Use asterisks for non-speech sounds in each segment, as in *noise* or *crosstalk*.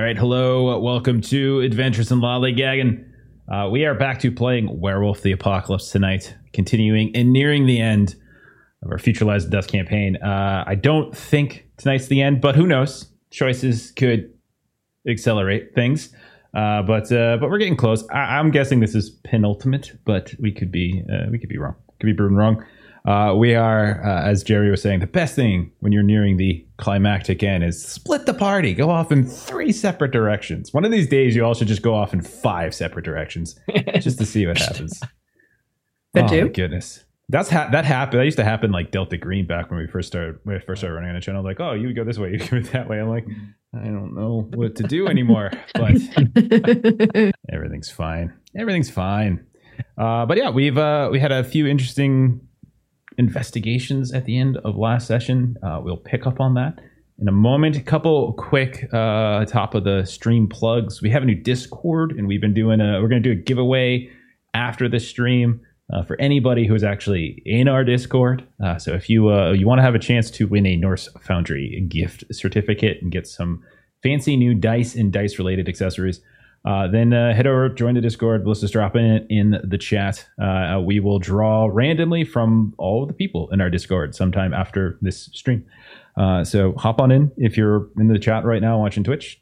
All right, hello, welcome to Adventures in Lollygagging. Uh, we are back to playing Werewolf the Apocalypse tonight, continuing and nearing the end of our Future Lies of Dust campaign. Uh, I don't think tonight's the end, but who knows? Choices could accelerate things. Uh, but uh, but we're getting close. I- I'm guessing this is penultimate, but we could be uh, we could be wrong. Could be proven wrong. Uh, we are, uh, as Jerry was saying, the best thing when you're nearing the climactic end is split the party, go off in three separate directions. One of these days, you all should just go off in five separate directions *laughs* just to see what happens. *laughs* Could oh do. goodness. That's ha- that happened. That used to happen like Delta Green back when we first started. When I first started running on the channel, like, oh, you would go this way, *laughs* you go that way. I'm like, I don't know what to do anymore. But everything's fine. Everything's fine. Uh, but yeah, we've uh, we had a few interesting investigations at the end of last session. Uh, we'll pick up on that in a moment. A couple quick uh, top of the stream plugs. We have a new Discord, and we've been doing a. We're going to do a giveaway after the stream. Uh, for anybody who is actually in our Discord, uh, so if you uh, you want to have a chance to win a Norse Foundry gift certificate and get some fancy new dice and dice related accessories, uh, then uh, head over, join the Discord. Let's just drop in in the chat. Uh, we will draw randomly from all of the people in our Discord sometime after this stream. Uh, so hop on in if you're in the chat right now watching Twitch.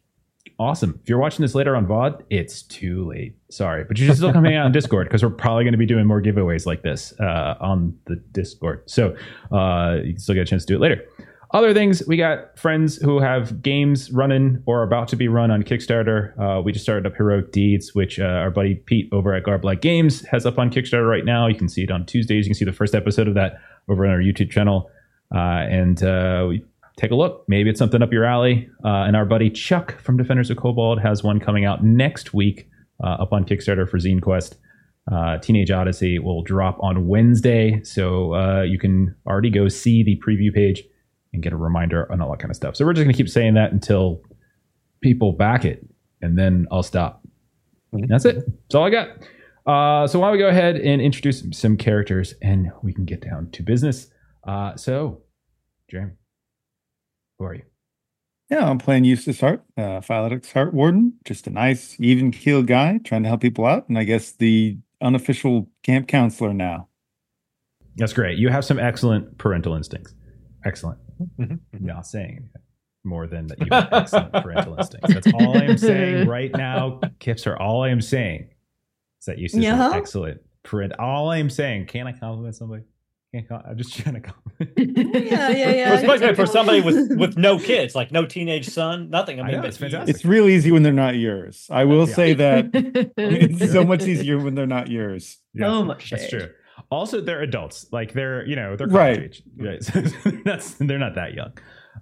Awesome. If you're watching this later on VOD, it's too late. Sorry, but you should still come hang out on Discord because we're probably going to be doing more giveaways like this uh, on the Discord. So uh, you can still get a chance to do it later. Other things, we got friends who have games running or about to be run on Kickstarter. Uh, we just started up Heroic Deeds, which uh, our buddy Pete over at Garblight Games has up on Kickstarter right now. You can see it on Tuesdays. You can see the first episode of that over on our YouTube channel. Uh, and uh, we take a look. Maybe it's something up your alley. Uh, and our buddy Chuck from Defenders of Cobalt has one coming out next week uh, up on Kickstarter for Zine Quest. Uh, Teenage Odyssey will drop on Wednesday, so uh, you can already go see the preview page and get a reminder on all that kind of stuff. So we're just going to keep saying that until people back it, and then I'll stop. And that's it. That's all I got. Uh, so why don't we go ahead and introduce some characters, and we can get down to business. Uh, so, Jeremy, who are you? Yeah, I'm playing Eustace Hart, uh, Philodox Hart Warden. Just a nice, even keel guy trying to help people out. And I guess the unofficial camp counselor now. That's great. You have some excellent parental instincts. Excellent. Mhm. Not saying anything more than that you have excellent parental instincts. That's all I am saying *laughs* right now. Kipser all I am saying. Is that you Yeah. have excellent parent. All I am saying. Can I compliment somebody? I'm just trying to compliment. *laughs* yeah, yeah, yeah. For, especially for somebody with with no kids, like no teenage son, nothing. I I mean, know, it's you- fantastic. It's real easy when they're not yours. I will Yeah. say that *laughs* it's so much easier when they're not yours. Yeah, So much That's shade. true. Also, they're adults. Like they're you know they're Right. college age. Right. So they're not they're not that young.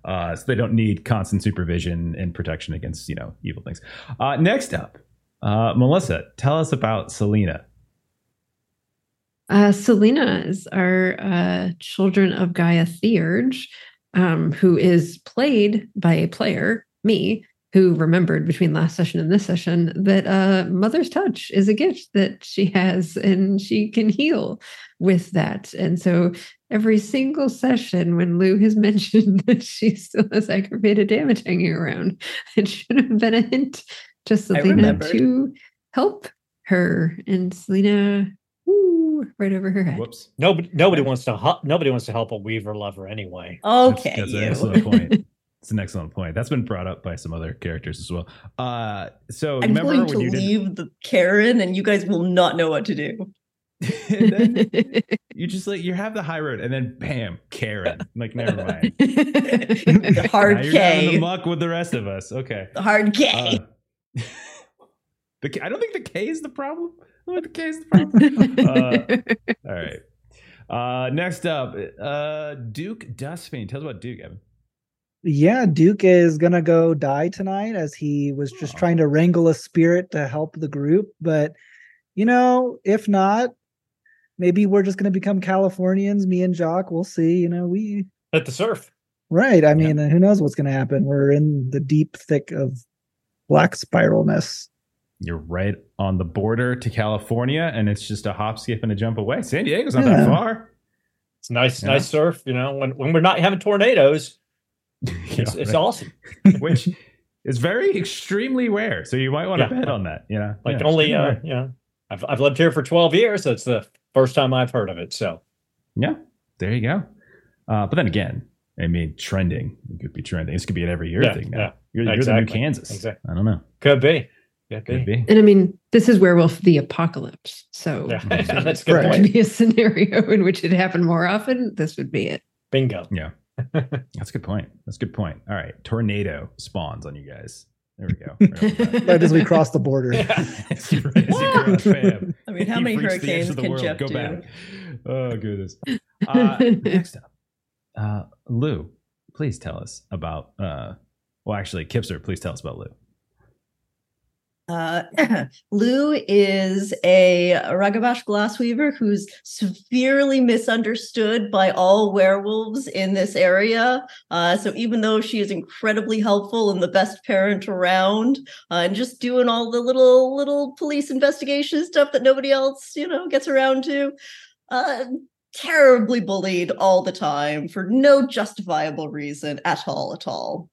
Uh, so they don't need constant supervision and protection against you know evil things. Uh, next up, uh, Melissa, tell us about Salina. Uh, Salina is our uh, children of Gaia Theurge, um, who is played by a player, me, who remembered between last session and this session that uh, Mother's Touch is a gift that she has and she can heal with that. And so every single session when Lou has *laughs* mentioned that she still has aggravated damage hanging around, *laughs* it should have been a hint to Salina to help her. And Salina, woo, right over her head. Whoops. nobody nobody wants to help. Nobody wants to help a Weaver lover anyway. Okay, That's, that's an you. excellent point. *laughs* It's an excellent point. That's been brought up by some other characters as well. Uh, so I'm remember going when to leave the Karen, and you guys will not know what to do. *laughs* *laughs* you just like you have the high road and then bam, Karen. Like never mind. *laughs* the Now hard you're down in the muck with the rest of us. Okay. The hard K. Uh, the K, I don't think the K is the problem. I don't think the K is the problem. Uh, all right. Uh, next up, uh, Duke Dustfang. Tell us about Duke, Evan. Yeah, Duke is gonna go die tonight as he was just Aw. trying to wrangle a spirit to help the group. But you know, if not, maybe we're just gonna become Californians. Me and Jacques, we'll see. You know, we At the surf. right. I mean, who knows what's gonna happen? We're in the deep thick of black spiralness. You're right on the border to California, and it's just a hop, skip, and a jump away. San Diego's not Yeah. that far. It's nice, Yeah. nice surf. You know, when when we're not having tornadoes, *laughs* it's, Yeah, it's right. awesome. *laughs* Which is very extremely rare. So you might want to Yeah. bet on that. You know, Like Yeah, only, extremely uh, rare. you know, I've I've lived here for twelve years, so it's the first time I've heard of it. So Yeah, there you go. Uh, but then again, I mean, trending. It could be trending. This could be an every year Yeah, thing now. yeah, You're, you're the exactly, new Kansas. exactly. I don't know. could be, could be. Could be. And I mean, this is werewolf the apocalypse. So Yeah, Mhm. *laughs* that's a good Right. there point. be a scenario in which it happened more often. This would be it. Bingo. *laughs* That's a good point. That's a good point. All right. Tornado spawns on you guys. There we go. *laughs* Right off the bat. Right as we cross the border. *laughs* As you- as you cross. I mean, how You've many reached hurricanes can world. Jeff Go do? back. Oh goodness. Uh, next up, uh, Lou, please tell us about. Uh, well, actually, Kipser, please tell us about Lou. Uh, *clears throat* Lou is a Ragabash glassweaver who's severely misunderstood by all werewolves in this area. Uh, so even though she is incredibly helpful and the best parent around, uh, and just doing all the little little police investigation stuff that nobody else, you know, gets around to, uh, terribly bullied all the time for no justifiable reason at all. At all.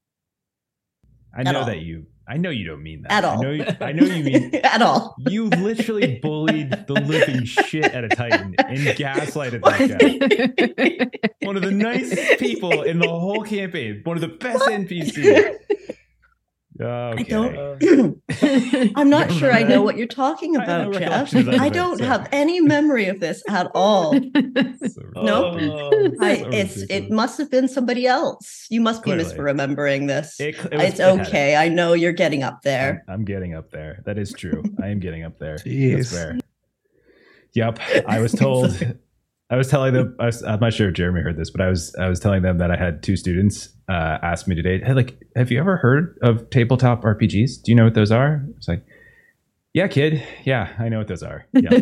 I know all. that you. I know you don't mean that. At I all. know. You, I know you mean. *laughs* at all. You literally bullied the living *laughs* shit out of Titan and gaslighted that guy. *laughs* One of the nicest people in the whole campaign. One of the best NPCs. Okay. don't- uh, *laughs* I'm not Don't sure I know what you're talking about, no Jeff. recollection of that I don't so- have any memory of this at all. *laughs* So No. ridiculous. Oh. I, So it's it must have been somebody else. You must be Clearly. misremembering this. It- it was- it's it had it. okay. I know you're getting up there. I'm, I'm getting up there. That is true. I am getting up there. Jeez. That's fair. Yep. I was *laughs* told. I was telling them. I was, I'm not sure if Jeremy heard this, but I was. I was telling them that I had two students uh, ask me today. Hey, like, have you ever heard of tabletop RPGs? Do you know what those are? It's like, yeah, kid. Yeah, I know what those are. Yeah,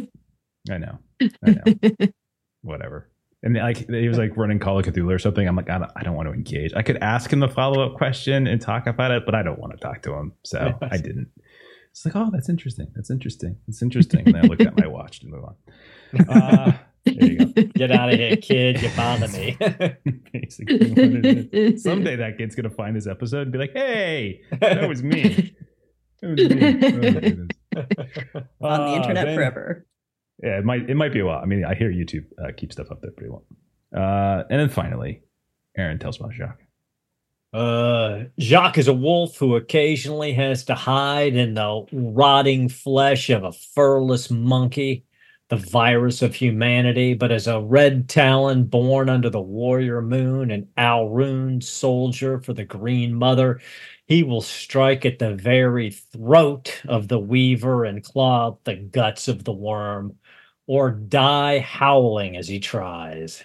I know. I know. *laughs* Whatever. And like he was like running Call of Cthulhu or something. I'm like, I don't, I don't want to engage. I could ask him the follow up question and talk about it, but I don't want to talk to him, so I didn't. It's like, oh, that's interesting. That's interesting. That's interesting. And then I looked at my *laughs* watch to move on. Uh, there you go. *laughs* Get out of here, kid. You bother me. *laughs* Basically, what it is. Someday that kid's gonna find this episode and be like, "Hey, that was me. That was me." *laughs* Oh. On the Uh, internet then- forever. Yeah, it might. It might be a while. I mean, I hear YouTube uh, keep stuff up there pretty well. Uh, and then finally, Aaron tells about Jacques. Uh, Jacques is a wolf who occasionally has to hide in the rotting flesh of a furless monkey, the virus of humanity. But as a red talon born under the warrior moon, an Ahroun soldier for the Green Mother, he will strike at the very throat of the weaver and claw out the guts of the worm, or die howling as he tries.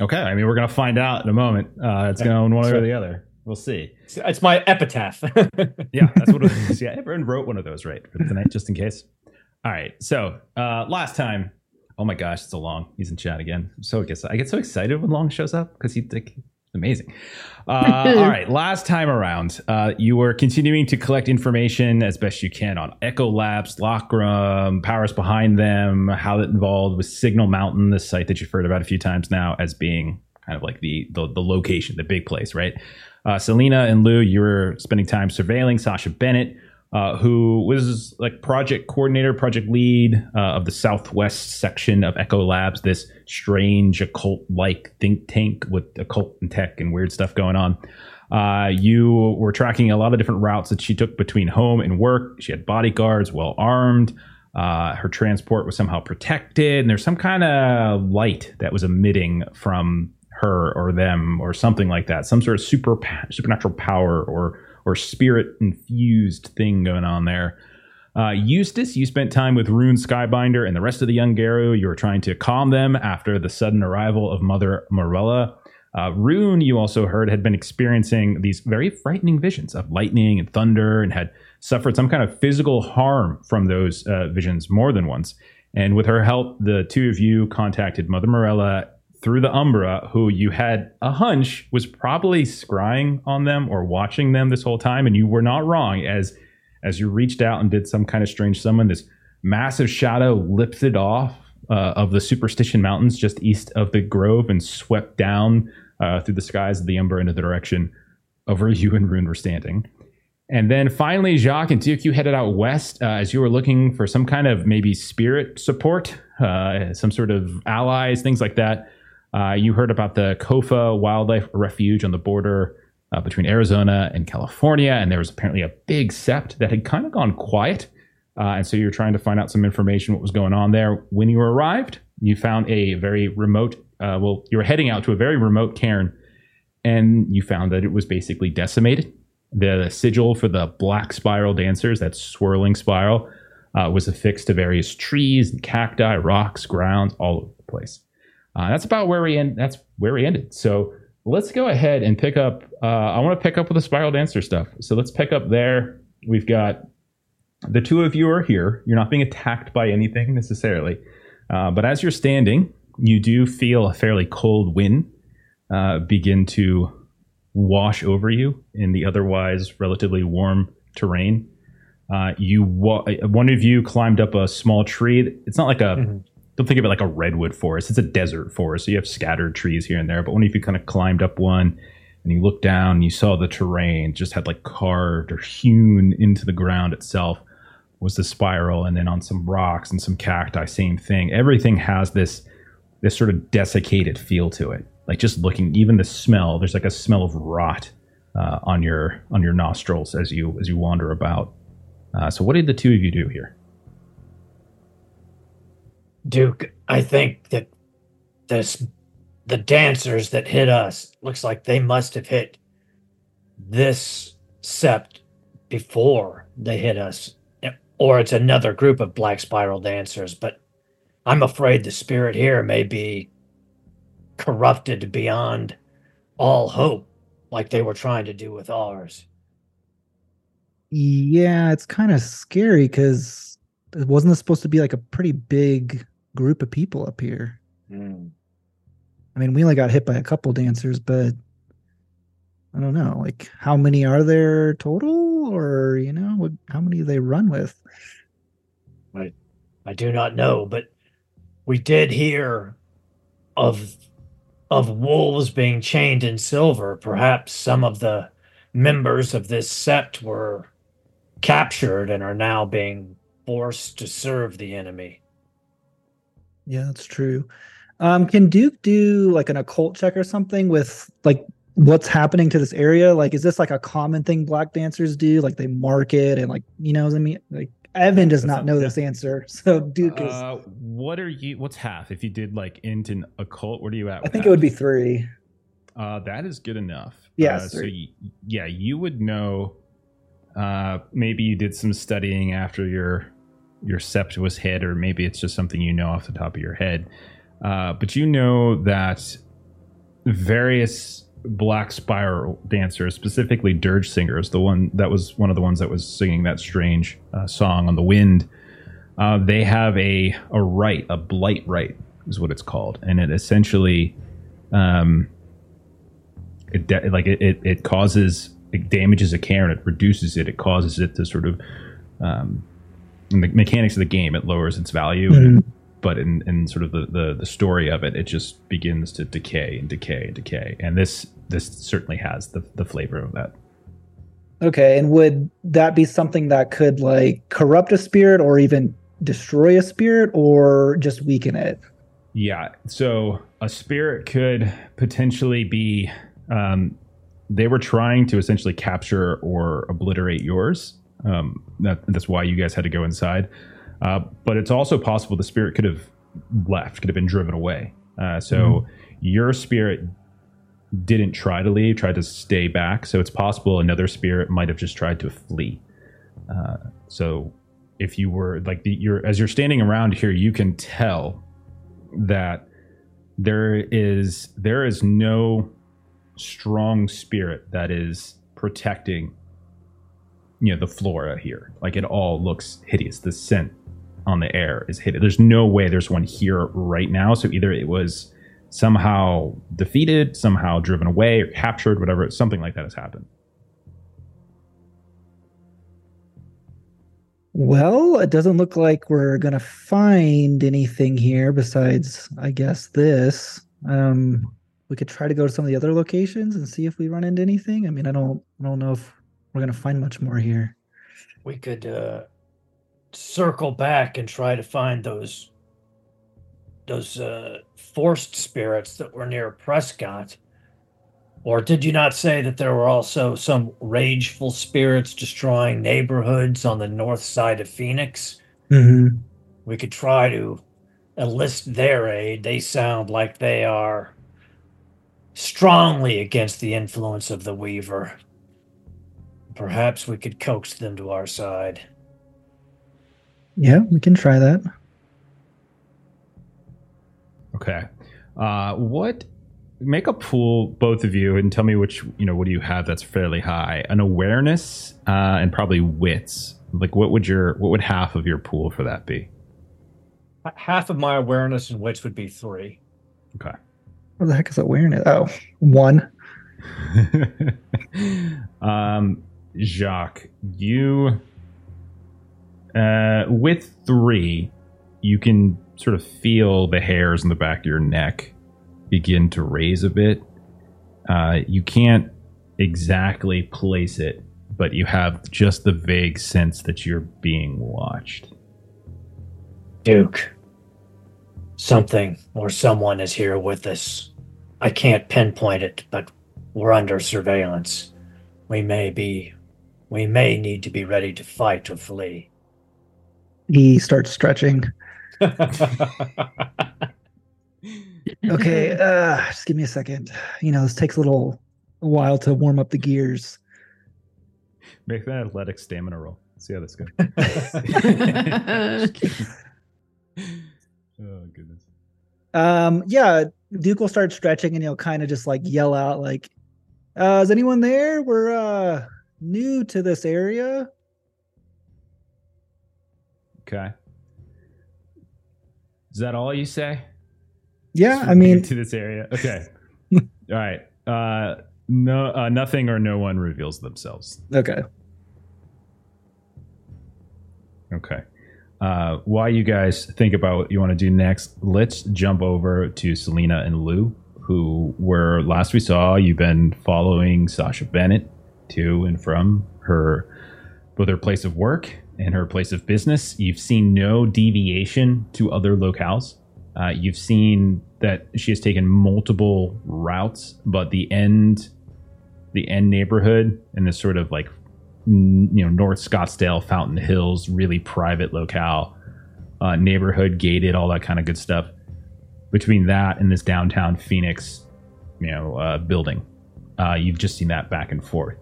Okay, I mean, we're gonna find out in a moment. Uh, it's going one way or the other. We'll see. It's- It's my epitaph. *laughs* Yeah, that's what it is. Yeah, everyone wrote one of those right for tonight, just in case. All right. So uh, last time, oh my gosh, it's so long. He's in chat again. I'm so excited. I get so excited when Long shows up because he's like amazing. Uh, *laughs* all right. Last time around, uh, you were continuing to collect information as best you can on Echo Labs, Lockrum, powers behind them, how that involved with Signal Mountain, the site that you've heard about a few times now as being kind of like the the, the location, the big place, right? Uh, Selena and Lou, you were spending time surveilling Sasha Bennett, uh, who was like project coordinator, project lead uh, of the Southwest section of Echo Labs, this strange occult like think tank with occult and tech and weird stuff going on. Uh, you were tracking a lot of different routes that she took between home and work. She had bodyguards, well armed. Uh, her transport was somehow protected, and there's some kind of light that was emitting from her or them or something like that. Some sort of super supernatural power or or spirit infused thing going on there. Uh, Eustace, you spent time with Rune Skybinder and the rest of the young Garou. You were trying to calm them after the sudden arrival of Mother Morella. Uh, Rune, you also heard, had been experiencing these very frightening visions of lightning and thunder and had suffered some kind of physical harm from those uh, visions more than once. And with her help, the two of you contacted Mother Morella through the Umbra, who you had a hunch was probably scrying on them or watching them this whole time. And you were not wrong as as you reached out and did some kind of strange summon, this massive shadow lifted off uh, of the Superstition Mountains just east of the Grove and swept down uh, through the skies of the Umbra into the direction of where you and Rune were standing. And then finally, Jacques and Duke, you headed out west uh, as you were looking for some kind of maybe spirit support, uh, some sort of allies, things like that. Uh, you heard about the Kofa Wildlife Refuge on the border uh, between Arizona and California, and there was apparently a big sept that had kind of gone quiet. Uh, and so you were trying to find out some information what was going on there. When you arrived, you found a very remote. Uh, well, you were heading out to a very remote cairn, and you found that it was basically decimated the sigil for the black spiral dancers, that swirling spiral, uh, was affixed to various trees and cacti, rocks, grounds, all over the place. Uh, that's about where we end. That's where we ended. So let's go ahead and pick up. Uh, I want to pick up with the spiral dancer stuff. So let's pick up there. We've got the two of you are here. You're not being attacked by anything necessarily, uh, but as you're standing, you do feel a fairly cold wind uh, begin to wash over you in the otherwise relatively warm terrain. Uh, you wa- one of you climbed up a small tree. It's not like a mm-hmm. Don't think of it like a redwood forest. It's a desert forest, so you have scattered trees here and there. But one of you kind of climbed up one, and you looked down, and you saw the terrain just had like carved or hewn into the ground itself was the spiral, and then on some rocks and some cacti, same thing. Everything has this this sort of desiccated feel to it like just looking even the smell there's like a smell of rot uh, on your on your nostrils as you as you wander about uh, so what did the two of you do here duke i think that this the dancers that hit us looks like they must have hit this sept before they hit us or it's another group of black spiral dancers but i'm afraid the spirit here may be corrupted beyond all hope, like they were trying to do with ours. Yeah, it's kind of scary because it wasn't supposed to be like a pretty big group of people up here. Mm. I mean, we only got hit by a couple dancers, but I don't know. Like, how many are there total, or you know, what, how many they run with? I, I do not know, but we did hear of of wolves being chained in silver, perhaps some of the members of this sept were captured and are now being forced to serve the enemy. Yeah, that's true. Um, can Duke do like an occult check or something with like what's happening to this area? Like, is this like a common thing black dancers do? Like they mark it and like you know what I mean? Like Evan does not know this answer, *laughs* so Duke is. Uh, what are you? What's half? If you did like int and occult, where are you at? I think half? it would be three. Uh, that is good enough. Yeah. Uh, so yeah, you would know. Uh, maybe you did some studying after your your sept was hit, or maybe it's just something you know off the top of your head. Uh, but you know that various black spiral dancers, specifically dirge singers, the one that was one of the ones that was singing that strange uh, song on the wind. Uh, they have a a rite, a blight right is what it's called, and it essentially, um, it de- like it, it, it causes it damages a cairn, it reduces it, it causes it to sort of, um, in the mechanics of the game, it lowers its value. Mm-hmm but in, in sort of the, the, the story of it, it just begins to decay and decay and decay. And this this certainly has the, the flavor of that. Okay, and would that be something that could like corrupt a spirit or even destroy a spirit or just weaken it? Yeah, so a spirit could potentially be um, they were trying to essentially capture or obliterate yours. Um, that, that's why you guys had to go inside. Uh, but it's also possible the spirit could have left, could have been driven away. Uh, so mm-hmm. your spirit didn't try to leave, tried to stay back. So it's possible another spirit might have just tried to flee. Uh, so if you were like the, you're as you're standing around here, you can tell that there is there is no strong spirit that is protecting you know the flora here like it all looks hideous the scent on the air is hidden. There's no way there's one here right now. So either it was somehow defeated, somehow driven away, or captured, whatever. Something like that has happened. Well, it doesn't look like we're gonna find anything here besides, I guess, this. Um, we could try to go to some of the other locations and see if we run into anything. I mean, I don't I don't know if we're gonna find much more here. We could uh, circle back and try to find those those uh, forced spirits that were near Prescott. Or did you not say that there were also some rageful spirits destroying neighborhoods on the north side of Phoenix? Mm-hmm. We could try to enlist their aid. They sound like they are strongly against the influence of the Weaver. Perhaps we could coax them to our side. Yeah, we can try that. Okay. Uh, what? Make a pool, both of you, and tell me which you know. What do you have that's fairly high? An awareness uh, and probably wits. Like, what would your what would half of your pool for that be? Half of my awareness and wits would be three. Okay. What the heck is awareness? Oh, one. *laughs* um, Jacques, you uh, with three, you can sort of feel the hairs in the back of your neck begin to raise a bit. Uh, you can't exactly place it, but you have just the vague sense that you're being watched. Duke, something or someone is here with us. I can't pinpoint it, but we're under surveillance. We may be, we may need to be ready to fight or flee. He starts stretching. *laughs* Okay, uh, just give me a second. You know, this takes a little while to warm up the gears. Make that athletic stamina roll. See how this goes. *laughs* *laughs* oh goodness. Um, yeah, Duke will start stretching and he'll kind of just like yell out, like, uh, is anyone there? We're uh new to this area. Okay. Is that all you say? Yeah, I mean, to this area. *laughs* Okay. all right. Uh, no, uh, nothing or no one reveals themselves. okay. Okay. Uh, while you guys think about what you want to do next, let's jump over to Salina and Lou, who were last we saw. You've been following Sasha Bennett to and from her both her place of work and her place of business. You've seen no deviation to other locales. Uh, you've seen that she has taken multiple routes, but the end, the end neighborhood and this sort of like you know North Scottsdale, Fountain Hills, really private locale, uh, neighborhood gated, all that kind of good stuff. Between that and this downtown Phoenix, you know, uh, building, uh, you've just seen that back and forth.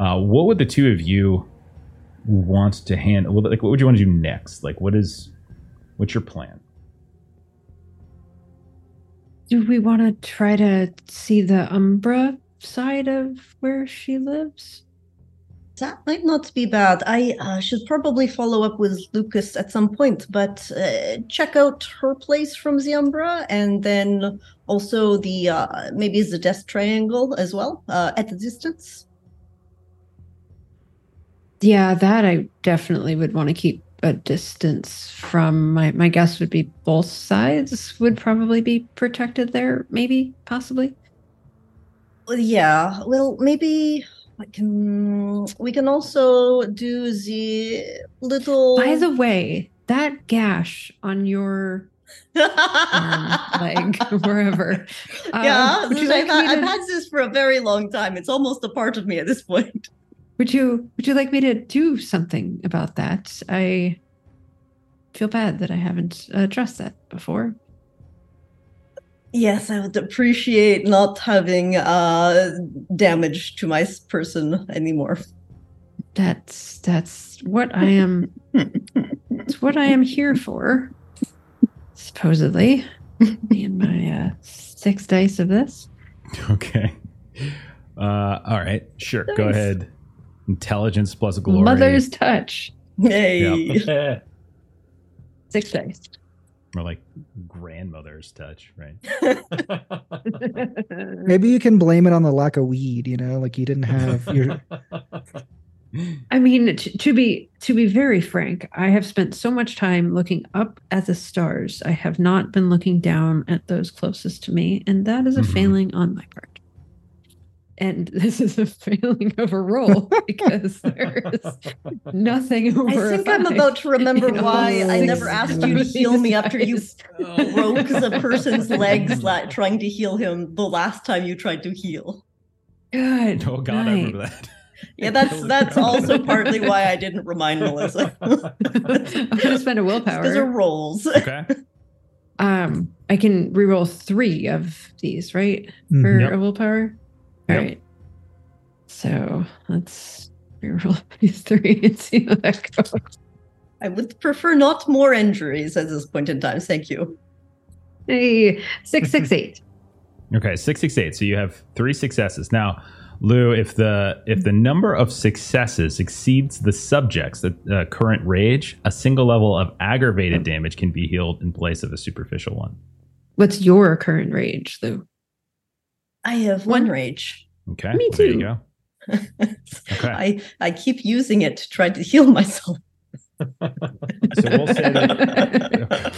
Uh, what would the two of you want to handle? Like, what would you want to do next? Like, what is, what's your plan? Do we want to try to see the Umbra side of where she lives? That might not be bad. I uh, should probably follow up with Lucas at some point, but uh, check out her place from the Umbra and then also the uh, maybe the Death Triangle as well uh, at a distance. Yeah, that I definitely would want to keep a distance from. My my guess would be both sides would probably be protected there, maybe, possibly. Well, Yeah, well, maybe I can. We can also do the little. By the way, that gash on your arm, *laughs* leg, wherever. yeah, um, I've, like me I've had this for a very long time. It's almost a part of me at this point. Would you would you like me to do something about that? I feel bad that I haven't addressed that before. Yes, I would appreciate not having uh damage to my person anymore. That's that's what I am *laughs* it's what I am here for. Supposedly. *laughs* Me and my uh six dice of this. Okay. Uh, all right. Sure. Go ahead. Intelligence plus glory. Mother's touch. Hey. *laughs* *laughs* Six dice. More like grandmother's touch, right? *laughs* Maybe you can blame it on the lack of weed. You know, like you didn't have your I mean, t- to be to be very frank, I have spent so much time looking up at the stars. I have not been looking down at those closest to me, and that is a Mhm. failing on my part. And *laughs* this is a failing of a roll *laughs* because there is nothing I over. a think I'm five about to remember in all why I never asked you to heal me after you dice. *laughs* broke the person's legs la- trying to heal him the last time you tried to heal. Good. Oh God, I remember that. Yeah, that's that's also partly why I didn't remind Melissa. I'm gonna spend a willpower. Those are rolls. Okay. Um, I can reroll three of these, right? Mhm. For Yep. a willpower. All right. Yep. So let's reroll *laughs* these three and see how that goes. I would prefer not more injuries at this point in time. Thank you. Hey, six, six, *laughs* eight. Okay, six six eight. So you have three successes now. Lou, if the if the number of successes exceeds the subject's the uh, current rage, a single level of aggravated damage can be healed in place of a superficial one. What's your current rage, Lou? I have one One. rage. Okay, Me well, there you too. go. *laughs* Okay. I I keep using it to try to heal myself. So we'll say that.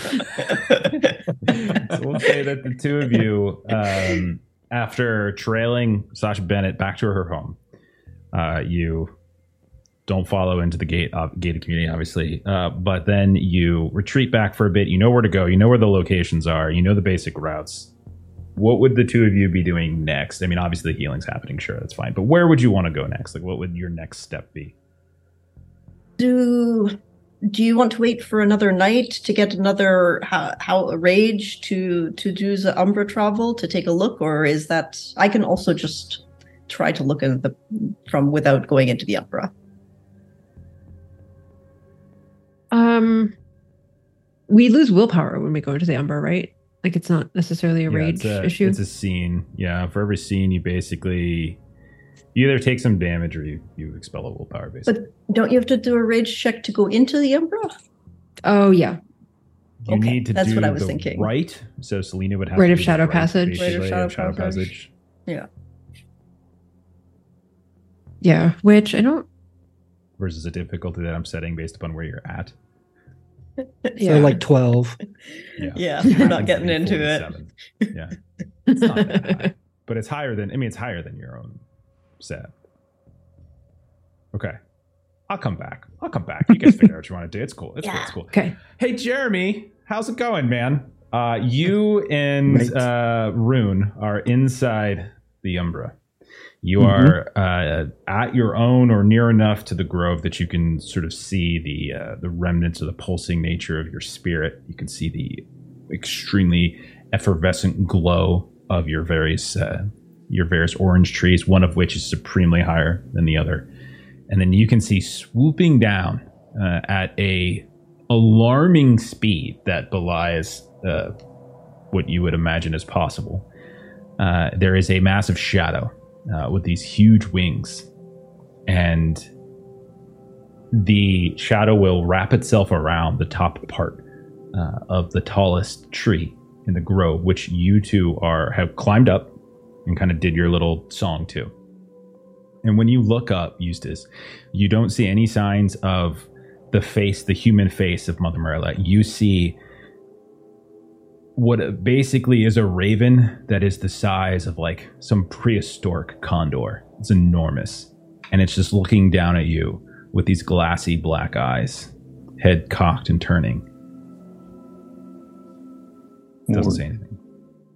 *laughs* so we'll say that the two of you, um, after trailing Sasha Bennett back to her home, uh, you don't follow into the gate uh, gated community, obviously, uh, but then you retreat back for a bit. You know where to go. You know where the locations are. You know the basic routes. What would the two of you be doing next? I mean, obviously the healing's happening. Sure, that's fine. But where would you want to go next? Like, what would your next step be? Do do you want to wait for another night to get another how, how a rage to to do the Umbra travel to take a look, or is that I can also just try to look at the from without going into the Umbra? Um, we lose willpower when we go into the Umbra, right? Like it's not necessarily a Yeah, rage it's a, issue. It's a scene. Yeah, for every scene, you basically you either take some damage or you, you expel a willpower. Basically, but Don't you have to do a rage check to go into the Umbra? oh yeah, you okay, need to that's do what I was thinking. right. So Salina would have Rite to of do Shadow right, Passage. Rite of basically, Shadow Passage. Yeah. Yeah. Which I don't. versus a difficulty that I'm setting based upon where you're at. *laughs* Yeah, So like 12. Yeah, Yeah, *laughs* we're not getting into it. Yeah, it's not that high, but it's higher than. I mean, it's higher than your own set. Okay, I'll come back. I'll come back. You guys figure out what you want to do. It's cool. It's cool. It's cool. okay. Hey, Jeremy, how's it going, man? Uh, you and Right. uh, Rune are inside the Umbra. You Mhm. are uh, at your own or near enough to the grove that you can sort of see the uh, the remnants of the pulsing nature of your spirit. You can see the extremely effervescent glow of your various uh, your various orange trees, one of which is supremely higher than the other. And then you can see swooping down uh, at a alarming speed that belies uh, what you would imagine is possible. Uh, there is a massive shadow uh, with these huge wings, and the shadow will wrap itself around the top part uh, of the tallest tree in the grove, which you two are have climbed up and kind of did your little song to. And when you look up, Eustace, you don't see any signs of the face, the human face of Mother Morella. You see what basically is a raven that is the size of like some prehistoric condor. It's enormous. And it's just looking down at you with these glassy black eyes, head cocked and turning. It Doesn't Well, say anything.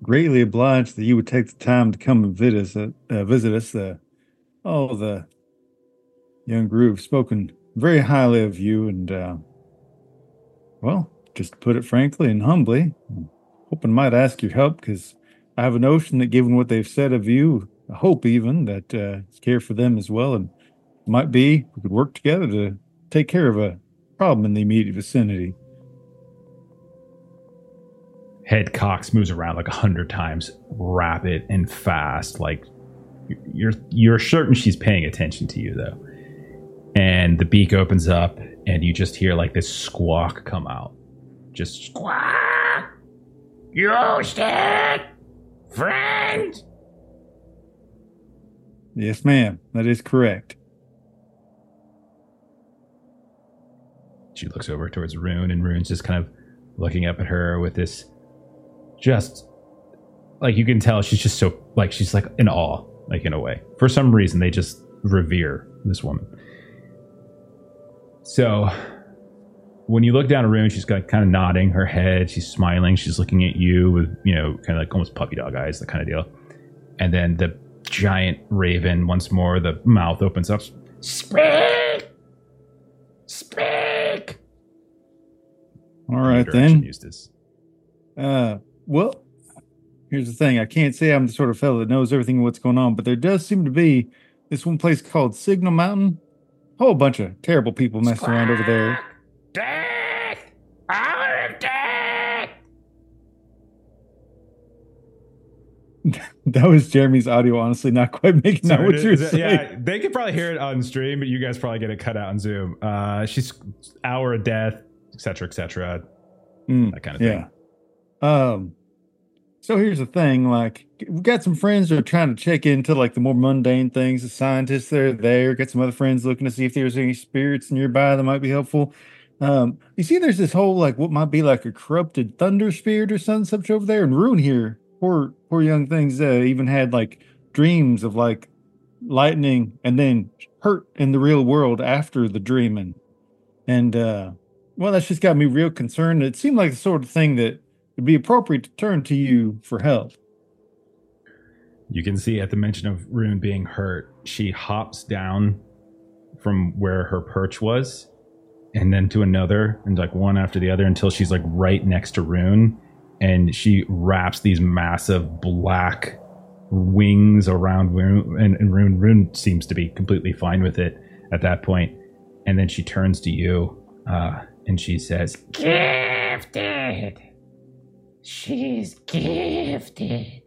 greatly obliged that you would take the time to come and visit us. Uh, uh, visit us. Uh, oh, the young groove spoken very highly of you, and uh, well, just to put it frankly and humbly, hoping might ask your help because I have a notion that, given what they've said of you, I hope even that uh, you care for them as well, and might be we could work together to take care of a problem in the immediate vicinity. head cocks moves around like a hundred times rapid and fast like you're you're certain she's paying attention to you though. And the beak opens up and you just hear like this squawk come out. Just squawk Eustace friend Yes, ma'am, that is correct. she looks over towards Rune, and Rune's just kind of looking up at her with this just like you can tell she's just so like she's like in awe, like in a way. For some reason, they just revere this woman. So when you look down at Rune, she's got kind of nodding her head. She's smiling. She's looking at you with, you know, kind of like almost puppy dog eyes, that kind of deal. And then the giant raven, once more, the mouth opens up. Speak! Speak! All right then. Eustace. Uh, well, here's the thing. I can't say I'm the sort of fellow that knows everything what's going on, but there does seem to be this one place called Signal Mountain. A whole bunch of terrible people messing around over there. *laughs* That was Jeremy's audio, honestly, not quite making out what you're saying. yeah, they could probably hear it on stream, but you guys probably get it cut out on Zoom. Uh, she's hour of death, etc., etc. Mm, that kind of thing. yeah. Um. So here's the thing: like, we've got some friends that are trying to check into like the more mundane things. The scientists that are there. Got some other friends looking to see if there's any spirits nearby that might be helpful. Um, you see, there's this whole like what might be like a corrupted thunder spirit or something such over there, and Rune here. Poor, poor young things. Uh, even had like dreams of like lightning, and then hurt in the real world after the dreaming. And uh, well, that's just got me real concerned. It seemed like the sort of thing that would be appropriate to turn to you for help. You can see at the mention of Rune being hurt, she hops down from where her perch was and then to another and like one after the other until she's like right next to Rune and she wraps these massive black wings around Rune and, and Rune Rune seems to be completely fine with it at that point. and then she turns to you uh, and she says gifted she's gifted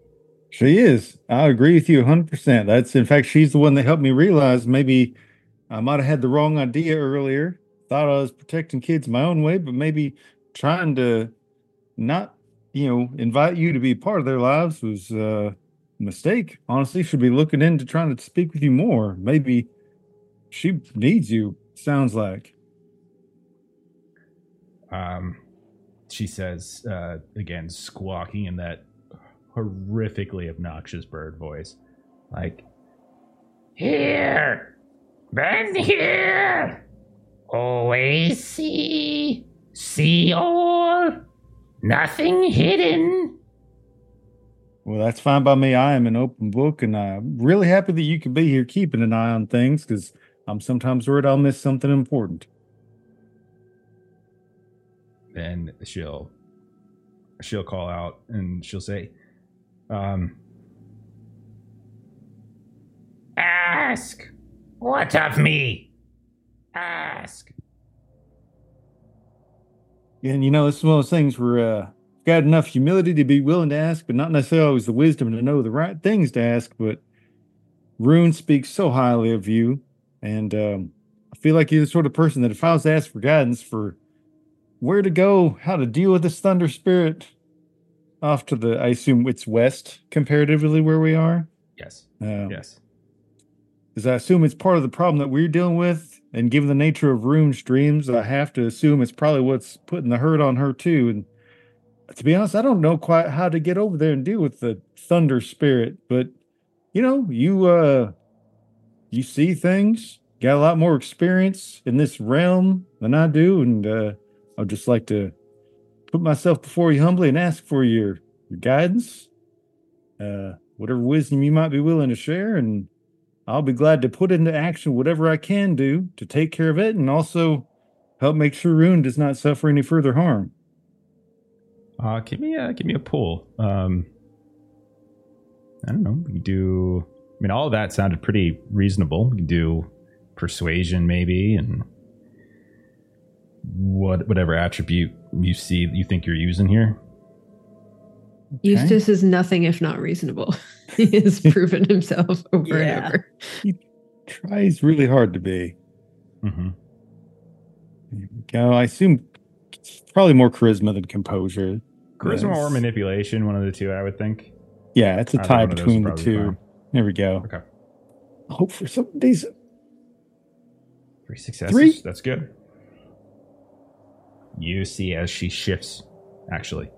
She is. I agree with you 100%. That's, in fact, she's the one that helped me realize maybe I might have had the wrong idea earlier. Thought I was protecting kids my own way, but maybe trying to not, you know, invite you to be part of their lives was uh, a mistake. Honestly, should be looking into trying to speak with you more. Maybe she needs you, sounds like. um, she says uh, again, squawking in that horrifically obnoxious bird voice, like, "Here, been here, always see, see all, nothing hidden." Well, that's fine by me. I am an open book, and I'm really happy that you can be here keeping an eye on things because I'm sometimes worried I'll miss something important. Then she'll she'll call out and she'll say, um, "Ask, what of me? Ask." And you know, it's one of those things where uh, got enough humility to be willing to ask, but not necessarily always the wisdom to know the right things to ask. But Rune speaks so highly of you, and um, I feel like you're the sort of person that if I was to ask for guidance for where to go, how to deal with this thunder spirit, off to the, I assume it's west comparatively where we are. Yes. Um, Yes. Because I assume it's part of the problem that we're dealing with. And given the nature of Rune's dreams, I have to assume it's probably what's putting the hurt on her too. And to be honest, I don't know quite how to get over there and deal with the thunder spirit. But you know, you uh you see things, got a lot more experience in this realm than I do, and uh I'd just like to put myself before you humbly and ask for your, your guidance, uh, whatever wisdom you might be willing to share, and I'll be glad to put into action whatever I can do to take care of it and also help make sure Rune does not suffer any further harm. Uh, give me a give me a pull. Um, I don't know. We can do. I mean, all of that sounded pretty reasonable. We can do persuasion, maybe, and what whatever attribute you see that you think you're using here. Eustace is nothing if not reasonable. *laughs* he has *laughs* proven himself over Yeah. and over. He tries really hard to be. Mm-hmm. You I assume probably more charisma than composure. Charisma or manipulation, one of the two, I would think. Yeah, it's a tie one of those between the two. fine. There we go. Okay, Hope for something decent. three successes. Three? That's good. you see as she shifts, actually,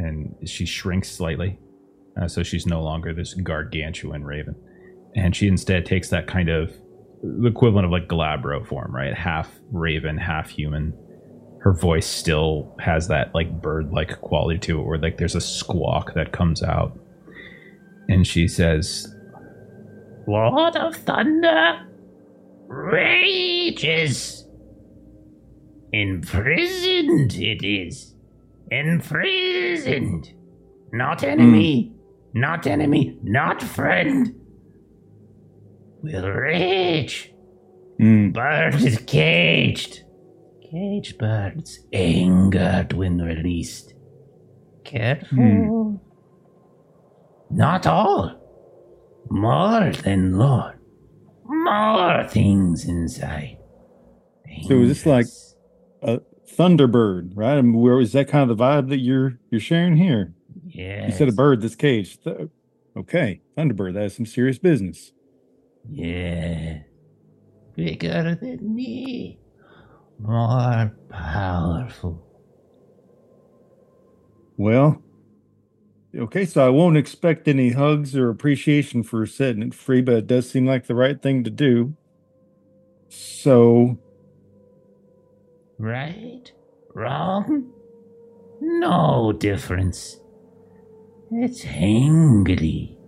and she shrinks slightly. Uh, so she's no longer this gargantuan raven. And she instead takes that kind of the equivalent of like Glabro form, right? Half raven, half human. Her voice still has that like bird like quality to it where like there's a squawk that comes out. And she says, Lord of Thunder rages. Imprisoned it is. Imprisoned. Not enemy. Not enemy. Not friend. Will rage. Mm. Bird is caged. Caged birds angered when released. Careful. Not all. More than Lord. More things inside. So is this like- A Thunderbird, right? I mean, where is that kind of the vibe that you're you're sharing here? Yeah. You said a bird that's caged. Th- Okay, Thunderbird. That is some serious business. Yeah. Bigger than me. More powerful. Well, okay, so I won't expect any hugs or appreciation for setting it free, but it does seem like the right thing to do. So, Right? Wrong? No difference. It's angry.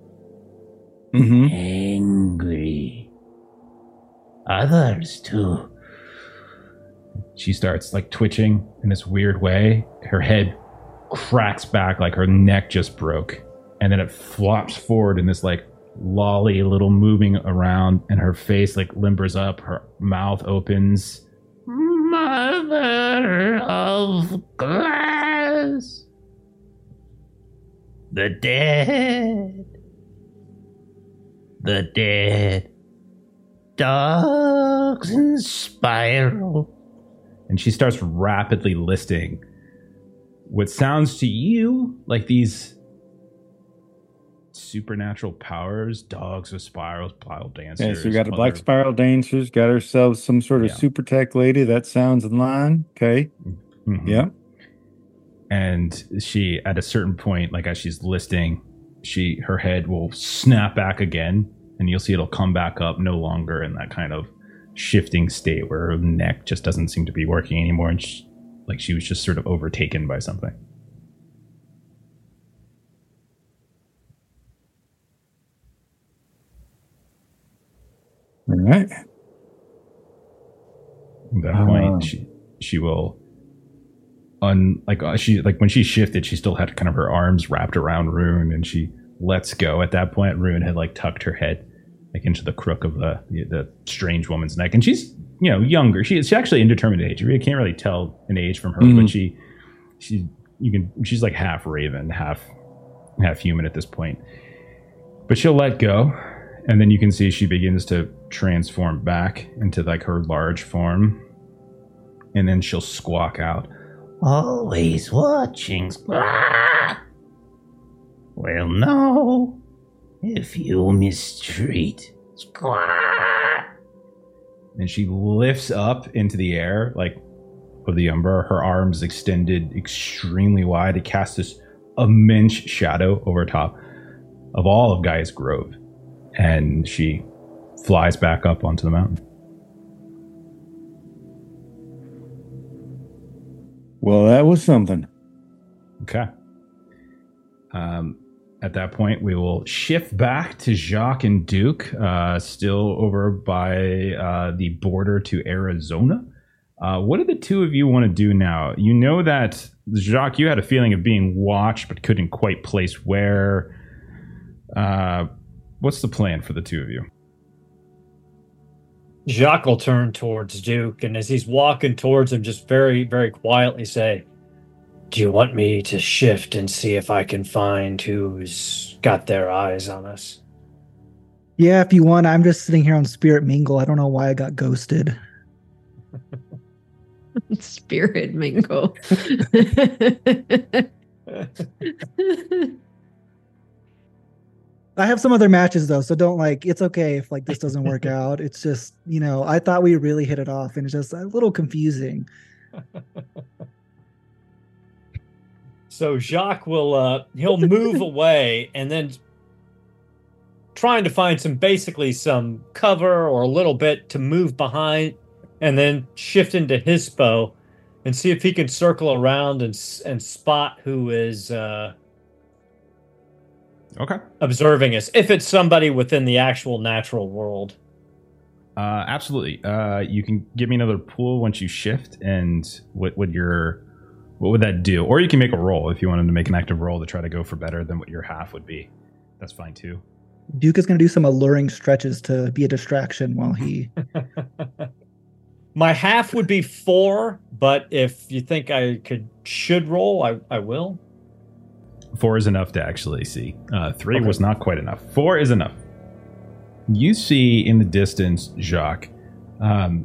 mhm. Angry. Others too. she starts like twitching in this weird way. Her head cracks back like her neck just broke. And then it flops forward in this like lolly little moving around and her face like limbers up, her mouth opens. Mother of glass. The dead. The dead. Dogs in spiral. and she starts rapidly listing what sounds to you like these supernatural powers dogs with spirals pile dancers Yeah, so we got a black spiral dancers, got ourselves some sort of Yeah. super tech lady. That sounds in line. Okay. Mhm. Yeah. and she at a certain point like as she's listing she her head will snap back again and you'll see it'll come back up no longer in that kind of shifting state where her neck just doesn't seem to be working anymore and she, like she was just sort of overtaken by something right. At that point, she she will un like uh, she like when she shifted, she still had kind of her arms wrapped around Rune, and she lets go. At that point, Rune had like tucked her head like into the crook of the the, strange woman's neck, and she's you know younger. She, she's actually indeterminate age. You can't really tell an age from her, Mhm. but she she you can she's like half raven, half half human at this point. But she'll let go, and then you can see she begins to transform back into like her large form, and then she'll squawk out. Always watching. Well, no. If you mistreat. Squawk. and she lifts up into the air like of the umber her arms extended extremely wide to cast this immense shadow over top of all of Gaia's grove and she flies back up onto the mountain Well, that was something. okay um, at that point we will shift back to jacques and duke uh, still over by uh, the border to arizona Uh, what do the two of you want to do now? You know that Jacques, you had a feeling of being watched, but couldn't quite place where. What's the plan for the two of you? Jacques will turn towards Duke, and as he's walking towards him, just very, very quietly say, Do you want me to shift and see if I can find who's got their eyes on us? Yeah, if you want, I'm just sitting here on Spirit Mingle. I don't know why I got ghosted. *laughs* Spirit mingle. *laughs* *laughs* I have some other matches though, so don't like. It's okay if like this doesn't work *laughs* out. It's just you know I thought we really hit it off, and it's just a little confusing. *laughs* So Jacques will uh he'll move *laughs* away and then trying to find some basically some cover or a little bit to move behind and then shift into Hispo and see if he can circle around and and spot who is uh Okay. observing us if it's somebody within the actual natural world. Uh, absolutely. Uh, you can give me another pool once you shift, and what would your what would that do? Or you can make a roll if you wanted to make an active roll to try to go for better than what your half would be. That's fine too. Duke is going to do some alluring stretches to be a distraction while he. *laughs* My half would be four, but if you think I could should roll, I, I will. Four is enough to actually see. Uh, three Okay. was not quite enough. Four is enough. You see in the distance, Jacques. Um,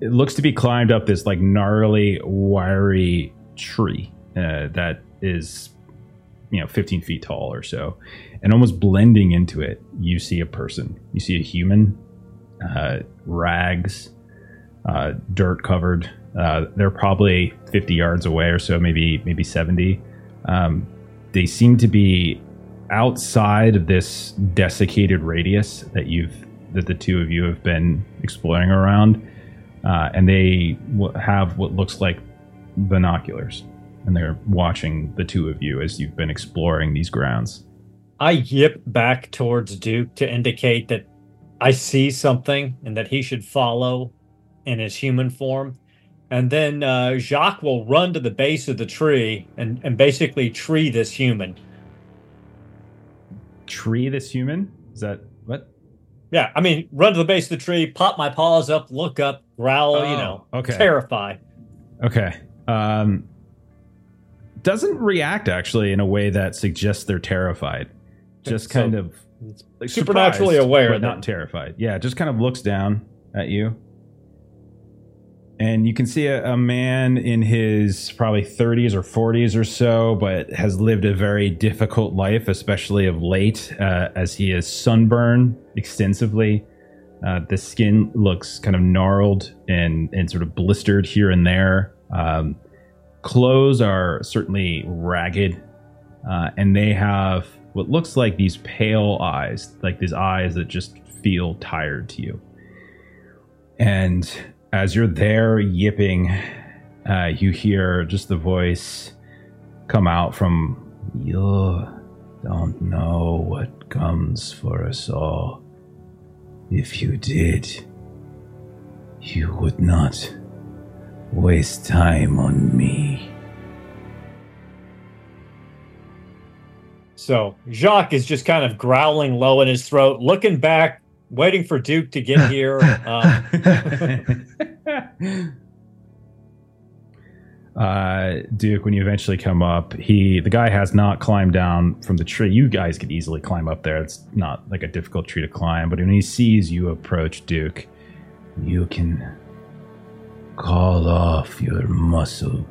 it looks to be climbed up this like gnarly, wiry tree uh, that is, you know, 15 feet tall or so, and almost blending into it. You see a person. You see a human, uh, rags, uh, dirt covered. Uh, they're probably 50 yards away or so, maybe maybe 70. Um, they seem to be outside of this desiccated radius that you've that the two of you have been exploring around, uh, and they w- have what looks like binoculars, and they're watching the two of you as you've been exploring these grounds. I yip back towards Duke to indicate that I see something and that he should follow in his human form. And then uh, Jacques will run to the base of the tree and, and basically tree this human. Tree this human? Is that what? Yeah, I mean, run to the base of the tree, pop my paws up, look up, growl, you Oh, know, okay. terrify. Okay. Um, doesn't react actually in a way that suggests they're terrified. Just So- kind of like Supernaturally aware but not terrified. Yeah, just kind of looks down at you, and you can see a, a man in his probably 30s or 40s or so, but has lived a very difficult life, especially of late, uh, as he is sunburned extensively. Uh, the skin looks kind of gnarled and, and sort of blistered here and there. Um, clothes are certainly ragged, uh, and they have what looks like these pale eyes, like these eyes that just feel tired to you. And as you're there yipping, uh, you hear just the voice come out from you don't know what comes for us all. If you did, you would not waste time on me. So Jacques is just kind of growling low in his throat, looking back, waiting for Duke to get here. Um, *laughs* uh, Duke, when you eventually come up, he the guy has not climbed down from the tree. You guys could easily climb up there. It's not like a difficult tree to climb. But when he sees you approach, Duke, you can call off your muscle.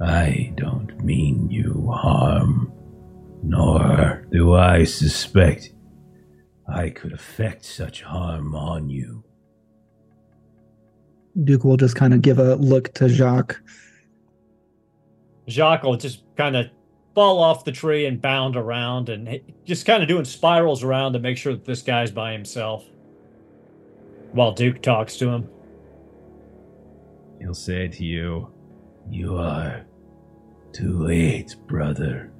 I don't mean you harm, nor do I suspect I could effect such harm on you. Duke will just kind of give a look to Jacques. Jacques will just kind of fall off the tree and bound around and just kind of doing spirals around to make sure that this guy's by himself while Duke talks to him. He'll say to you, You are too late, brother.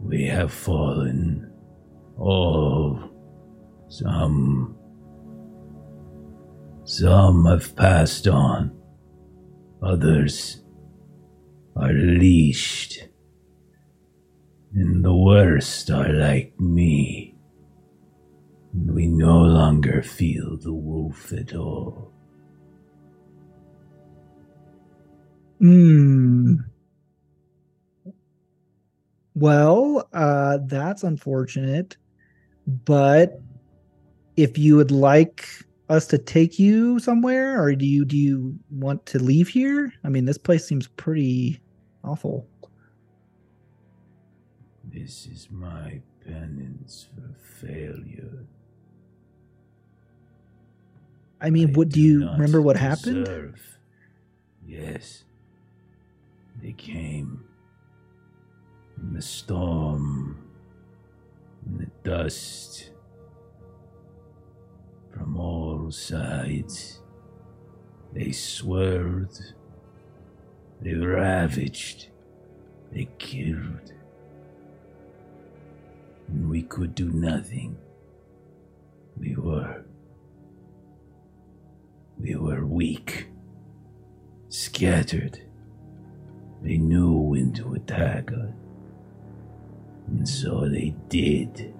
We have fallen. All. Some. Some have passed on. Others are leashed. And the worst are like me. And We no longer feel the wolf at all. Hmm. Well, uh, that's unfortunate. But if you would like us to take you somewhere, or do you do you want to leave here? I mean, this place seems pretty awful. This is my penance for failure. I mean, I what do you remember? What happened? Yes. They came in the storm, the dust, from all sides. They swerved, they ravaged, they killed. And we could do nothing. We were. We were weak, scattered. They knew when to attack us. And so they did.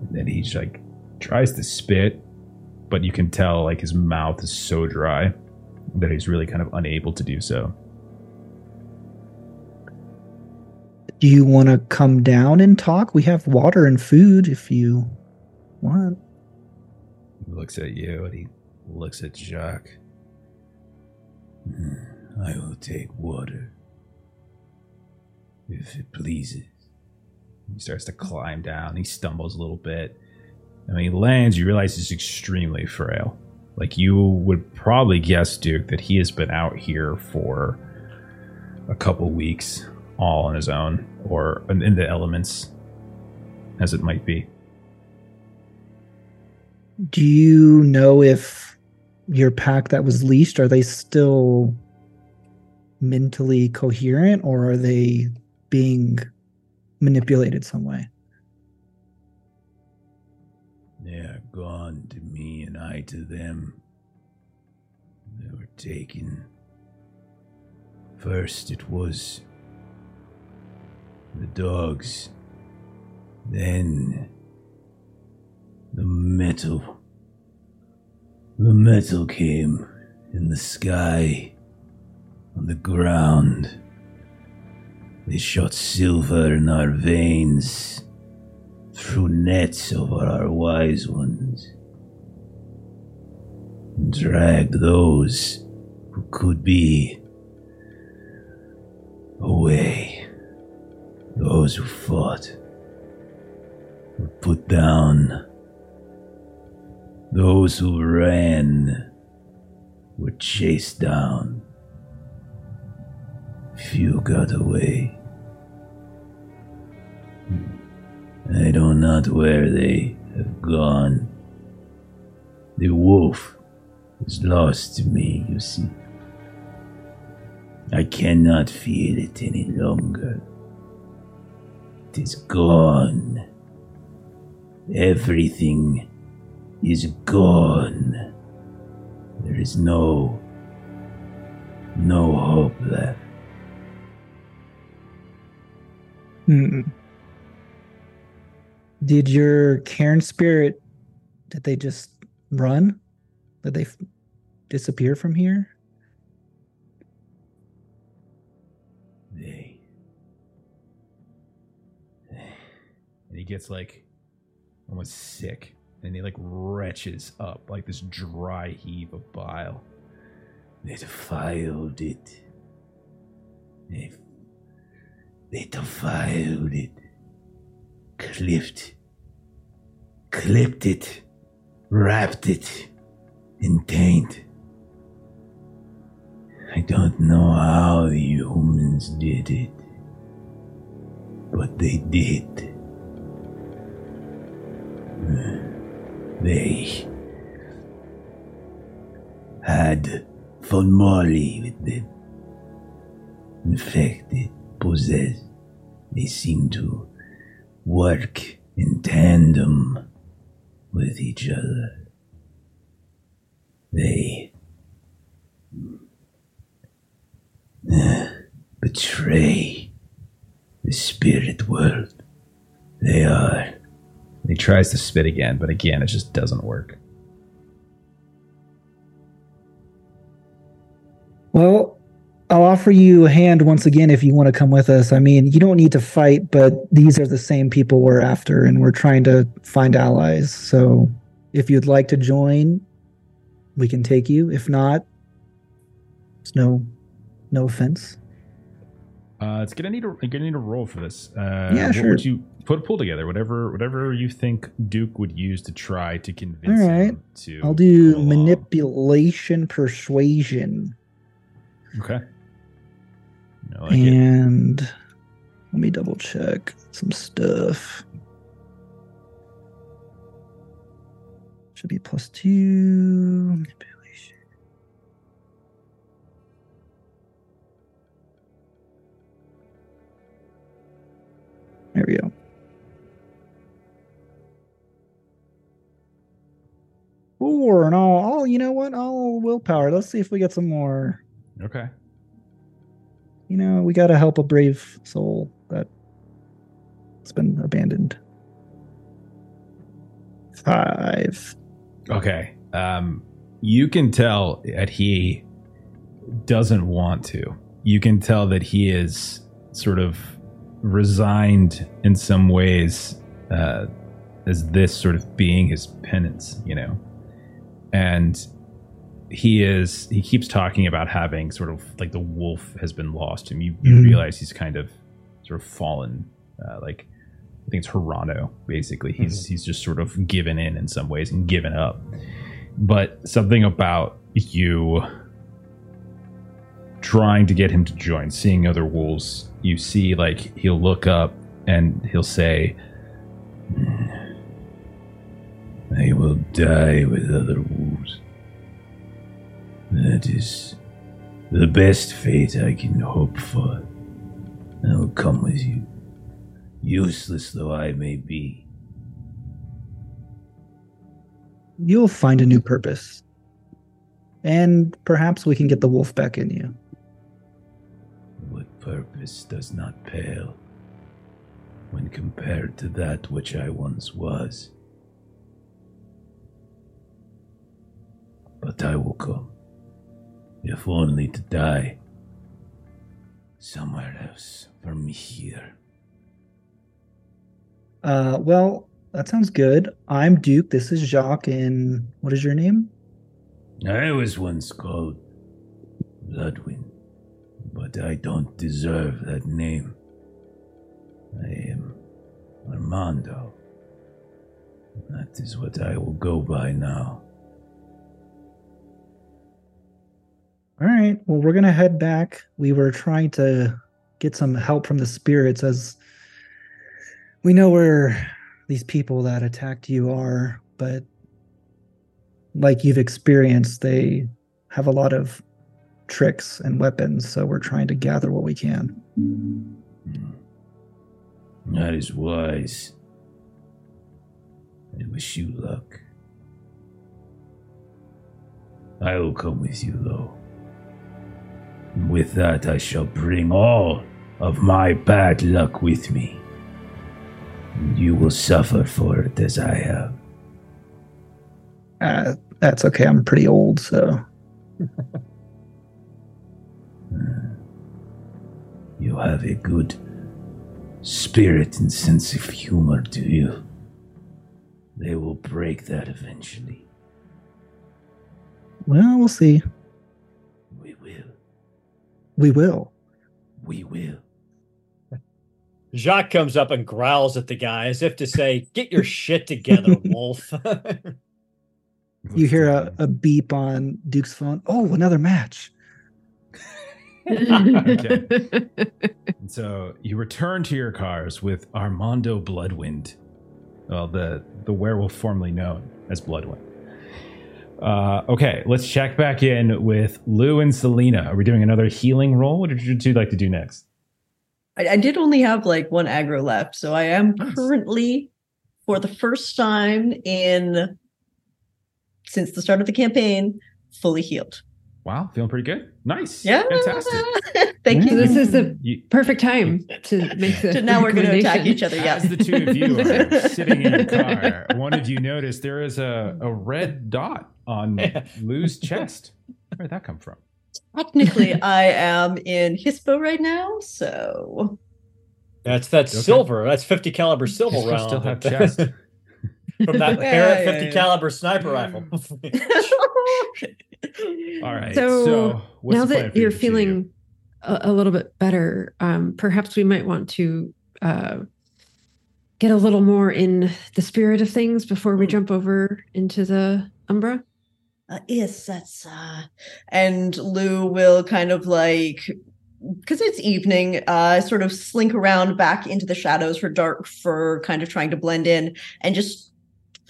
And then he's like tries to spit, but you can tell like his mouth is so dry that he's really kind of unable to do so. Do you want to come down and talk? We have water and food if you want. He looks at you and he looks at Jacques. Hmm, I will take water. If it pleases. He starts to climb down. He stumbles a little bit. And when he lands, you realize he's extremely frail. Like you would probably guess, Duke, that he has been out here for a couple weeks, all on his own, or in the elements, as it might be. Do you know if your pack that was leashed are they still mentally coherent or are they being manipulated some way? They are gone to me and I to them. They were taken. First it was the dogs, then the metal. The metal came in the sky, on the ground. They shot silver in our veins, threw nets over our wise ones, and dragged those who could be away. Those who fought were put down. Those who ran were chased down. Few got away. I know not where they have gone. The wolf is lost to me, you see. I cannot feel it any longer. It is gone. Everything is gone. There is no no hope left. Hmm. Did your Cairn spirit did they just run? Did they f- disappear from here? They And he gets like almost sick. And he like retches up like this dry heave of bile. they defiled it. They they defiled it. Clipped clipped it, wrapped it in taint. I don't know how the humans did it, but they did. They had Fomori with them. Infected, possessed, they seem to work in tandem with each other. They uh, betray the spirit world. They are He tries to spit again, but again, it just doesn't work. Well, I'll offer you a hand once again if you want to come with us. I mean, you don't need to fight, but these are the same people we're after, and we're trying to find allies. So if you'd like to join, we can take you. If not, it's no no offense. Uh, it's gonna need a gonna need a roll for this. Uh, Yeah, what sure. Would you put a pull together? Whatever, whatever you think Duke would use to try to convince All right. him to. I'll do go along. manipulation persuasion. Okay. Like it. and let me double check some stuff. Should be plus two. Manipulation. There we go. Four and all. Oh, you know what? All willpower. Let's see if we get some more. Okay. You know, we got to help a brave soul that has been abandoned. Five. Okay. Um, you can tell that he doesn't want to. You can tell that he is sort of resigned in some ways uh, as this sort of being his penance, you know. And he is he keeps talking about having sort of like the wolf has been lost to him. You, you Mhm. realize he's kind of sort of fallen, uh, like I think it's Harano. Basically, he's he's just sort of given in in some ways and given up. But something about you trying to get him to join, seeing other wolves, you see like he'll look up and he'll say, I will die with other wolves. That is the best fate I can hope for. I will come with you, useless though I may be. You'll find a new purpose. And perhaps we can get the wolf back in you. What purpose does not pale when compared to that which I once was? But I will come, if only to die somewhere else from here. Uh, well, that sounds good. I'm Duke. This is Jacques. And what is your name? I was once called Bloodwind, but I don't deserve that name. I am Armando. That is what I will go by now. All right. Well, we're to head back. We were trying to get some help from the spirits as we know where these people that attacked you are, but like you've experienced, they have a lot of tricks and weapons. So we're trying to gather what we can. That is wise. I wish you luck. I will come with you, though. With that, I shall bring all of my bad luck with me. And you will suffer for it as I have. Uh, that's okay. I'm pretty old, so *laughs* You have a good spirit and sense of humor, do you? They will break that eventually. well, we'll see. We will. We will. Jacques comes up and growls at the guy as if to say, Get your *laughs* shit together, wolf. *laughs* You hear a, a *laughs* beep on Duke's phone. Oh, another match. And so you return to your cars with Armando Bloodwind, well, the the werewolf formerly known as Bloodwind. Uh, okay, let's check back in with Lou and Salina. Are we doing another healing roll? What did you two like to do next? I, I did only have like one aggro left, so I am Nice. currently, for the first time in since the start of the campaign, fully healed. Wow, feeling pretty good. Nice. Yeah, fantastic. *laughs* Thank Yeah. you. Mm. this is the mm. You, perfect time to make the. So now we're going to attack each other. Yeah. As the two of you are *laughs* sitting in your car, one of you noticed there is a, a red dot on *laughs* Lou's chest. Where did that come from? Technically, I am in Hispo right now, so That's that's Okay. silver. That's 50 caliber silver Guess round. still have chest. From that Yeah, Barrett yeah, 50 yeah. caliber sniper rifle. *laughs* All right. So, So, what's now the that you you're two? feeling a, a little bit better, um, perhaps we might want to uh, get a little more in the spirit of things before we Mm. jump over into the Umbra. uh, yes, that's uh and Lou will kind of like because it's evening, uh, sort of slink around back into the shadows, for dark fur kind of trying to blend in, and just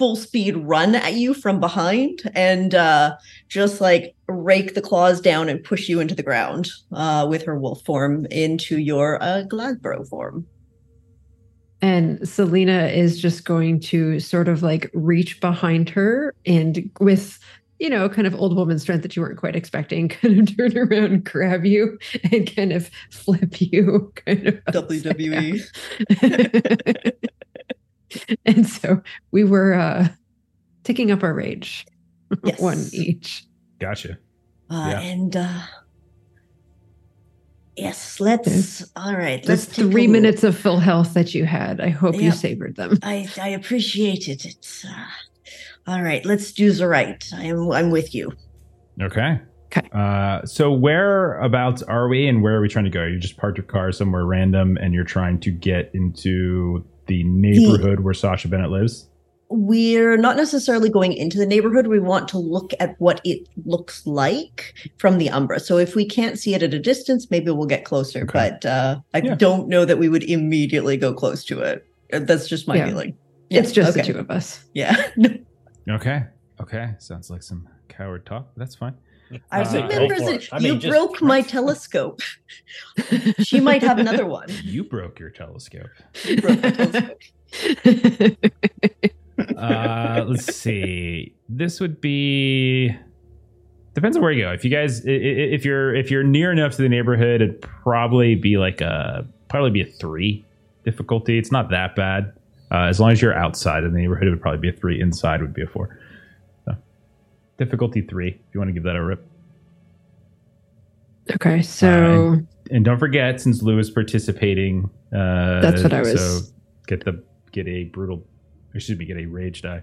full speed run at you from behind and uh, just like rake the claws down and push you into the ground uh, with her wolf form into your uh, Glabro form. And Salina is just going to sort of like reach behind her and with, you know, kind of old woman strength that you weren't quite expecting, *laughs* kind of turn around, grab you, and kind of flip you *laughs* kind of WWE. *laughs* *laughs* and so we were uh taking up our rage. *laughs* Yes. One each. Gotcha. Uh, Yeah. And uh, yes, let's. All right, let's take a three look. minutes of full health that you had. I hope you savored them. I I appreciate it. It's uh, all right. Let's do the right. I'm I'm with you. Okay. Uh, so whereabouts are we, and where are we trying to go? You just parked your car somewhere random, and you're trying to get into the neighborhood where Sascha Bennett lives. We're not necessarily going into the neighborhood. We want to look at what it looks like from the Umbra. So if we can't see it at a distance, maybe we'll get closer. Okay. But uh, I Yeah. don't know that we would immediately go close to it. Uh, That's just my Yeah. feeling. it's just okay. the two of us. Yeah. *laughs* Okay. Okay. Sounds like some coward talk. but That's fine. I Uh, remember that. I you mean, just- broke my *laughs* telescope. she might have another one. You broke your telescope. You broke my telescope. *laughs* Uh, let's see. This would be depends on where you go. If you guys, if you're if you're near enough to the neighborhood, it'd probably be like a probably be a three difficulty. It's not that bad. Uh, as long as you're outside of the neighborhood, it would probably be a three. Inside would be a four. Difficulty three. If you want to give that a rip. okay, so and don't forget, since Lou is participating, uh, That's what I was- So get the get a brutal, excuse me, get a rage die.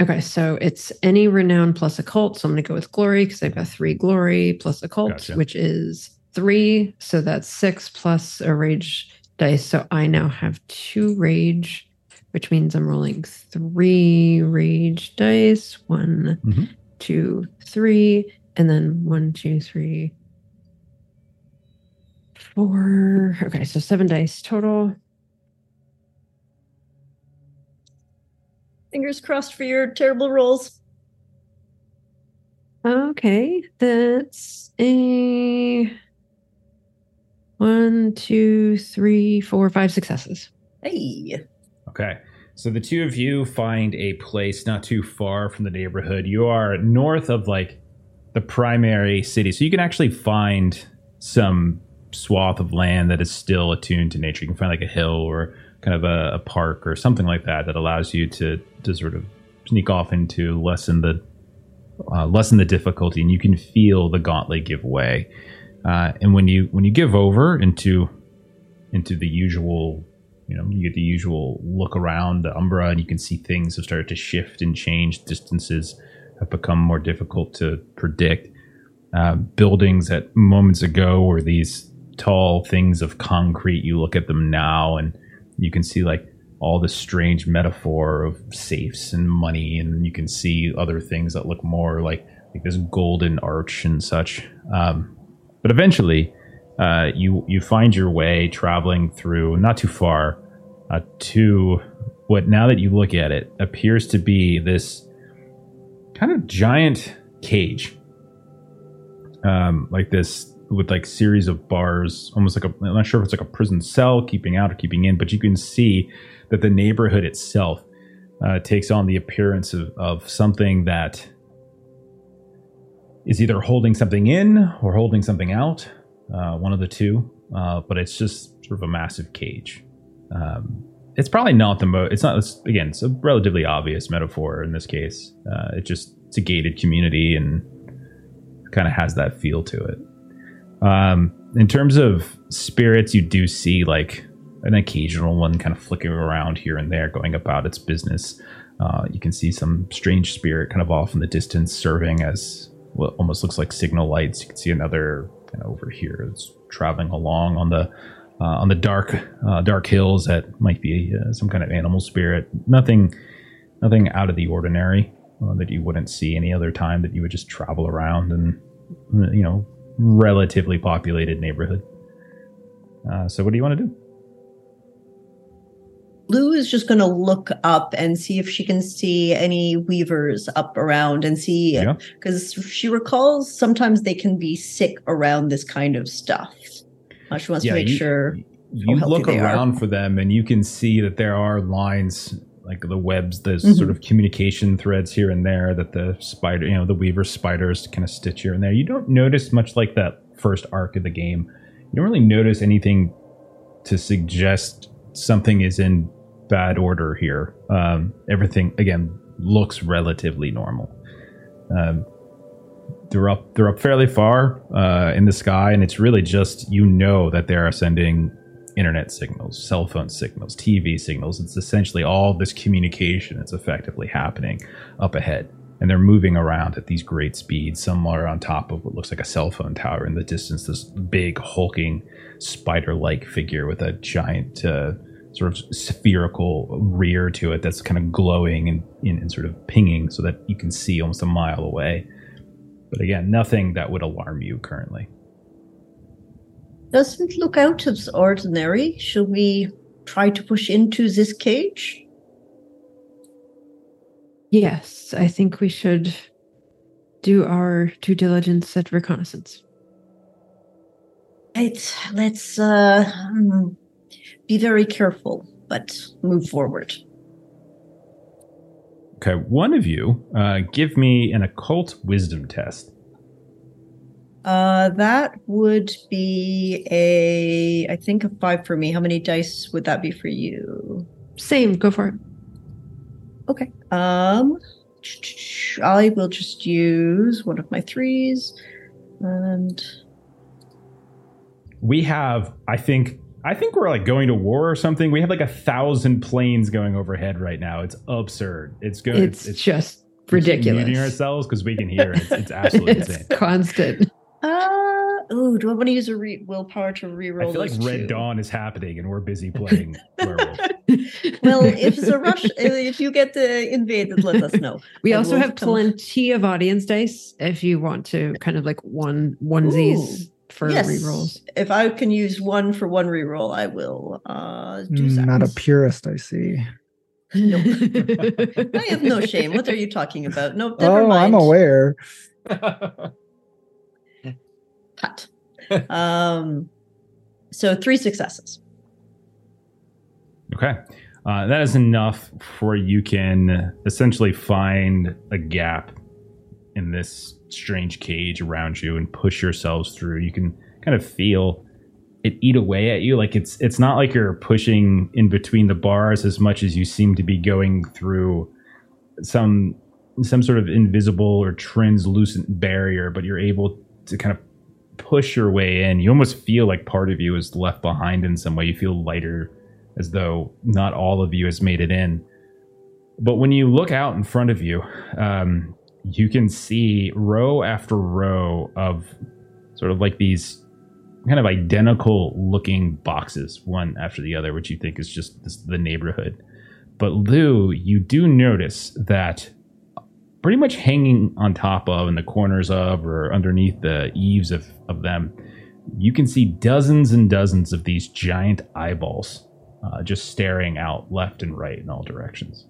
okay, so it's any renown plus occult. So I'm going to go with glory because I've got three glory plus occult, Gotcha. which is three. So that's six plus a rage dice. So I now have two rage, which means I'm rolling three rage dice. One, Mhm. two, three, and then one, two, three, four. Okay, so seven dice total. Fingers crossed for your terrible rolls. Okay, that's a one, two, three, four, five successes. Hey. Okay. So the two of you find a place not too far from the neighborhood. You are north of like the primary city. So you can actually find some swath of land that is still attuned to nature. You can find like a hill or kind of a, a park or something like that that allows you to to sort of sneak off into lessen the uh, lessen the difficulty, and you can feel the gauntlet give way. Uh, and when you when you give over into into the usual you know you get the usual look around the umbra and you can see things have started to shift and change. Distances have become more difficult to predict. Uh, buildings that moments ago were these tall things of concrete you look at them now and you can see like all this strange metaphor of safes and money and you can see other things that look more like like this golden arch and such. Um, but eventually uh, you you find your way traveling through not too far uh, to what now that you look at it appears to be this kind of giant cage. Um, like this with like series of bars almost like a i'm not sure if it's like a prison cell keeping out or keeping in but you can see that the neighborhood itself uh, takes on the appearance of, of something that is either holding something in or holding something out uh, one of the two uh, but it's just sort of a massive cage. Um, it's probably not the most it's not it's, again it's a relatively obvious metaphor in this case. Uh, it just it's a gated community and kind of has that feel to it. Um, in terms of spirits you do see like an occasional one kind of flicking around here and there going about its business. Uh, you can see some strange spirit kind of off in the distance serving as what almost looks like signal lights. You can see another kind of over here it's traveling along on the uh, on the dark uh, dark hills that might be uh, some kind of animal spirit nothing nothing out of the ordinary uh, that you wouldn't see any other time that you would just travel around and uh, you know relatively populated neighborhood. Uh, so, what do you want to do? Lou is just going to look up and see if she can see any weavers up around and see Yeah. because she recalls sometimes they can be sick around this kind of stuff. Uh, she wants Yeah, to make you- sure. You look they are. around for them, and you can see that there are lines like the webs, there's Mhm. sort of communication threads here and there that the spider, you know, the weaver spiders kind of stitch here and there. You don't notice much like that first arc of the game. You don't really notice anything to suggest something is in bad order here. Um, everything again looks relatively normal. Um, they're up they're up fairly far uh, in the sky and it's really just you know that they are sending internet signals cell phone signals tv signals it's essentially all this communication that's effectively happening up ahead and they're moving around at these great speeds some are on top of what looks like a cell phone tower in the distance this big hulking spider-like figure with a giant uh, sort of spherical rear to it that's kind of glowing and, and, and sort of pinging so that you can see almost a mile away but again, nothing that would alarm you currently. Doesn't look out of the ordinary. Should we try to push into this cage? Yes, I think we should do our due diligence at reconnaissance. Right. Let's uh, hmm, be very careful, but move forward. Okay, one of you, uh, give me an occult wisdom test. Uh, that would be a, I think a five for me. How many dice would that be for you? Same, go for it. Okay. Um, I will just use one of my threes, and We have, I think, I think we're like going to war or something. We have like a thousand planes going overhead right now. It's absurd. It's good. It's, just ridiculous. Muting ourselves because we can hear it. It's, it's *laughs* absolutely it's insane. constant. uh, ooh, do I want to use a re- willpower to reroll? I feel like those Red two? Dawn is happening and we're busy *laughs* playing werewolf. Well, *laughs* if the rush, if you get uh, invaded, let us know. we I also will have come- plenty of audience dice if you want to kind of like one onesies for yes. rerolls. If I can use one for one reroll, I will uh, do Mm, that. Not a purist, I see. No. *laughs* I have no shame. What are you talking about? No, never oh, mind. I'm aware. Cut. um, so three successes. Okay. Uh, that is enough for you can essentially find a gap in this strange cage around you and push yourselves through. You can kind of feel it eat away at you. Like it's it's not like you're pushing in between the bars as much as you seem to be going through some some sort of invisible or translucent barrier, but you're able to kind of push your way in. You almost feel like part of you is left behind in some way. You feel lighter as though not all of you has made it in. But when you look out in front of you, um, you can see row after row of sort of like these kind of identical looking boxes, one after the other, which you think is just this, the neighborhood. But Lou, you do notice that pretty much hanging on top of, in the corners of, or underneath the eaves of, of them, you can see dozens and dozens of these giant eyeballs uh, just staring out left and right in all directions.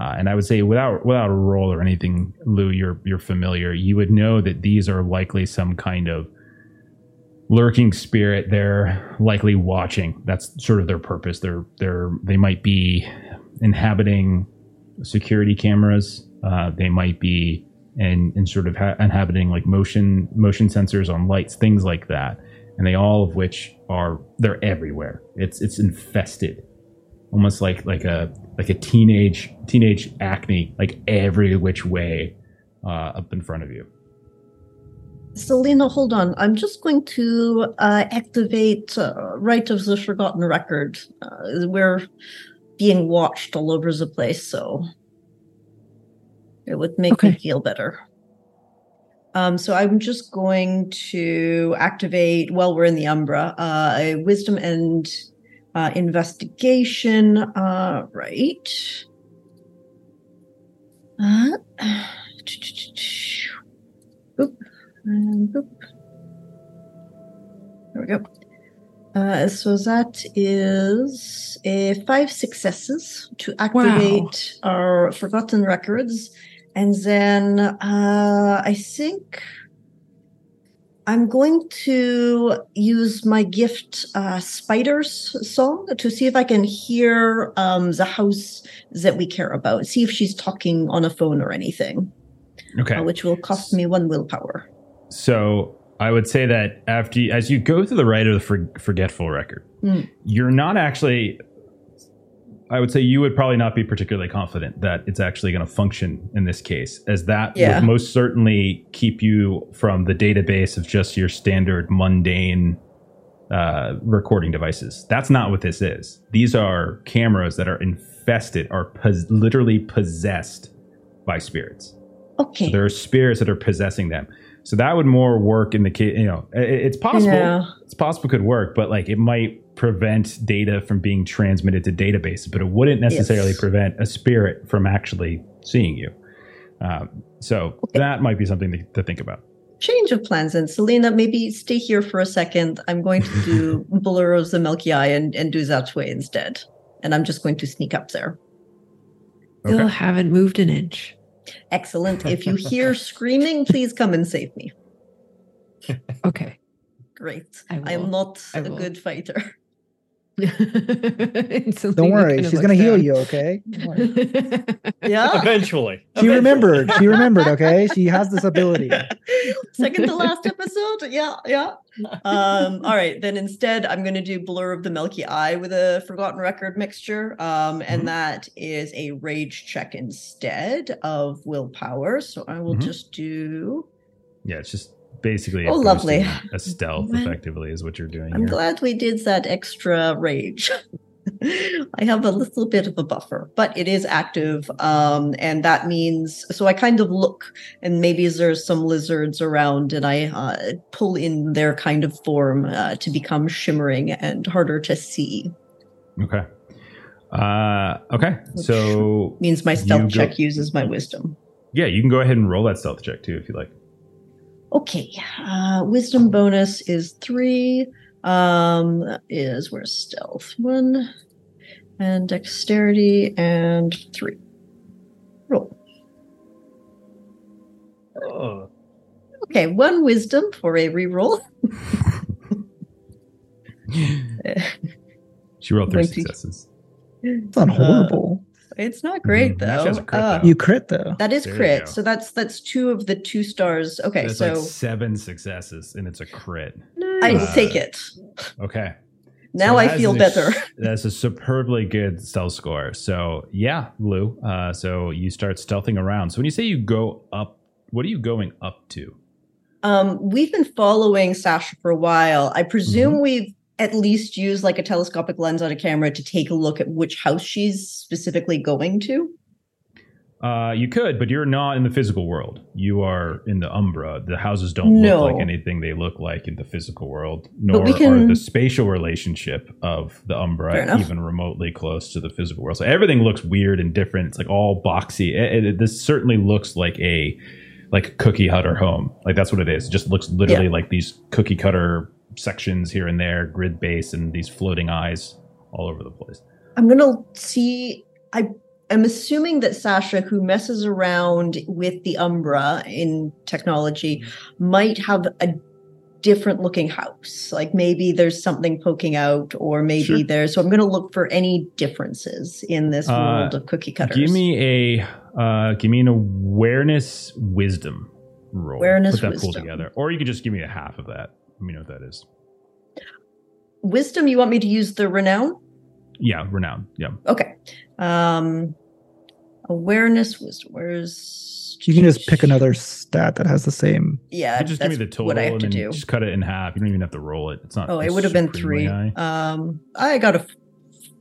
Uh, and I would say, without without a roll or anything, Lou, you're you're familiar. You would know that these are likely some kind of lurking spirit. They're likely watching. That's sort of their purpose. They're they're they might be inhabiting security cameras. Uh, they might be and and sort of ha- inhabiting like motion motion sensors on lights, things like that. And they all of which are they're everywhere. It's it's infested, almost like like a like a teenage teenage acne, like every which way uh, up in front of you. Salina, hold on. I'm just going to uh, activate uh, Rite of the Forgotten Record. Uh, we're being watched all over the place, so it would make me feel better. Um, so I'm just going to activate while we're in the Umbra, uh, a wisdom and uh, investigation. Uh, right. Uh, *sighs* boop, and boop. There we go. Uh, so that is a five successes to activate our forgotten records, and then uh, I think I'm going to use my gift, uh, Spider's song, to see if I can hear um, the house that we care about. See if she's talking on a phone or anything, Okay. uh, which will cost me one willpower. So I would say that after you, as you go through the rite of the for, forgetful record, Hmm. you're not actually. I would say you would probably not be particularly confident that it's actually going to function in this case, as that Yeah. would most certainly keep you from the database of just your standard mundane uh, recording devices. That's not what this is. These are cameras that are infested, are pos- literally possessed by spirits. Okay. So there are spirits that are possessing them. So that would more work in the case. You know, i- it's possible. Yeah. It's possible it could work, but like it might prevent data from being transmitted to databases, but it wouldn't necessarily Yes. prevent a spirit from actually seeing you. Um, so Okay. that might be something to, to think about. change of plans and Salina, maybe stay here for a second. I'm going to do *laughs* Blur of the Milky Eye and, and do that way instead. And I'm just going to sneak up there. Still haven't moved an inch. Excellent. If you hear *laughs* screaming, please come and save me. Okay. Great. I, I am not I a will. good fighter. *laughs* Don't worry, she's gonna heal you. Okay. *laughs* Yeah. Eventually. She Eventually. remembered. She remembered. Okay. *laughs* She has this ability. Second to last episode. Yeah, yeah. Um, all right, then instead I'm gonna do Blur of the Milky Eye with a forgotten record mixture. Um, and Mhm. that is a rage check instead of willpower. So I will Mhm. just do Yeah, it's just basically Oh, lovely. a stealth. Effectively, is what you're doing I'm here. glad we did that extra rage. *laughs* I have a little bit of a buffer, but it is active. Um, and that means so I kind of look, and maybe there's some lizards around, and I uh, pull in their kind of form uh, to become shimmering and harder to see. Okay. Uh, okay. So Means my stealth go- check uses my wisdom. yeah, you can go ahead and roll that stealth check too if you like. Okay, uh, wisdom bonus is three. Um, that is where's stealth one, and dexterity and three. Roll. Oh, Okay, one wisdom for a reroll. *laughs* *laughs* She rolled three successes. It's not horrible. It's not great Mhm. Though. crit, Uh, though. you crit though. that is There crit. So that's that's two of the two stars. Okay, That's so like seven successes, and it's a crit. I will Uh, take it. Okay. Now So I feel better. a- That's a superbly good stealth score. So yeah, Lou. Uh, so you start stealthing around. So when you say you go up, what are you going up to? Um, we've been following Sascha for a while. I presume Mm-hmm. we've at least use like a telescopic lens on a camera to take a look at which house she's specifically going to. Uh, you could, but you're not in the physical world. You are in the Umbra. The houses don't No. look like anything they look like in the physical world, nor we are the spatial relationship of the Umbra even remotely close to the physical world. So everything looks weird and different. It's like all boxy. It- it- this certainly looks like a like cookie cutter home. Like that's what it is. It just looks literally Yeah. like these cookie cutter sections here and there, grid base, and these floating eyes all over the place. I'm gonna see. I am assuming that Sascha, who messes around with the Umbra in technology, might have a different looking house. Like maybe there's something poking out, or maybe Sure. there's. So I'm gonna look for any differences in this Uh, world of cookie cutters. Give me a uh, give me an awareness wisdom roll. Awareness Put that pool wisdom. together, or you could just give me a half of that. Let me know what that is. wisdom. You want me to use the renown? Yeah, renown. Yeah, Okay. Um, awareness wisdom. Where's You can just pick another stat that has the same. Yeah, You just give me the total what I have and to then do. just cut it in half. You don't even have to roll it. It's not. Oh, it would have been three. high. Um, I got a. f-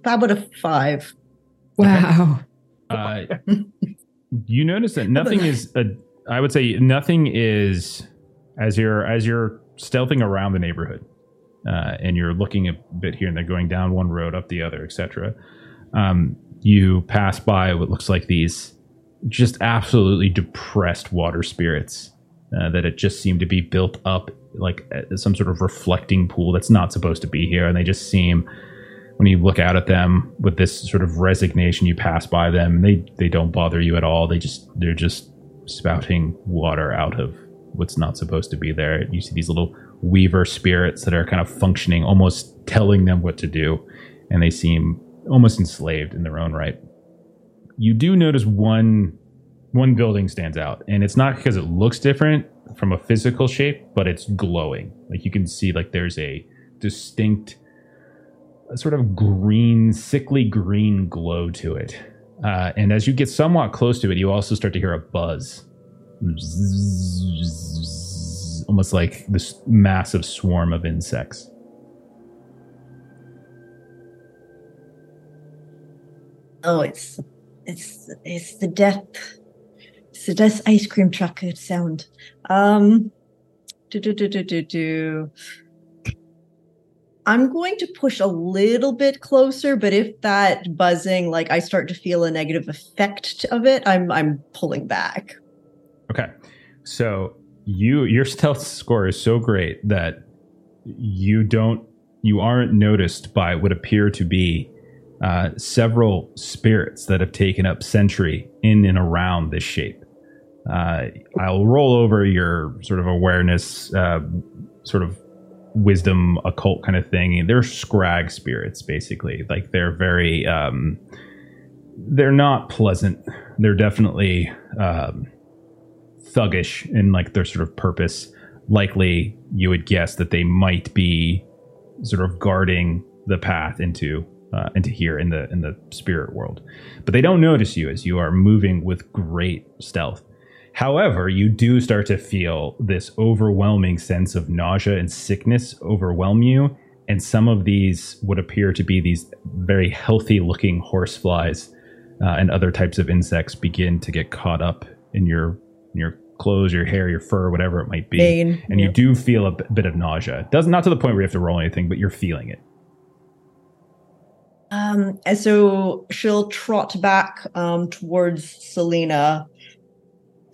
How about a five? Wow. Uh, *laughs* you notice that nothing is a. I would say nothing is as you're as you're stealthing around the neighborhood, uh, and you're looking a bit here and they're going down one road, up the other, etc. Um, you pass by what looks like these just absolutely depressed water spirits uh, that it just seemed to be built up like some sort of reflecting pool that's not supposed to be here, and they just seem when you look out at them with this sort of resignation, you pass by them. They they don't bother you at all. They just they're just spouting water out of what's not supposed to be there. You see these little weaver spirits that are kind of functioning, almost telling them what to do, and they seem almost enslaved in their own right. You do notice one one building stands out, and it's not because it looks different from a physical shape, but it's glowing. Like you can see, like there's a distinct a sort of green, sickly green glow to it. Uh, and as you get somewhat close to it, you also start to hear a buzz. Almost like this massive swarm of insects. Oh, it's it's it's the death. It's the death ice cream truck sound. Um do do do do do do. I'm going to push a little bit closer, but if that buzzing, like I start to feel a negative effect of it, I'm I'm pulling back. Okay. So you your stealth score is so great that you don't you aren't noticed by what appear to be uh, several spirits that have taken up sentry in and around this shape. Uh, I'll roll over your sort of awareness, uh, sort of wisdom occult kind of thing. They're scrag spirits, basically. Like they're very, um, they're not pleasant. They're definitely um, thuggish in like their sort of purpose. Likely, you would guess that they might be sort of guarding the path into uh, into here in the in the spirit world, but they don't notice you as you are moving with great stealth. However, you do start to feel this overwhelming sense of nausea and sickness overwhelm you. And some of these would appear to be these very healthy looking horseflies uh, and other types of insects begin to get caught up in your your clothes, your hair, your fur, whatever it might be. Bane, and yep. you do feel a b- bit of nausea. It does not not to the point where you have to roll anything, but you're feeling it. Um, and so she'll trot back um, towards Salina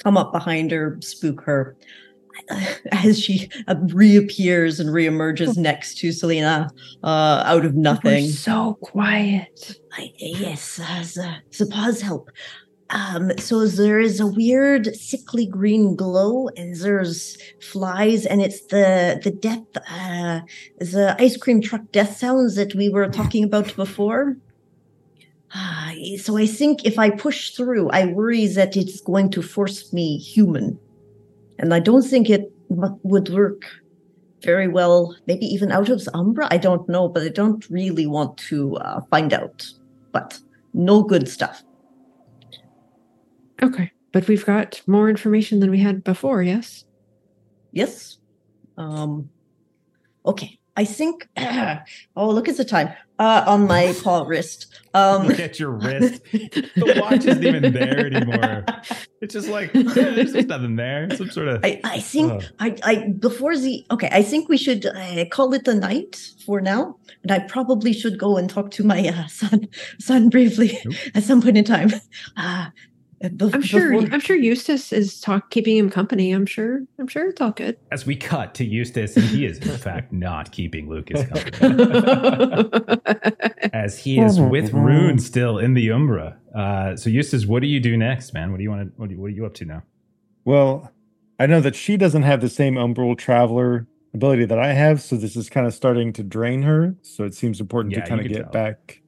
come up behind her, spook her. *laughs* As she uh, reappears and reemerges next to Salina uh, out of nothing. We're so quiet. I, yes, uh, the, the pause help. Um, so there is a weird sickly green glow, and there's flies, and it's the the death, uh, the ice cream truck death sounds that we were talking about before. Ah, so I think if I push through, I worry that it's going to force me human, and I don't think it would work very well. Maybe even out of Umbra. I don't know, but I don't really want to uh, find out. But no good stuff. Okay. But we've got more information than we had before, yes? Yes. Um okay. I think *clears throat* oh look at the time. Uh on my *laughs* paw wrist. Um Look at your wrist. The watch isn't even there anymore. It's just like *laughs* there's just nothing there. Some sort of. I, I think Oh. I, I before the okay I think we should uh, call it a night for now and I probably should go and talk to my uh, son son briefly Nope. *laughs* at some point in time uh, be- I'm sure before- I'm sure Eustace is talk keeping him company. I'm sure. I'm sure it's all good. As we cut to Eustace, and he is in *laughs* fact not keeping Lucas *laughs* company, as he is with Rune still in the Umbra. Uh, so Eustace, what do you do next, man? What do you want to? What, what are you up to now? Well, I know that she doesn't have the same umbral traveler ability that I have, so this is kind of starting to drain her. So it seems important Yeah, to kind of get tell. back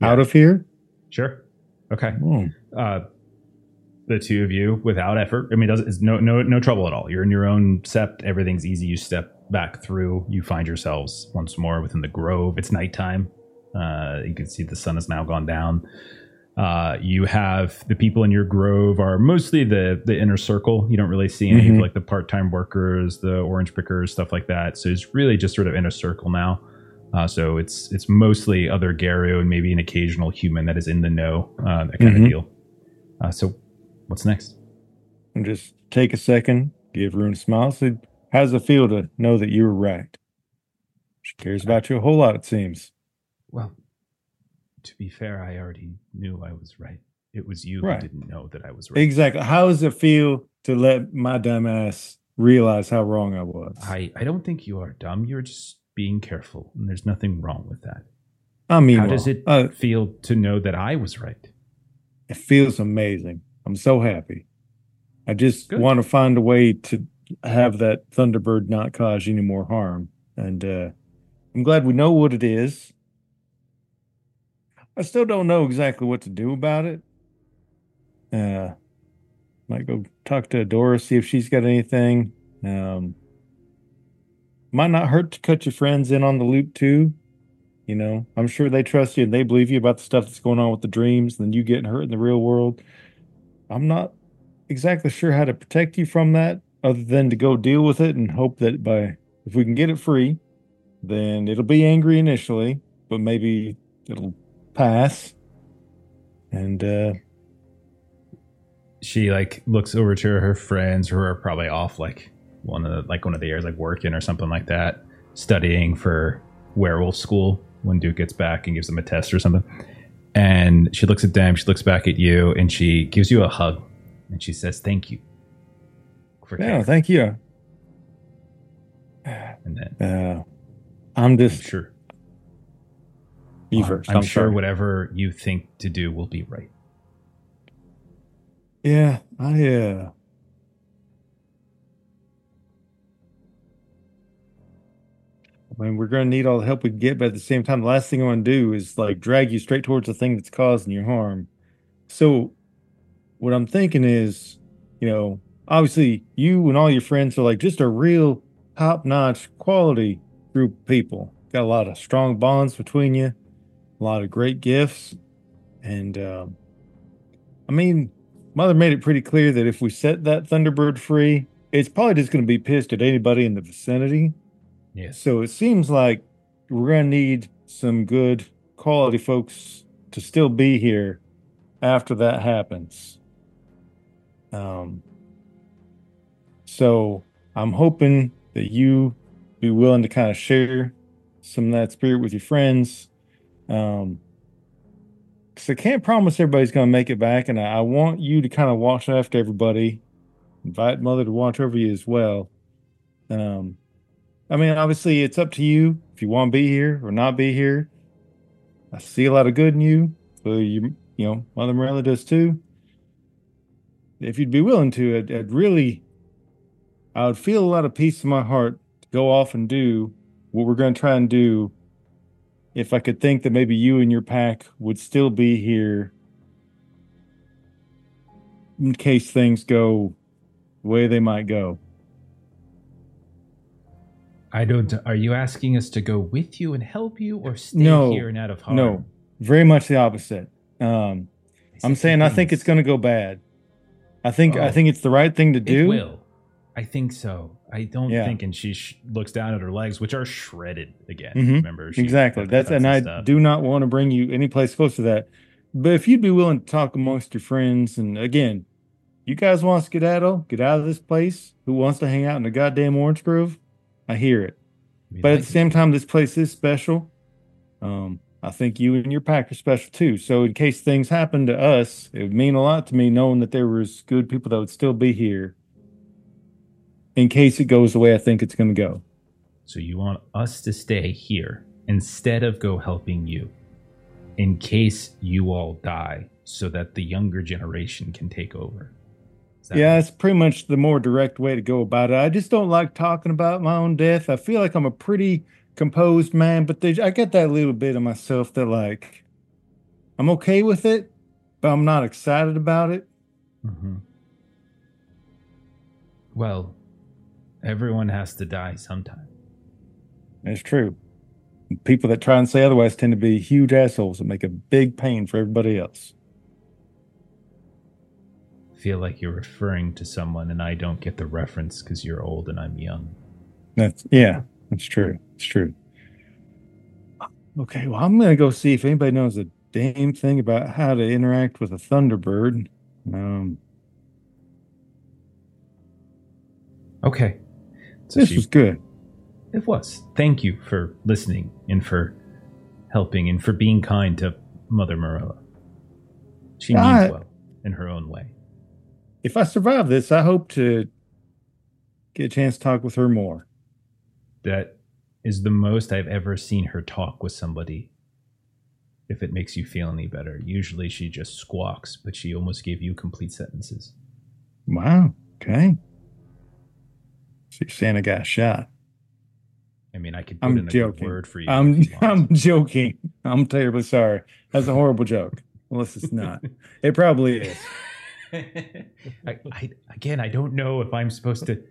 Yeah. out of here. Sure. Okay. Oh, Uh, the two of you, without effort. I mean, does it's no no no trouble at all. You're in your own sept. Everything's easy. You step back through. You find yourselves once more within the grove. It's nighttime. Uh, you can see the sun has now gone down. Uh, you have the people in your grove are mostly the the inner circle. You don't really see any of Mhm. like the part time workers, the orange pickers, stuff like that. So it's really just sort of inner circle now. Uh, so it's it's mostly other Garou and maybe an occasional human that is in the know, uh, that kind Mhm. of deal. Uh, so what's next? and just take a second, give Rune a smile. Say, how does it feel to know that you were right? She cares about you a whole lot, it seems. Well, to be fair, I already knew I was right. It was you Right. who didn't know that I was right. Exactly. How does it feel to let my dumb ass realize how wrong I was. I, I don't think you are dumb. You're just being careful, and there's nothing wrong with that. I mean, How does it Uh, feel to know that I was right? it feels amazing. I'm so happy. I just Good. want to find a way to have that Thunderbird not cause any more harm. And uh, I'm glad we know what it is. I still don't know exactly what to do about it. Uh, might go talk to Dora, see if she's got anything. Um, might not hurt to cut your friends in on the loop too. You know, I'm sure they trust you and they believe you about the stuff that's going on with the dreams and you getting hurt in the real world. I'm not exactly sure how to protect you from that other than to go deal with it and hope that by if we can get it free, then it'll be angry initially, but maybe it'll pass. And uh She like looks over to her friends who are probably off like one of the like one of the years like working or something like that, studying for werewolf school when Duke gets back and gives them a test or something. And she looks at them, she looks back at you, and she gives you a hug and she says, Thank you. For yeah, care." thank you. and then Uh I'm I'm just sure you I'm- first. I'm, I'm sure sorry. whatever you think to do will be right. Yeah, I uh I mean, we're gonna need all the help we can get, but at the same time, the last thing I want to do is like drag you straight towards the thing that's causing you harm. So, what I'm thinking is, you know, obviously you and all your friends are like just a real top-notch quality group of people. Got a lot of strong bonds between you, a lot of great gifts, and um, I mean, Mother made it pretty clear that if we set that Thunderbird free, it's probably just going to be pissed at anybody in the vicinity. So it seems like we're going to need some good quality folks to still be here after that happens. Um, so I'm hoping that you be willing to kind of share some of that spirit with your friends. Um, because I can't promise everybody's going to make it back, and I, I want you to kind of watch after everybody. Invite mother to watch over you as well. Um, I mean, obviously, it's up to you if you want to be here or not be here. I see a lot of good in you, so you, you know, Mother Morella does too. If you'd be willing to, I'd, I'd really, I would feel a lot of peace in my heart to go off and do what we're going to try and do if I could think that maybe you and your pack would still be here in case things go the way they might go. I don't. Are you asking us to go with you and help you, or stay No, here and out of harm? No, very much the opposite. Um, I'm saying I think it's going to go bad. I think I Oh. think it's the right thing to It do. will. I think so. I don't Yeah. think, and she sh- looks down at her legs, which are shredded again. Mhm. Remember, she Exactly. That's cuts and I do not want to bring you any place close to that. But if you'd be willing to talk amongst your friends, and again, you guys want to skedaddle, get out of this place. Who wants to hang out in the goddamn orange grove? I hear it. We But at the it. same time, this place is special. Um, I think you and your pack are special too. So in case things happen to us, it would mean a lot to me knowing that there was good people that would still be here. In case it goes the way I think it's going to go. So you want us to stay here instead of go helping you, in case you all die, so that the younger generation can take over. Yeah, it's pretty much the more direct way to go about it. I just don't like talking about my own death. I feel like I'm a pretty composed man, but there's, I get that little bit of myself that like I'm okay with it, but I'm not excited about it. Mhm. Well, everyone has to die sometime. That's true. People that try and say otherwise tend to be huge assholes and make a big pain for everybody else. Feel like you're referring to someone, and I don't get the reference because you're old and I'm young. That's yeah, that's true. It's true. Okay, well, I'm gonna go see if anybody knows a damn thing about how to interact with a Thunderbird. Um, Okay. So this she was good. It was. Thank you for listening and for helping and for being kind to Mother Morella. She means I- well in her own way. If I survive this, I hope to get a chance to talk with her more. That is the most I've ever seen her talk with somebody. If it makes you feel any better. Usually she just squawks, but she almost gave you complete sentences. Wow. Okay. So you're saying I got shot. I mean, I could put I'm in a joking. good word for you. I'm you. *laughs* I'm joking. I'm terribly sorry. That's a horrible joke. Unless it's not. It probably is. *laughs* *laughs* I, I, again, I don't know if I'm supposed to.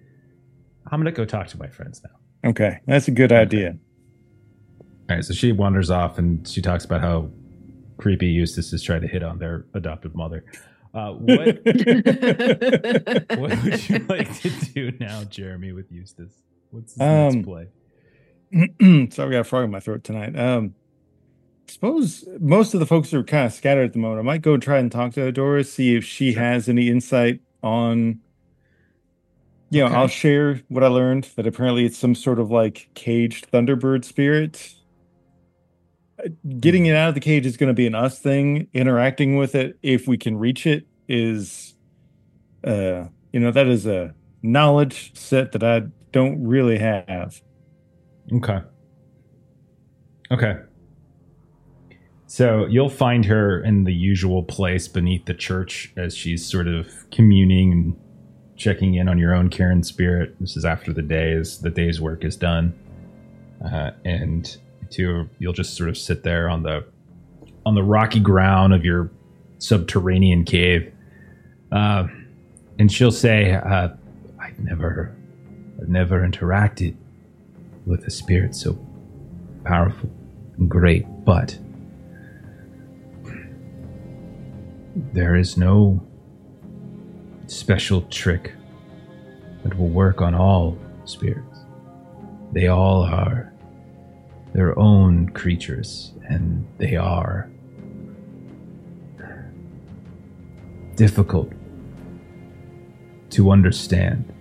I'm gonna go talk to my friends now. Okay. That's a good idea. All right, so she wanders off and she talks about how creepy Eustace is trying to hit on their adoptive mother. Uh, what *laughs* what would you like to do now, Jeremy, with Eustace? What's his Um, next play? *clears throat* Sorry, I got a frog in my throat tonight. Um, suppose most of the folks are kind of scattered at the moment. I might go try and talk to Doris, see if she has any insight on. You know, Okay. I'll share what I learned that apparently it's some sort of like caged Thunderbird spirit. Uh, Getting it out of the cage is going to be an us thing. Interacting with it, if we can reach it, is, uh, you know, that is a knowledge set that I don't really have. Okay. Okay. So you'll find her in the usual place beneath the church as she's sort of communing and checking in on your own Caern spirit. This is after the days the day's work is done, uh, and two you'll just sort of sit there on the on the rocky ground of your subterranean cave, uh, and she'll say, uh, "I've never, I've never interacted." with a spirit so powerful and great, but there is no special trick that will work on all spirits. They all are their own creatures, and they are difficult to understand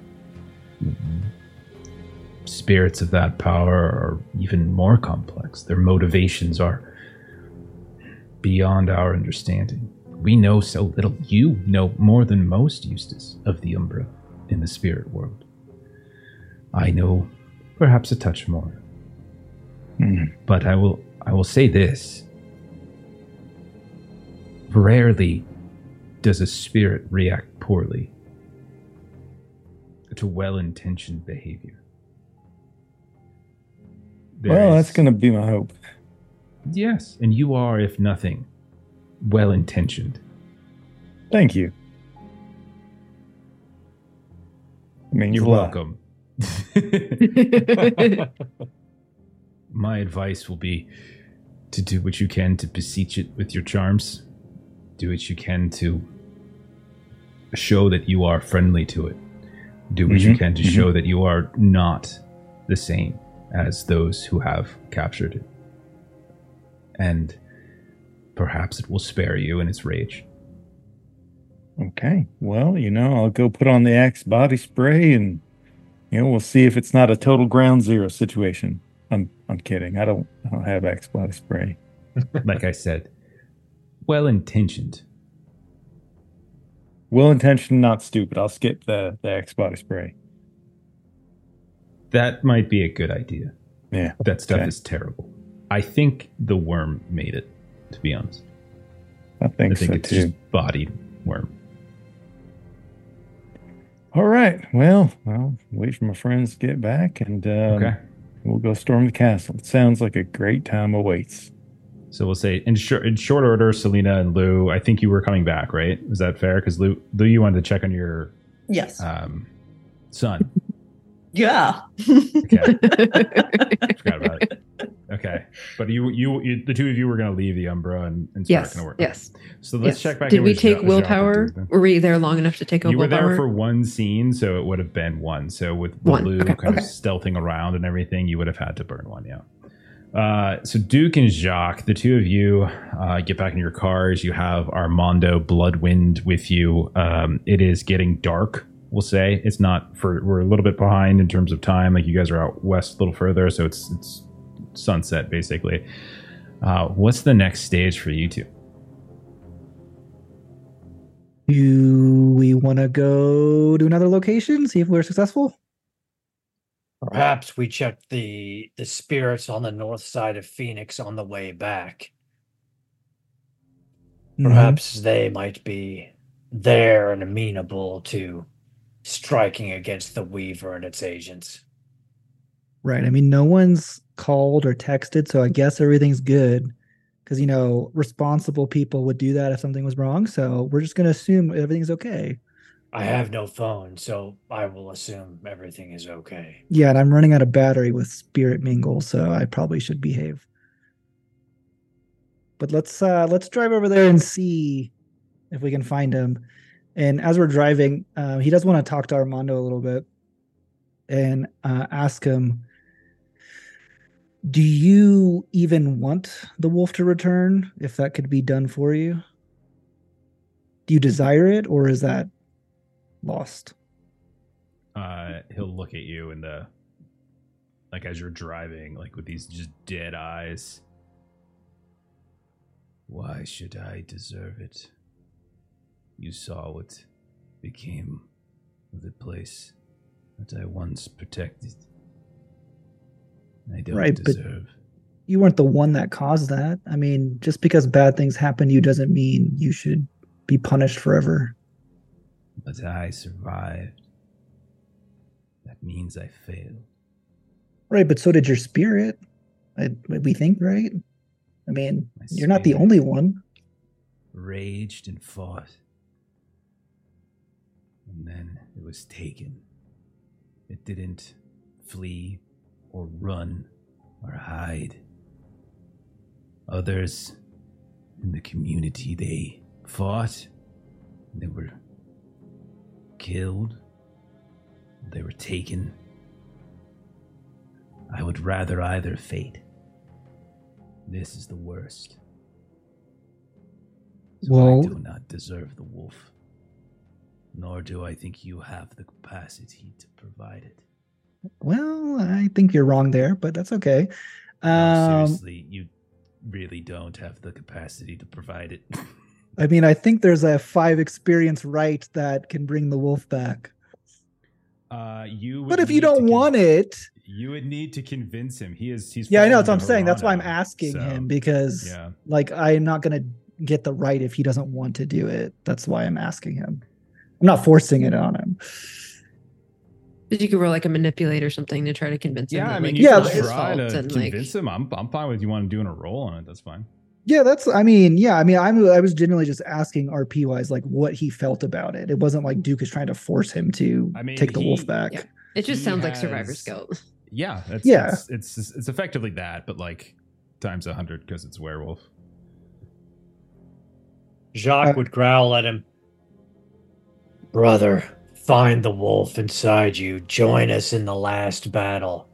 spirits of that power are even more complex. Their motivations are beyond our understanding. We know so little. You know more than most, Eustace, of the Umbra in the spirit world. I know perhaps a touch more. Hmm. But I will I will say this. Rarely does a spirit react poorly to well-intentioned behavior. There well, that's going to be my hope. Yes, and you are, if nothing, well intentioned. Thank you. I mean, You're welcome. *laughs* *laughs* My advice will be to do what you can to beseech it with your charms. Do what you can to show that you are friendly to it. Do what you Mhm, can to mhm. show that you are not the same as those who have captured it. And perhaps it will spare you in its rage. Okay. Well, you know, I'll go put on the Axe body spray and, you know, we'll see if it's not a total ground zero situation. I'm, I'm kidding. I don't, I don't have Axe body spray. *laughs* Like I said, well intentioned. Well intentioned, not stupid. I'll skip the, the Axe body spray. That might be a good idea. Yeah. That stuff Okay. is terrible. I think the worm made it, to be honest. I think, I think so it's too. just bodied worm. All right. Well, I'll wait for my friends to get back and um, Okay. we'll go storm the castle. It sounds like a great time awaits. So we'll say in short, in short order, Salina and Lou. I think you were coming back, right? Is that fair? Because Lou, Lou, you wanted to check on your Yes. um, son. *laughs* yeah. Okay, *laughs* forgot about it. Okay, but you, you, you, the two of you were going to leave the Umbra and, and start yes. going to work. Yes. So let's yes. check back. Did we take Jo- willpower? and Duke then. Were we there long enough to take You were there for one scene, so it would have been one. So with, One, Lou okay, kind okay. of stealthing around and everything, you would have had to burn one. Yeah. Uh, so Duke and Jacques, the two of you, uh, get back in your cars. You have Armando Bloodwind with you. Um, it is getting dark. We'll say it's not for we're a little bit behind in terms of time. Like you guys are out west a little further, so it's it's sunset basically. Uh, what's the next stage for you two? Do we want to go to another location, see if we're successful? Perhaps we check the the spirits on the north side of Phoenix on the way back. Mhm. Perhaps they might be there and amenable to striking against the Weaver and its agents. Right. I mean, no one's called or texted, so I guess everything's good. Because you know, responsible people would do that if something was wrong. So we're just gonna assume everything's okay. I have no phone, so I will assume everything is okay. Yeah, and I'm running out of battery with Spirit Mingle, so I probably should behave. But let's uh let's drive over there and see if we can find him. And as we're driving, uh, he does want to talk to Armando a little bit and uh, ask him, "Do you even want the wolf to return? If that could be done for you, do you desire it, or is that lost?" Uh, he'll look at you in the like as you're driving, like with these just dead eyes. Why should I deserve it? You saw what became of the place that I once protected. I don't Right, but- deserve. you weren't the one that caused that. I mean, just because bad things happen to you doesn't mean you should be punished forever. But I survived. That means I failed. Right, but so did your spirit. I, we think, right? I mean, My you're not the only one. Raged and fought. And then it was taken. It didn't flee or run or hide. Others in the community, they fought. They were killed. They were taken. I would rather either fate. This is the worst. So Well- I do not deserve the wolf. Nor do I think you have the capacity to provide it. Well, I think you're wrong there, but that's okay. Um, seriously, you really don't have the capacity to provide it. *laughs* I mean, I think there's a five experience rite that can bring the wolf back. Uh, you. But if you don't con- want it, you would need to convince him. He is. He's. yeah, I know that's what I'm saying. That's why I'm asking so, him because, Yeah. like, I'm not gonna get the rite if he doesn't want to do it. That's why I'm asking him. I'm not forcing it on him. But you could roll like a manipulate or something to try to convince him. Yeah, I mean, like, you Yeah, it's can not his try to and like convince him. I'm. I'm fine with you want to doing a roll on it. That's fine. Yeah, that's. I mean, yeah. I mean, I'm. I was generally just asking RP wise, like, what he felt about it. It wasn't like Duke is trying to force him to I mean, take the wolf back. yeah. it just He sounds like survivor's has- guilt. *laughs* Yeah. It's, Yeah. It's, it's it's effectively that, but like times a hundred because it's werewolf. Jacques Uh, would growl at him. Brother, find the wolf inside you. Join us in the last battle.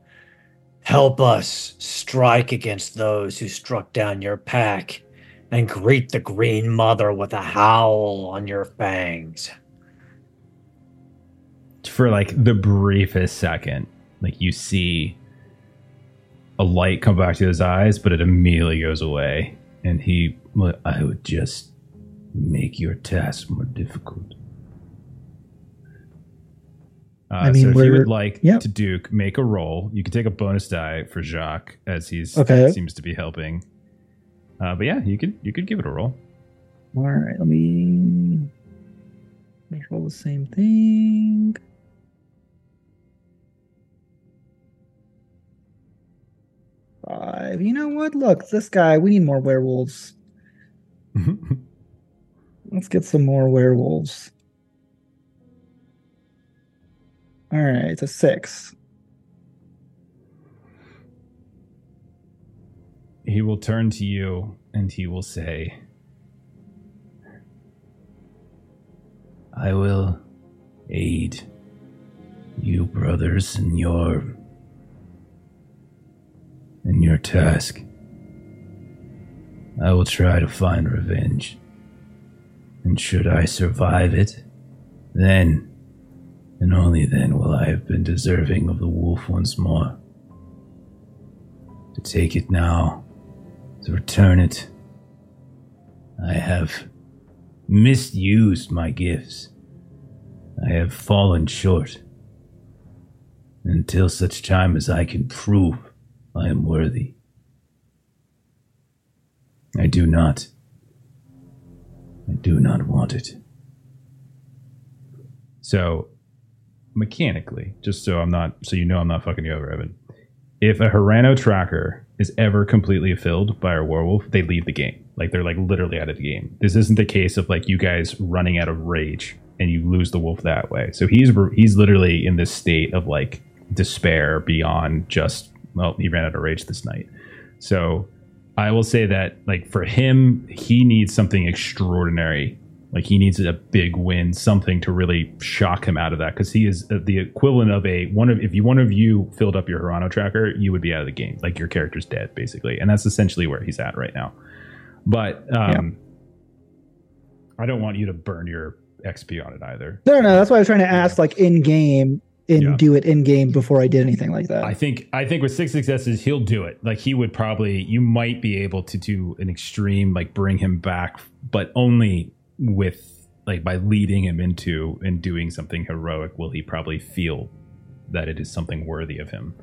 Help us strike against those who struck down your pack and greet the Green Mother with a howl on your fangs. For like the briefest second, like you see a light come back to his eyes, but it immediately goes away, and he. I would just make your task more difficult. Uh, I mean, so if you would like yep. to Duke make a roll, you can take a bonus die for Jacques as he's Okay. seems to be helping. Uh, but yeah, you could you could give it a roll. All right, let me me roll the same thing. Five. You know what? Look, this guy. We need more werewolves. *laughs* Let's get some more werewolves. All right, it's a six. he will turn to you and he will say, I will aid you brothers in your in your task. I will try to find revenge. And should I survive it, then and only then will I have been deserving of the wolf once more. To take it now, to return it, I have misused my gifts. I have fallen short. until such time as I can prove I am worthy. I do not. I do not want it. So, mechanically, just so I'm not, so you know I'm not fucking you over, Evan. If a Harano tracker is ever completely filled by a werewolf, they leave the game. Like they're like literally out of the game. This isn't the case of like you guys running out of rage and you lose the wolf that way. So he's he's literally in this state of like despair beyond just well, he ran out of rage this night. So I will say that like for him, he needs something extraordinary. Like he needs a big win, something to really shock him out of that because he is the equivalent of a one of if you one of you filled up your Harano tracker, you would be out of the game. Like your character's dead basically, and that's essentially where he's at right now. But um, I don't want you to burn your XP on it either. No, no, no. That's why I was trying to ask, like in game, and Yeah. do it in game before I did anything like that. I think I think with six successes he'll do it. Like he would probably you might be able to do an extreme like bring him back, but only with like by leading him into and doing something heroic will he probably feel that it is something worthy of him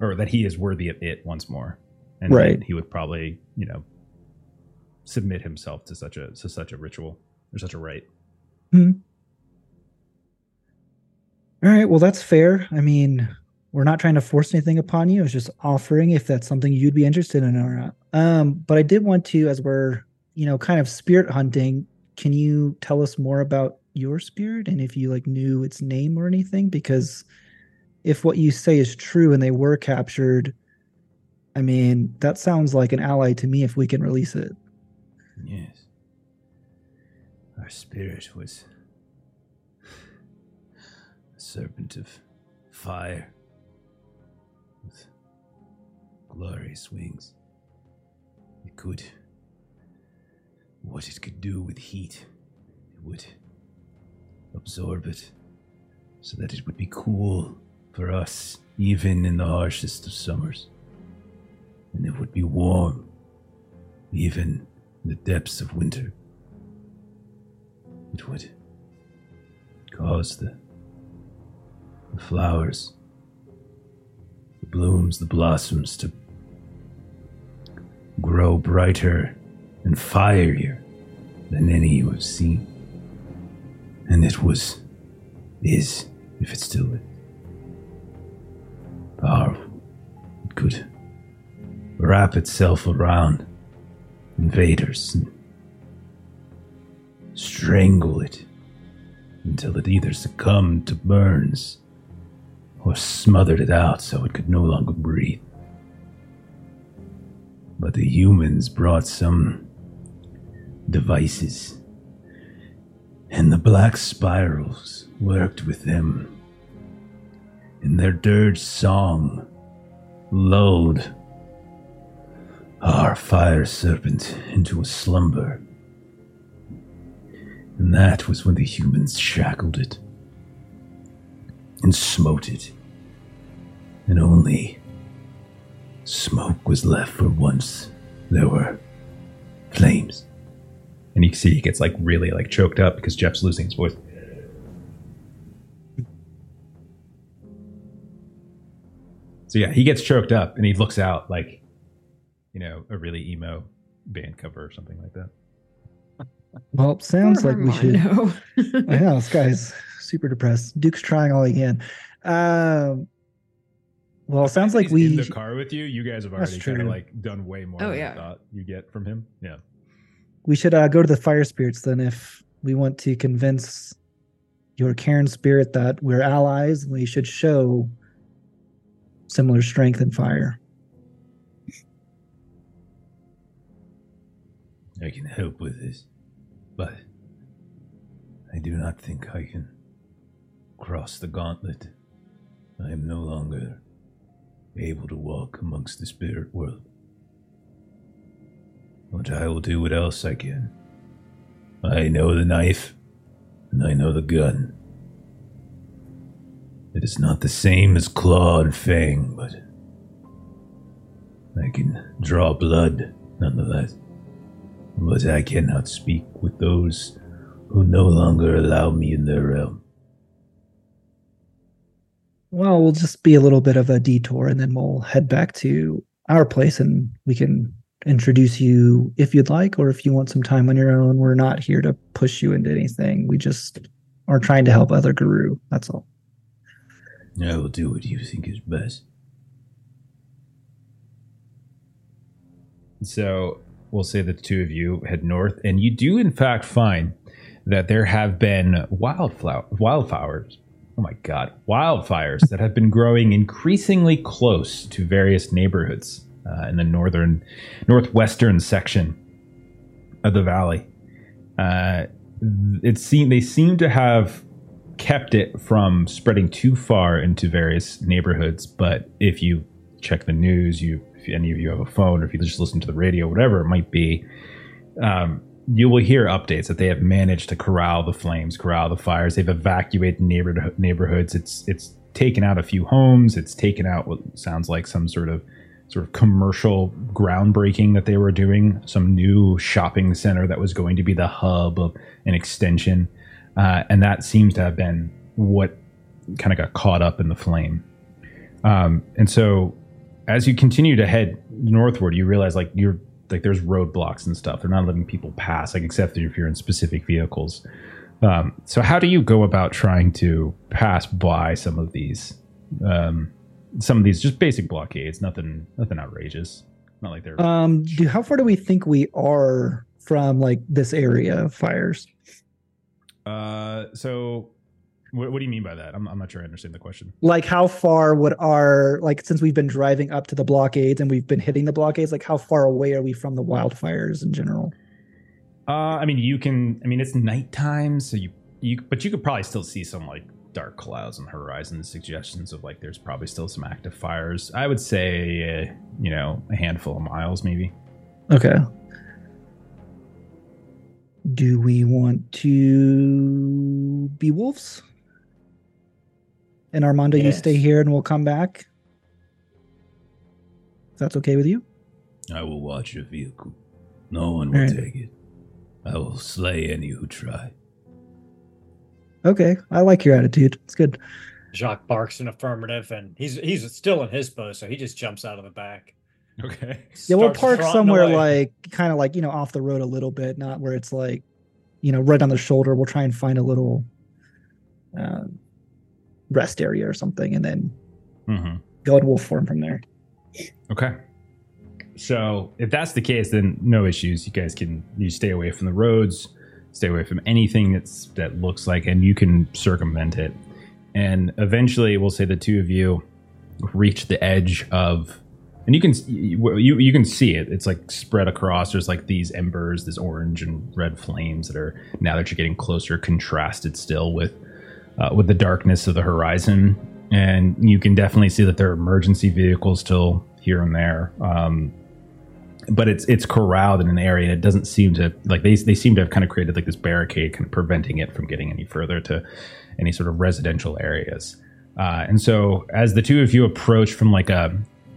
or that he is worthy of it once more. And Right. he would probably, you know, submit himself to such a to such a ritual or such a rite. hmm. All right, well that's fair. I mean, we're not trying to force anything upon you. It's just offering if that's something you'd be interested in or not. Um, but I did want to, as we're you know kind of spirit hunting, can you tell us more about your spirit and if you like knew its name or anything? Because if what you say is true and they were captured, I mean that sounds like an ally to me. If we can release it, Yes. Our spirit was a serpent of fire with glorious wings. It could. What it could do with heat, it would absorb it so that it would be cool for us, even in the harshest of summers. And it would be warm, even in the depths of winter. It would cause the, the flowers, the blooms, the blossoms to grow brighter and fierier than any you have seen. And it was, is, if it still is, powerful. It could wrap itself around invaders and strangle it until it either succumbed to burns or smothered it out so it could no longer breathe. But the humans brought some devices, and the black spirals worked with them. And their dirge song lulled our fire serpent into a slumber. And that was when the humans shackled it and smote it. And only smoke was left for once there were flames. And you can see he gets like really like choked up because Jeff's losing his voice. So yeah, he gets choked up and he looks out like, you know, a really emo band cover or something like that. well, sounds like we should. Armando. *laughs* I know this guy's super depressed. Duke's trying all he can. Um, well, it sounds like we. in the car with you. You guys have already kind of like done way more Oh, than yeah. I thought you get from him. Yeah. We should uh, go to the fire spirits then if we want to convince your Caern spirit that we're allies and we should show similar strength in fire. I can help with this, but I do not think I can cross the gauntlet. I am no longer able to walk amongst the spirit world. But I will do what else I can. I know the knife, and I know the gun. It is not the same as claw and fang, but I can draw blood nonetheless. But I cannot speak with those who no longer allow me in their realm. Well, we'll just be a little bit of a detour and then we'll head back to our place and we can introduce you if you'd like or if you want some time on your own. We're not here to push you into anything. We just are trying to help other Garou. That's all. I will do what you think is best. So we'll say that the two of you head north, and you do in fact find that there have been wildflower wildflowers. Oh my god, wildfires that have been growing increasingly close to various neighborhoods uh, in the northern, northwestern section of the valley. Uh, it seem they seem to have kept it from spreading too far into various neighborhoods. But if you check the news, you if any of you have a phone, or if you just listen to the radio, whatever it might be, um, you will hear updates that they have managed to corral the flames, corral the fires. They've evacuated neighborhood neighborhoods. It's it's taken out a few homes. It's taken out what sounds like some sort of sort of commercial groundbreaking that they were doing. Some new shopping center that was going to be the hub of an extension, uh, and that seems to have been what kind of got caught up in the flame. Um, and so, as you continue to head northward, you realize like you're like there's roadblocks and stuff. They're not letting people pass, like except if you're in specific vehicles. Um, so how do you go about trying to pass by some of these, um, some of these just basic blockades? Nothing, nothing outrageous. Not like they're. Um, do how far do we think we are from like this area of fires? Uh, so what, what do you mean by that? I'm, I'm not sure I understand the question. Like how far would our like since we've been driving up to the blockades and we've been hitting the blockades, like how far away are we from the wildfires in general? Uh, I mean, you can. I mean, it's nighttime, so you you, but you could probably still see some like dark clouds on the horizon. Suggestions of like there's probably still some active fires. I would say, uh, you know, a handful of miles, maybe. Okay. Do we want to be wolves? And Armando, you stay here and we'll come back. If that's okay with you? I will watch your vehicle. No one will Alright. take it. I will slay any who try. Okay. I like your attitude. It's good. Jacques barks an affirmative, and he's he's still in his boat, so he just jumps out of the back. Okay. Yeah, we'll park somewhere away. like kind of like, you know, off the road a little bit, not where it's like, you know, right on the shoulder. We'll try and find a little uh, rest area or something and then Mm-hmm. go in wolf form from there. Okay. So if that's the case, then no issues. You guys can you stay away from the roads, stay away from anything that's that looks like, and you can circumvent it. And eventually, we'll say the two of you reach the edge of, and you can you you, can see it. It's like spread across. There's like these embers, this orange and red flames that are now that you're getting closer, contrasted still with uh, with the darkness of the horizon. And you can definitely see that there are emergency vehicles still here and there. Um, but it's it's corralled in an area. It doesn't seem to like they they seem to have kind of created like this barricade, kind of preventing it from getting any further to any sort of residential areas. Uh, and so, as the two of you approach from like a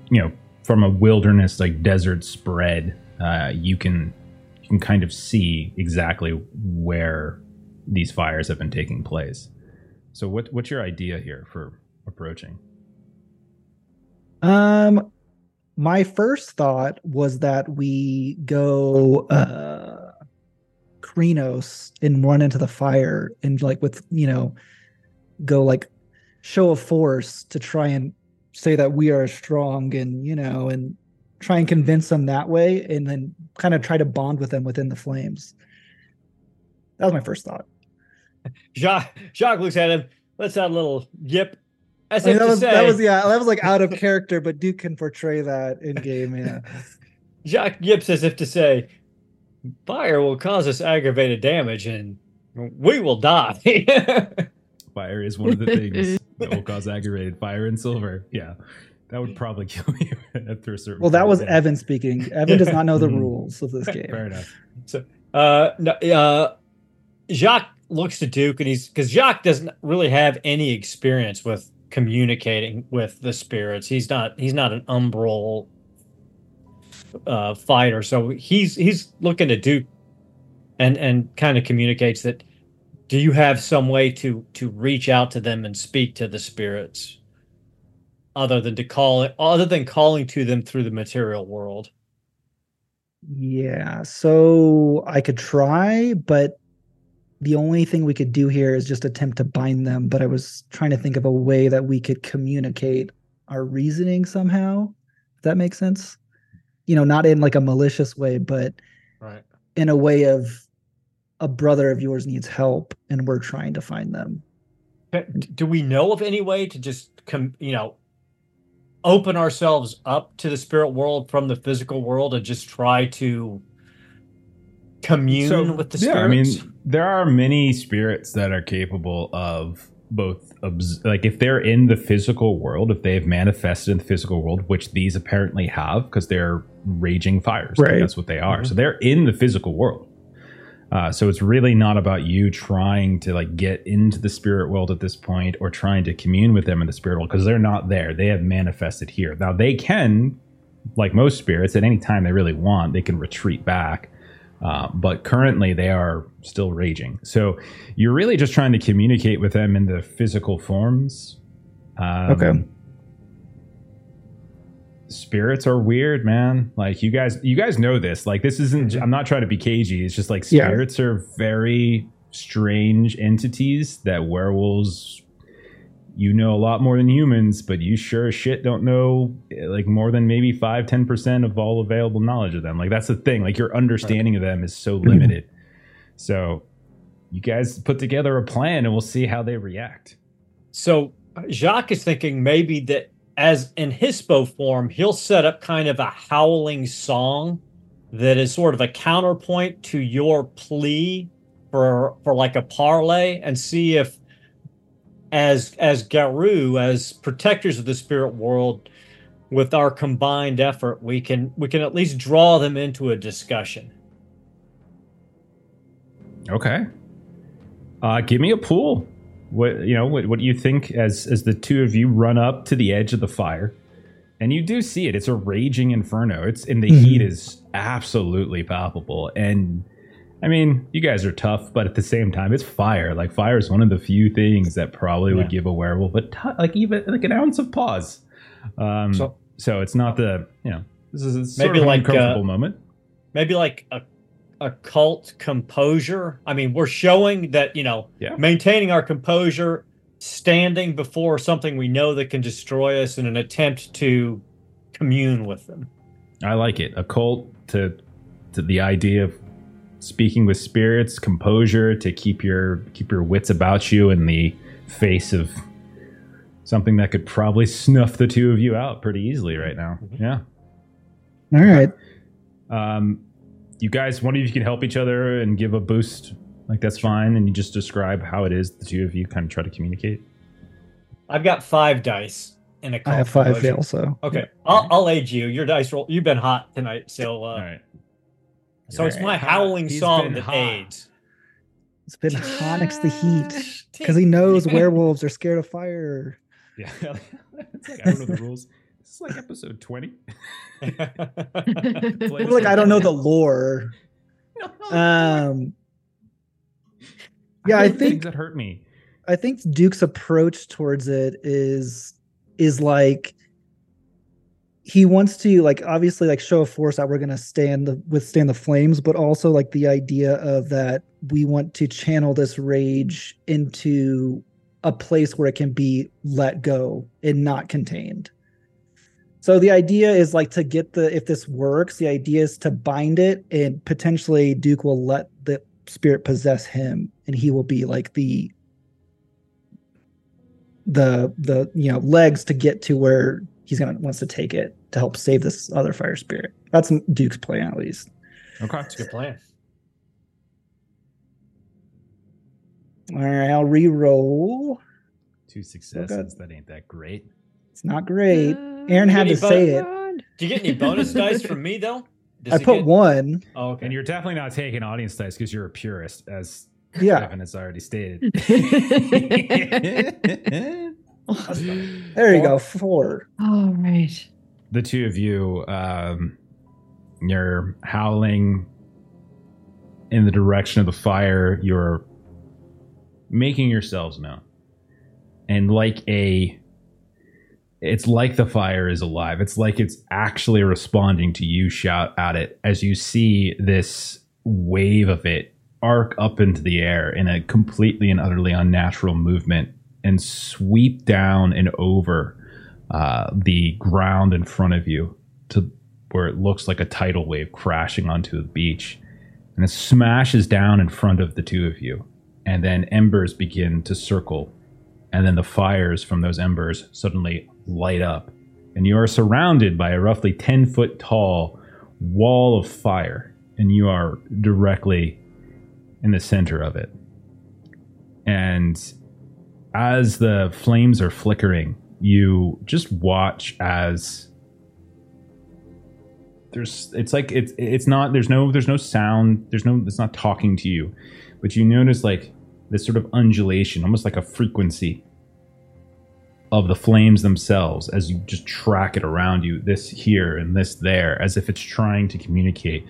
you know from a wilderness like desert spread, uh, you can you can kind of see exactly where these fires have been taking place. So, what what's your idea here for approaching? Um, my first thought was that we go uh Crinos and run into the fire and like with you know go like show of force to try and say that we are strong and you know and try and convince them that way and then kind of try to bond with them within the flames. That was my first thought. Jacques, Jacques looks at him, lets out a little yip, as I mean, that was say, that was yeah that was like out of *laughs* character, but Duke can portray that in game. Yeah. *laughs* Jacques yips as if to say, fire will cause us aggravated damage, and we will die. *laughs* Fire is one of the things that will cause aggravated fire and silver. Yeah, that would probably kill you after a certain. Well, that was. Evan speaking. Evan does not know the Mhm. rules of this game. Fair enough. uh, no, uh, Jacques looks to Duke, and he's because Jacques doesn't really have any experience with communicating with the spirits. He's not. He's not an umbral uh, fighter, so he's he's looking to do and and kind of communicates that. Do you have some way to to reach out to them and speak to the spirits? other than to call it other than calling to them through the material world? Yeah, so I could try, but the only thing we could do here is just attempt to bind them. But I was trying to think of a way that we could communicate our reasoning somehow. If that makes sense. You know, not in like a malicious way, but Right. in a way of a brother of yours needs help and we're trying to find them. Do we know of any way to just come, you know, open ourselves up to the spirit world from the physical world and just try to commune with the spirits? yeah, I mean, there are many spirits that are capable of both, obs- like if they're in the physical world, if they've manifested in the physical world, which these apparently have, because they're raging fires. Like, Right. that's what they are. So they're in the physical world. Uh, so it's really not about you trying to like get into the spirit world at this point or trying to commune with them in the spirit world because they're not there. They have manifested here. Now they can, like most spirits, at any time they really want, they can retreat back. Uh, but currently they are still raging. So you're really just trying to communicate with them in the physical forms. Um, Okay. Spirits are weird, man. Like you guys, you guys know this. Like this isn't. I'm not trying to be cagey. It's just like Yeah. spirits are very strange entities that werewolves. You know a lot more than humans, but you sure as shit don't know eh, like more than maybe five, ten percent of all available knowledge of them. Like that's the thing. Like your understanding of them is so *clears throat* limited. So you guys put together a plan, and we'll see how they react. So Jacques is thinking maybe that as in hispo form, he'll set up kind of a howling song that is sort of a counterpoint to your plea for for like a parlay and see if as as Garou, as protectors of the spirit world, with our combined effort, we can we can at least draw them into a discussion. Okay. Uh, give me a pool. What you know? What, what do you think as as the two of you run up to the edge of the fire, and you do see it? It's a raging inferno. It's and the Mhm. heat is absolutely palpable. And I mean, you guys are tough, but at the same time, it's fire. Like fire is one of the few things that probably Yeah. would give a werewolf a t- like even like an ounce of pause. Um, so, So- it's not the you know this is a sort Maybe of like, uncomfortable uh, moment. maybe like a occult composure. I mean, we're showing that, you know, Yeah. maintaining our composure, standing before something we know that can destroy us in an attempt to commune with them. I like it. Occult to to the idea of speaking with spirits, composure to keep your keep your wits about you in the face of something that could probably snuff the two of you out pretty easily right now. Yeah. All right. Um, you guys, one of you can help each other and give a boost. Like that's fine, and you just describe how it is the two of you kind of try to communicate. I've got five dice in a I cult have five composure. also. Okay, I'll, I'll aid you. Your dice roll. You've been hot tonight, so uh, All right. So it's my howling He's song been that hot. aids. It's been hot next to heat because he knows *laughs* werewolves are scared of fire. Yeah. *laughs* it's like, I don't know the rules. This is like episode twenty. *laughs* We're like I don't know the lore. Um, yeah, I things think that hurt me. I think Duke's approach towards it is is like he wants to like obviously like show a force that we're gonna stand the withstand the flames, but also like the idea of that we want to channel this rage into a place where it can be let go and not contained. So the idea is like to get the if this works, the idea is to bind it and potentially Duke will let the spirit possess him and he will be like the the the you know legs to get to where he's gonna wants to take it to help save this other fire spirit. That's Duke's plan at least. Okay. it's a good plan. All right, I'll re-roll. Two successes. That ain't that great. It's not great. Uh, Aaron had to Anybody- say it. Do you get any bonus dice from me though? Does I put get- one. Oh, okay. And you're definitely not taking audience dice because you're a purist, as Yeah, Evan has already stated. *laughs* *laughs* *laughs* there you go. Four. All right. the two of you, um, you're howling in the direction of the fire. You're making yourselves known, and like a it's like the fire is alive. It's like it's actually responding to you shout at it as you see this wave of it arc up into the air in a completely and utterly unnatural movement and sweep down and over uh, the ground in front of you to where it looks like a tidal wave crashing onto the beach. And it smashes down in front of the two of you. And then embers begin to circle. And then the fires from those embers suddenly light up. And you are surrounded by a roughly 10 foot tall wall of fire. And you are directly in the center of it. And as the flames are flickering, you just watch as there's it's like it's it's not there's no there's no sound there's no it's not talking to you but you notice like this sort of undulation almost like a frequency of the flames themselves as you just track it around you this here and this there as if it's trying to communicate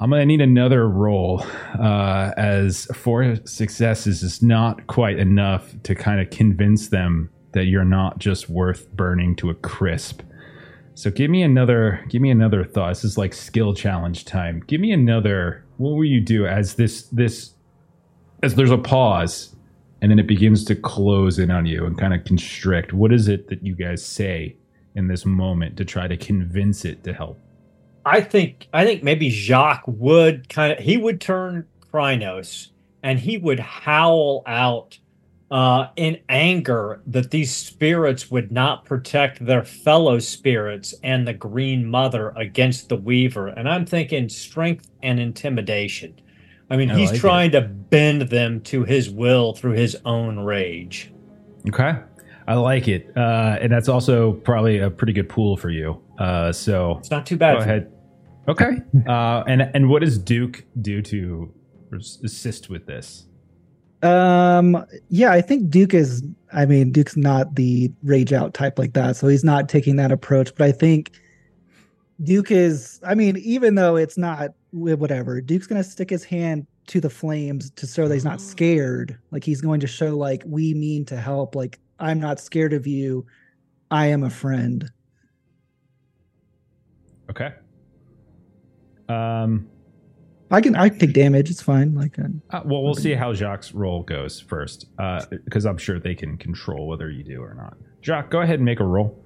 i'm gonna need another roll uh, as four successes is not quite enough to kind of convince them that you're not just worth burning to a crisp so give me another give me another thought. This is like skill challenge time. Give me another what will you do as this this as there's a pause and then it begins to close in on you and kind of constrict. What is it that you guys say in this moment to try to convince it to help? I think I think maybe Jacques would kind of he would turn Crinos and he would howl out uh, in anger that these spirits would not protect their fellow spirits and the Green Mother against the Weaver. And I'm thinking strength and intimidation. I mean, I he's like trying to bend them to his will through his own rage. Okay. I like it. Uh, and that's also probably a pretty good pool for you. Uh, so It's not too bad. go ahead. Okay. *laughs* Uh, and and what does Duke do to assist with this? Um, yeah, I think Duke is. I mean, Duke's not the rage out type like that, so he's not taking that approach. But I think Duke is. I mean, even though it's not whatever, Duke's gonna stick his hand to the flames to show that he's not scared. Like he's going to show, like we mean to help. Like I'm not scared of you. I am a friend. Okay. Um. I can I can take damage. It's fine. Like uh, Uh, well, we'll see how Jacques' roll goes first, because I'm sure they can control whether you do or not. Jacques, go ahead and make a roll.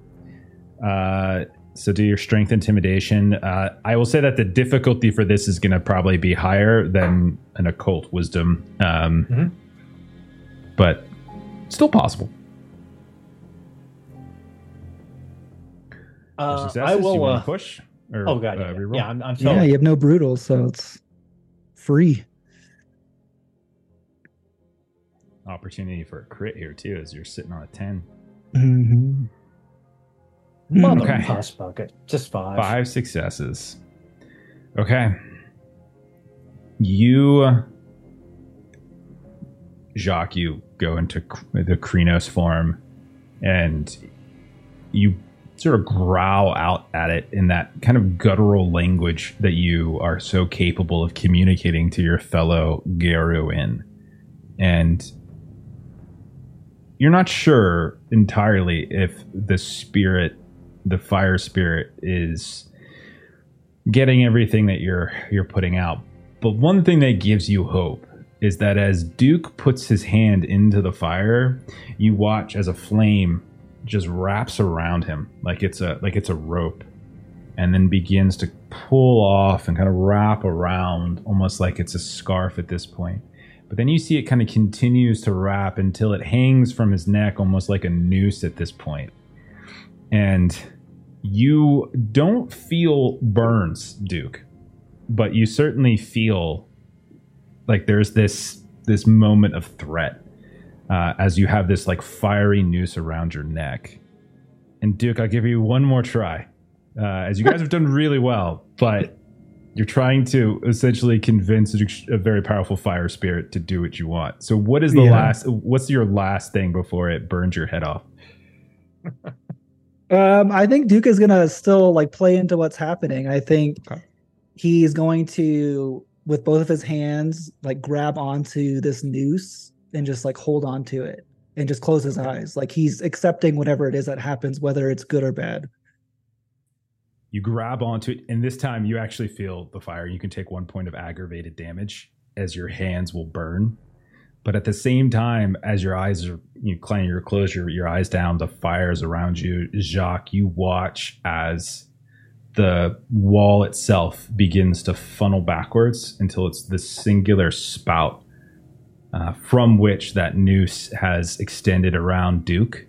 Uh, so do your strength intimidation. Uh, I will say that the difficulty for this is going to probably be higher than an occult wisdom, um, Mhm. but still possible. Uh, I will. wanna Uh, push. Or, oh god, uh, yeah, yeah, I'm, I'm yeah, you have no brutal, so it's free. Opportunity for a crit here too, as you're sitting on a ten. Mhm. Mother Okay. puss bucket, just five. Five successes. Okay. You, Jacques, you go into the Crinos form and you sort of growl out at it in that kind of guttural language that you are so capable of communicating to your fellow Garou in. And you're not sure entirely if the spirit the fire spirit is getting everything that you're you're putting out. But one thing that gives you hope is that as Duke puts his hand into the fire, you watch as a flame just wraps around him like it's a like it's a rope and then begins to pull off and kind of wrap around almost like it's a scarf at this point. But then you see it kind of continues to wrap until it hangs from his neck almost like a noose at this point. And you don't feel burns, Duke, but you certainly feel like there's this this moment of threat uh, as you have this like fiery noose around your neck. And Duke, I'll give you one more try, uh, as you guys have done really well, but you're trying to essentially convince a, very powerful fire spirit to do what you want. So, what is the Yeah. last? What's your last thing before it burns your head off? Um, I think Duke is gonna still like play into what's happening. I think Okay. he's going to, with both of his hands, like grab onto this noose and just like hold on to it. and just close his eyes. Like he's accepting whatever it is that happens, whether it's good or bad. You grab onto it, and this time you actually feel the fire. You can take one point of aggravated damage as your hands will burn. But at the same time, as your eyes are you know, you close your, your eyes down, the fires around you, Jacques, you watch as the wall itself begins to funnel backwards until it's this singular spout uh, from which that noose has extended around Duke.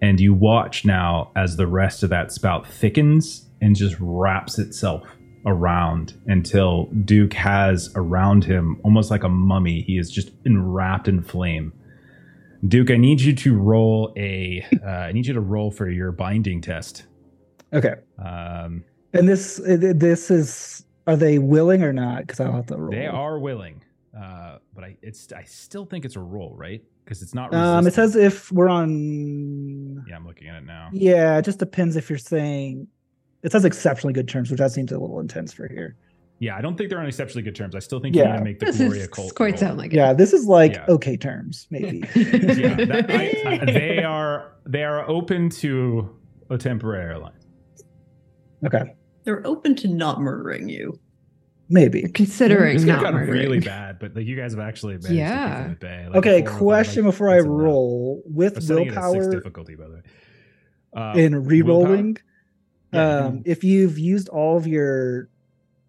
And you watch now as the rest of that spout thickens and just wraps itself around until Duke has around him almost like a mummy. He is just enwrapped in flame. Duke, I need you to roll a. *laughs* Uh, I need you to roll for your binding test. Okay. Um, And this this is are they willing or not? Because I'll have to roll. they are willing, uh, but I it's I still think it's a roll, right? Because it's not. Um, it says if we're on. Yeah, I'm looking at it now. Yeah, it just depends if you're saying. It says exceptionally good terms, which that seems a little intense for here. Yeah, I don't think they're on exceptionally good terms. I still think you Yeah. need to make the This Gloria is cult. quite roll. sound like Yeah, this is like Yeah. okay terms, maybe. *laughs* *laughs* yeah, that, I, I- *laughs* they are they are open to a temporary alliance. okay, They're open to not murdering you. maybe. Considering This could have not gotten murdering. really bad, but like you guys have actually managed Yeah. to keep it at bay. Like, Okay, four question like, before I it's enough. roll I'm with setting it at six willpower difficulty, by the way. Uh, in willpower? re-rolling. Yeah, um, if you've used all of your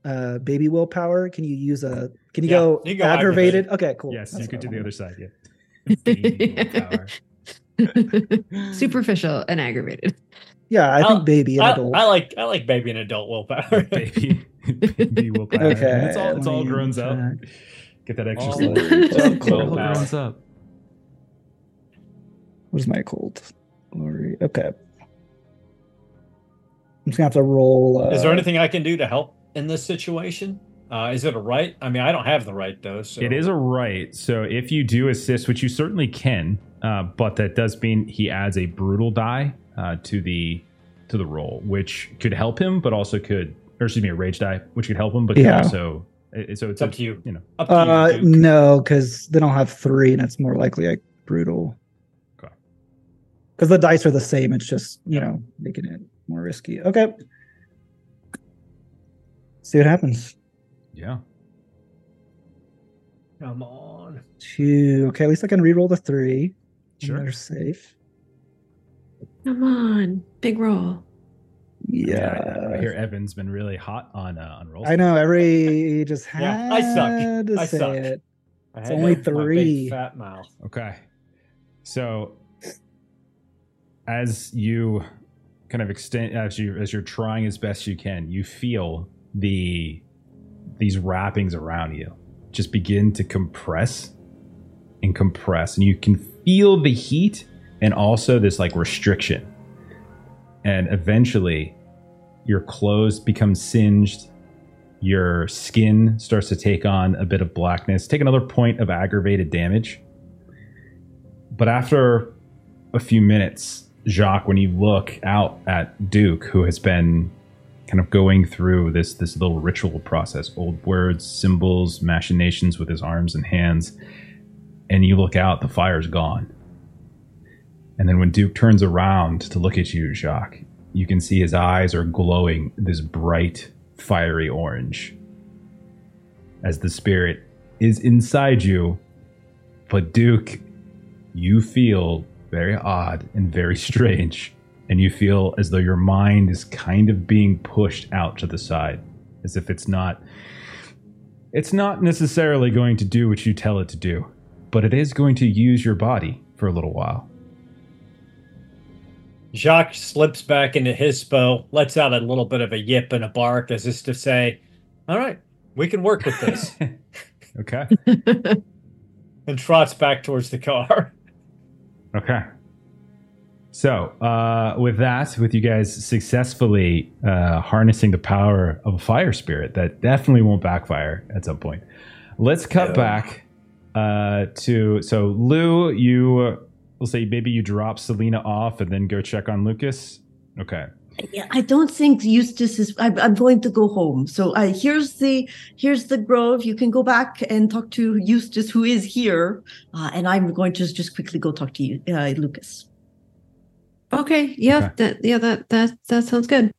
uh, baby willpower, can you use a? Can you Yeah, go you can go aggravated? Okay, cool. Yes, That's you could do the other side. Yeah. *laughs* *laughs* Superficial and aggravated. Yeah, I I'll- think baby and I, adult. I like I like baby and adult willpower. baby, baby willpower. Okay, it's all it's all grown up. Check. Get that extra All sleep. adult It all willpower. grows up. Where's my cold? Glory. Okay. I'm just gonna have to roll. Uh, Is there anything I can do to help in this situation? Uh, is it a rite? I mean, I don't have the rite though. So It is a rite. So if you do assist, which you certainly can, uh, but that does mean he adds a brutal die uh, to the to the roll, which could help him, but also could, or excuse me, a rage die, which could help him, but could Yeah. also. It- So it's It's up to you. You know, Up to Uh, you, no, because then I'll have three, and it's more likely like brutal. Okay. Because the dice are the same. It's just you know making it more risky. Okay. See what happens. yeah. Come on. Two. Okay, at least I can re-roll the three. and Sure. They're safe. Come on, big roll. Yeah. I hear Evan's been really hot on uh, on rolls. I know. Every just had *laughs* Yeah, I suck. to I say suck. it. I It's had only my big three. fat mouth. Okay. So as you kind of extend as you as you're trying as best you can, you feel the these wrappings around you just begin to compress and compress and you can feel the heat and also this like restriction. And eventually your clothes become singed your skin starts to take on a bit of blackness. Take another point of aggravated damage. But after a few minutes, Jacques, when you look out at Duke, who has been kind of going through this this little ritual process, old words, symbols, machinations with his arms and hands, and you look out, the fire's gone. And then when Duke turns around to look at you, Jacques, you can see his eyes are glowing this bright, fiery orange. As the spirit is inside you, but Duke, you feel very odd and very *laughs* strange. And you feel as though your mind is kind of being pushed out to the side, as if it's not. It's not necessarily going to do what you tell it to do, but it is going to use your body for a little while. Jacques slips back into his bow, lets out a little bit of a yip and a bark as if to say, All right, we can work with this, *laughs* okay. *laughs* and trots back towards the car. *laughs* Okay. So, uh, with that, with you guys successfully uh, harnessing the power of a fire spirit, that definitely won't backfire at some point. Let's cut Yeah. back uh, to so Lou. You will say maybe you drop Salina off and then go check on Lucas. Okay. Yeah, I don't think Eustace is. I'm, I'm going to go home. So uh, here's the here's the grove. You can go back and talk to Eustace, who is here, uh, and I'm going to just quickly go talk to you, uh, Lucas. Okay. Yeah. Okay. That. Yeah. That. That. That sounds good.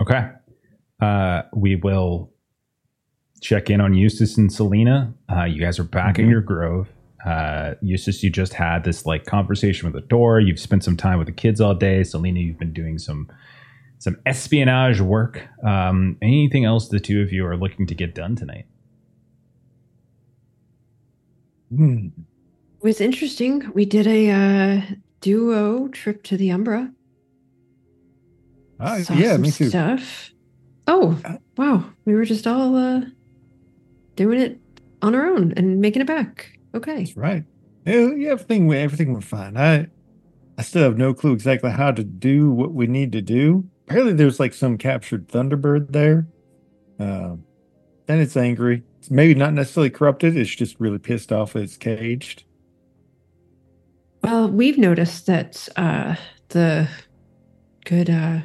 Okay. Uh, we will check in on Eustace and Salina. Uh, you guys are back in Mhm. your grove. Uh, Eustace, you just had this like conversation with the door. You've spent some time with the kids all day. Salina, you've been doing some some espionage work. Um, anything else the two of you are looking to get done tonight? Hmm. It was interesting. We did a uh, duo trip to the Umbra. Ah, Saw yeah, some me too. Stuff. Oh, Uh, wow. We were just all uh, doing it on our own and making it back. Okay. That's right. Yeah, everything everything went fine. I I still have no clue exactly how to do what we need to do. Apparently, there's like some captured Thunderbird there. Um, and it's angry. It's maybe not necessarily corrupted. It's just really pissed off. It's caged. Well, we've noticed that uh, the good uh,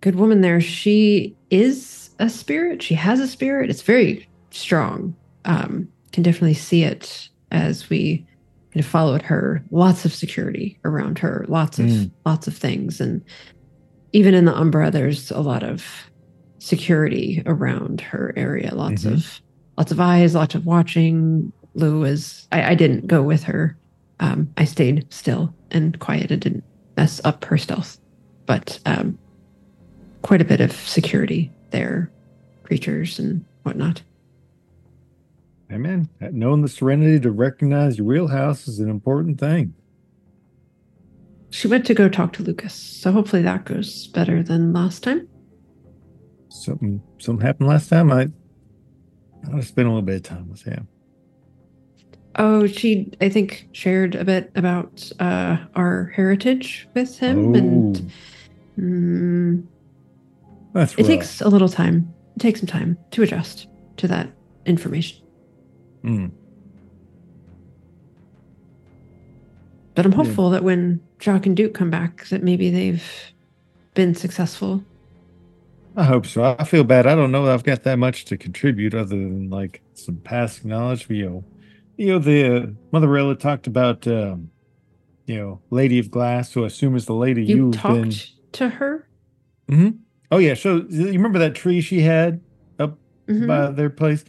good woman there, she is a spirit. She has a spirit. It's very strong. Um, can definitely see it as we kind of followed her. Lots of security around her. Lots of Mm. lots of things, and even in the Umbra, there's a lot of security around her area. Lots Mhm. of lots of eyes. Lots of watching. Lou is. I, I didn't go with her um, I stayed still and quiet and didn't mess up her stealth. But um, quite a bit of security there, creatures and whatnot. Man, knowing the serenity to recognize your wheelhouse is an important thing. She went to go talk to Lucas, so hopefully that goes better than last time. Something something happened last time. I I spent a little bit of time with him. Oh, she, I think, shared a bit about uh, our heritage with him, and Oh, mm, that's it rough. takes a little time. It takes some time to adjust to that information. Mm. But I'm Yeah. hopeful that when Jacques and Duke come back, that maybe they've been successful. I hope so. I feel bad. I don't know that I've got that much to contribute other than like some past knowledge. You know, you know the uh, Mother Morella talked about, um, you know, Lady of Glass, who I assume is the lady You you've talked been. to her. Mm-hmm. Oh yeah, so you remember that tree she had up Mhm. by their place?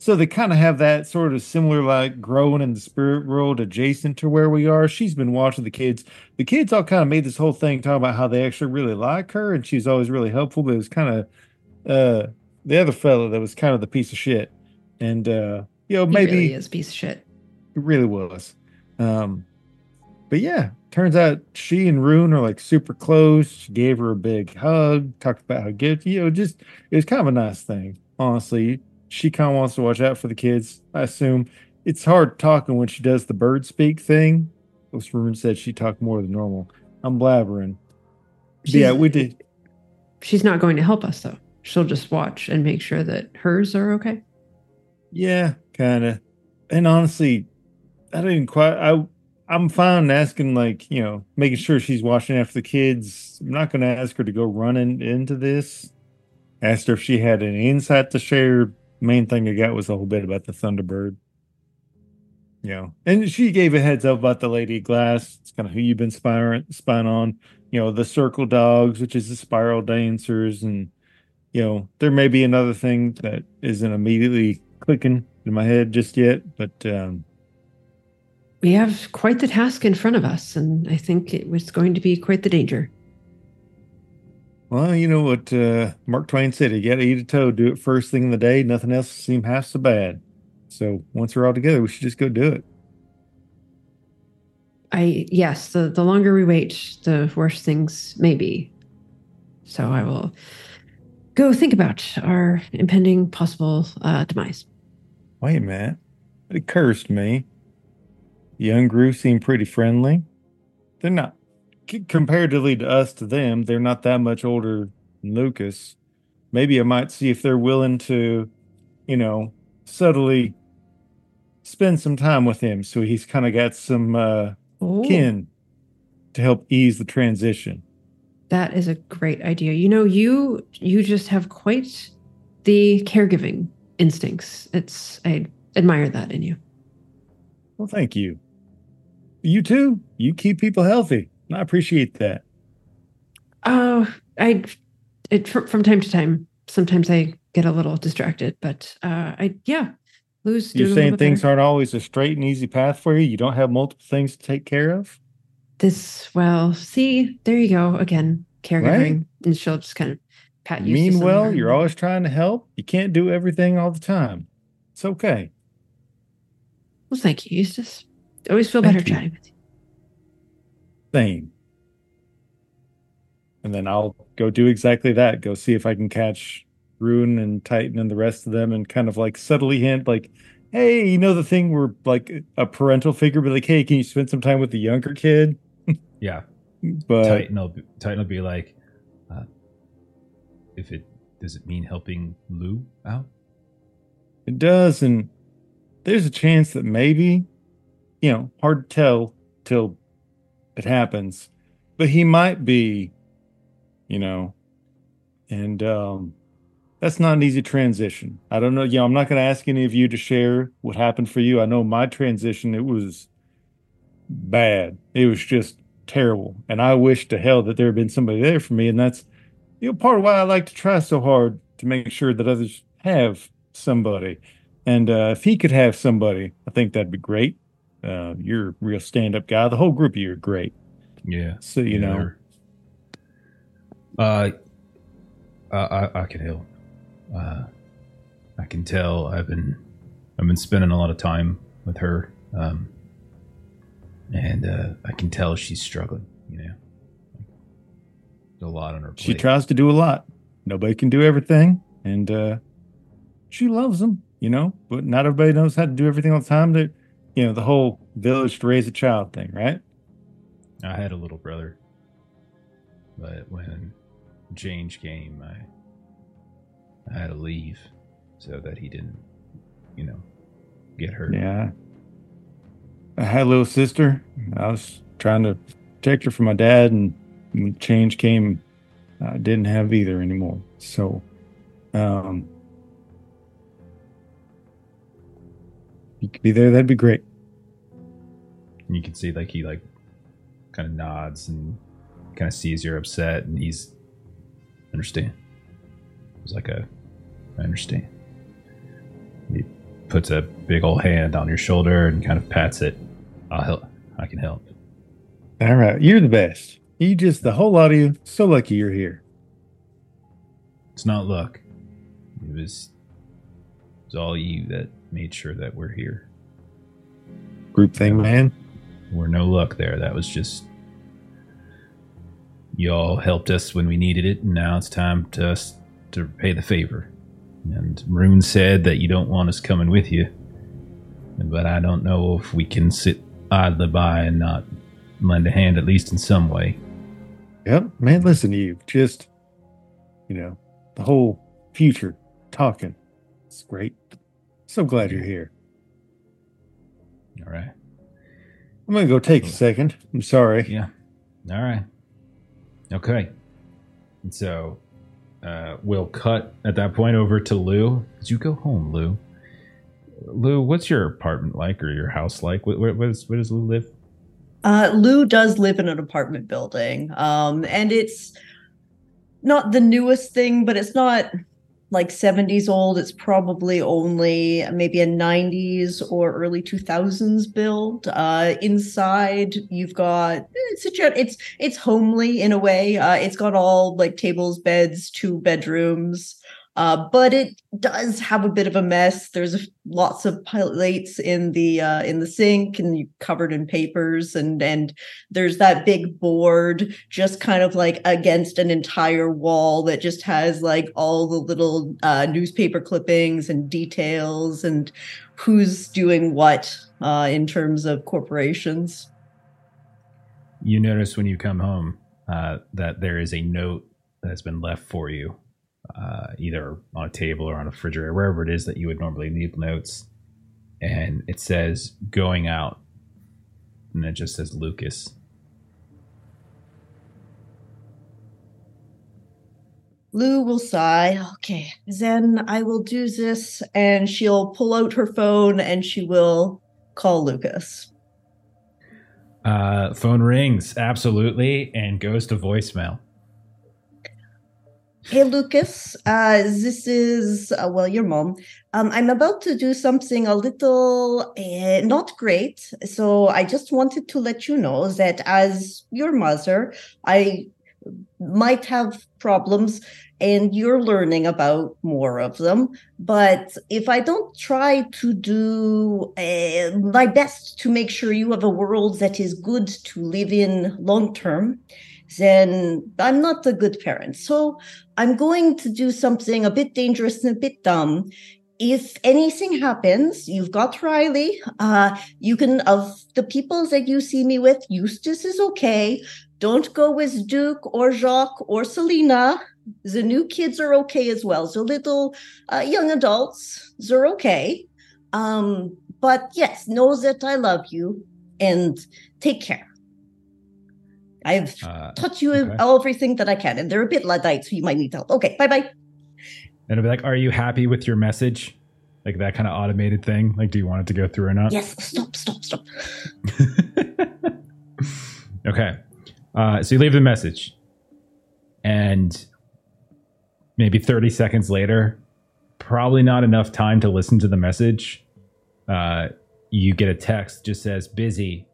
So they kind of have that sort of similar, like growing in the spirit world adjacent to where we are. She's been watching the kids. The kids all kind of made this whole thing talk about how they actually really like her, and she's always really helpful. But it was kind of uh, the other fellow that was kind of the piece of shit, and uh, you know He maybe really is a piece of shit. it really was. Um, but yeah, turns out she and Rune are like super close. She gave her a big hug, talked about how good, you know, just it was kind of a nice thing. Honestly, she kind of wants to watch out for the kids. I assume it's hard talking when she does the bird speak thing. Which Rune said she talked more than normal. I'm blabbering. Yeah, we did. She's not going to help us though. She'll just watch and make sure that hers are okay. Yeah, kind of. And honestly, I didn't quite. I I'm fine asking, like you know, making sure she's watching after the kids. I'm not going to ask her to go running into this. Asked her if she had any insight to share. Main thing I got was a whole bit about the Thunderbird. You know, and she gave a heads up about the Lady Glass. It's kind of who you've been spying spying on. You know, the Circle Dogs, which is the Spiral Dancers, and you know, there may be another thing that isn't immediately clicking in my head just yet, but um, We have quite the task in front of us, and I think it was going to be quite the danger. Well, you know what uh, Mark Twain said: you got to eat a toad, do it first thing in the day. Nothing else will seem half so bad. So once we're all together, we should just go do it. I yes, the the longer we wait, the worse things may be. So I will go think about our impending possible uh, demise. Wait a minute, it occurs to me. Young Garou seem pretty friendly. They're not c- comparatively to us to them. They're not that much older than Lucas. Maybe I might see if they're willing to, you know, subtly spend some time with him, so he's kind of got some uh, kin to help ease the transition. That is a great idea. You know, you you just have quite the caregiving instincts. It's I admire that in you. Well, thank you. You too. You keep people healthy. I appreciate that. Oh, I it fr- from time to time. Sometimes I get a little distracted, but uh, I yeah, lose. You're saying things aren't always a straight and easy path for you. You don't have multiple things to take care of. This well, see, there you go again, caregiving, and she'll just kind of pat you. Mean well, you're always trying to help. You can't do everything all the time. It's okay. Well, thank you, Eustace. Always feel Thank better you. chatting with you. Same. And then I'll go do exactly that. Go see if I can catch Rune and Titan and the rest of them and kind of like subtly hint, like, hey, you know the thing where like a parental figure be like, hey, can you spend some time with the younger kid? *laughs* Yeah. But Titan will be, Titan will be like, uh, if it does it mean helping Lou out? it does, and there's a chance that maybe, you know, hard to tell till it happens, but he might be, you know, and um that's not an easy transition. I don't know, you know, I'm not going to ask any of you to share what happened for you. I know my transition it was bad. It was just terrible, and I wish to hell that there had been somebody there for me, and that's you know part of why I like to try so hard to make sure that others have somebody. And uh, if he could have somebody, I think that'd be great. Uh, you're a real stand-up guy. The whole group of you are great. Yeah. So you Yeah, know, Uh, I, I I can help. Uh, I can tell. I've been I've been spending a lot of time with her, um, and uh, I can tell she's struggling. You know, There's a lot on her plate. she tries to do a lot. Nobody can do everything, and uh, she loves them. You know, but not everybody knows how to do everything all the time. That you know, the whole village to raise a child thing, right? I had a little brother, but when change came, I I had to leave so that he didn't, you know, get hurt. Yeah. I had a little sister. I was trying to protect her from my dad, and when change came, I didn't have either anymore. So, um, you could be there. That'd be great. And you can see like he like kind of nods and kind of sees you're upset, and he's understand. It's like a I understand. He puts a big old hand on your shoulder and kind of pats it. I'll help. I can help. All right, you're the best. You just the whole lot of you. So lucky you're here. It's not luck. It was It's all you that made sure that we're here. Group thing, man. We're no luck there. That was just y'all helped us when we needed it, and now it's time to us to pay the favor. And Rune said that you don't want us coming with you, but I don't know if we can sit idly by and not lend a hand, at least in some way. Yep, man. Listen to you. Just you know the whole future talking. It's great. So glad you're here. All right. I'm gonna go take a second. I'm sorry. Yeah. All right. Okay. And so uh, we'll cut at that point over to Lou. Did you go home, Lou? Lou, what's your apartment like or your house like? Where, where, where, does, where does Lou live? Uh, Lou does live in an apartment building, um, and it's not the newest thing, but it's not like 70s old. It's probably only maybe a 90s or early 2000s build. Uh, inside, you've got it's a, it's it's homely in a way. Uh, it's got all like tables, beds, two bedrooms. Uh, but it does have a bit of a mess. There's lots of plates in the uh, in the sink, and covered in papers, and and there's that big board just kind of like against an entire wall that just has like all the little uh, newspaper clippings and details and who's doing what uh, in terms of corporations. You notice when you come home uh, that there is a note that's been left for you, uh, either on a table or on a refrigerator, wherever it is that you would normally leave notes. And it says going out. And it just says Lucas. Lou will sigh. Okay, then I will do this, and she'll pull out her phone and she will call Lucas. Uh, phone rings, absolutely, and goes to voicemail. Hey, Lucas. Uh, this is uh, well, your mom. Um, I'm about to do something a little uh, not great, so I just wanted to let you know that as your mother, I might have problems and you're learning about more of them. But if I don't try to do uh, my best to make sure you have a world that is good to live in long term, then I'm not a good parent. So I'm going to do something a bit dangerous and a bit dumb. If anything happens, you've got Riley. Uh, you can, of the people that you see me with, Eustace is okay. Don't go with Duke or Jacques or Salina. The new kids are okay as well. The little uh, young adults, they're okay. Um, but yes, know that I love you and take care. I've Uh, taught you okay. everything that I can, and they're a bit Luddite, so you might need help. Okay, bye bye. And it'll be like, "Are you happy with your message?" Like that kind of automated thing. Like, do you want it to go through or not? Yes, stop, stop, stop. *laughs* okay. Uh, so you leave the message, and maybe 30 seconds later, probably not enough time to listen to the message. Uh, you get a text just says busy.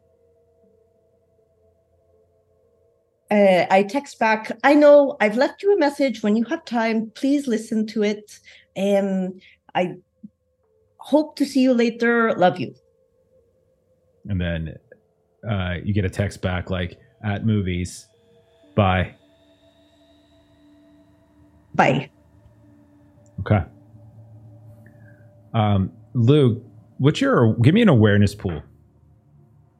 Uh, I text back. I know I've left you a message. When you have time, please listen to it. And I hope to see you later. Love you. And then uh, you get a text back like at movies. Bye. Bye. Okay. Um, Lou, what's your give me an awareness pool?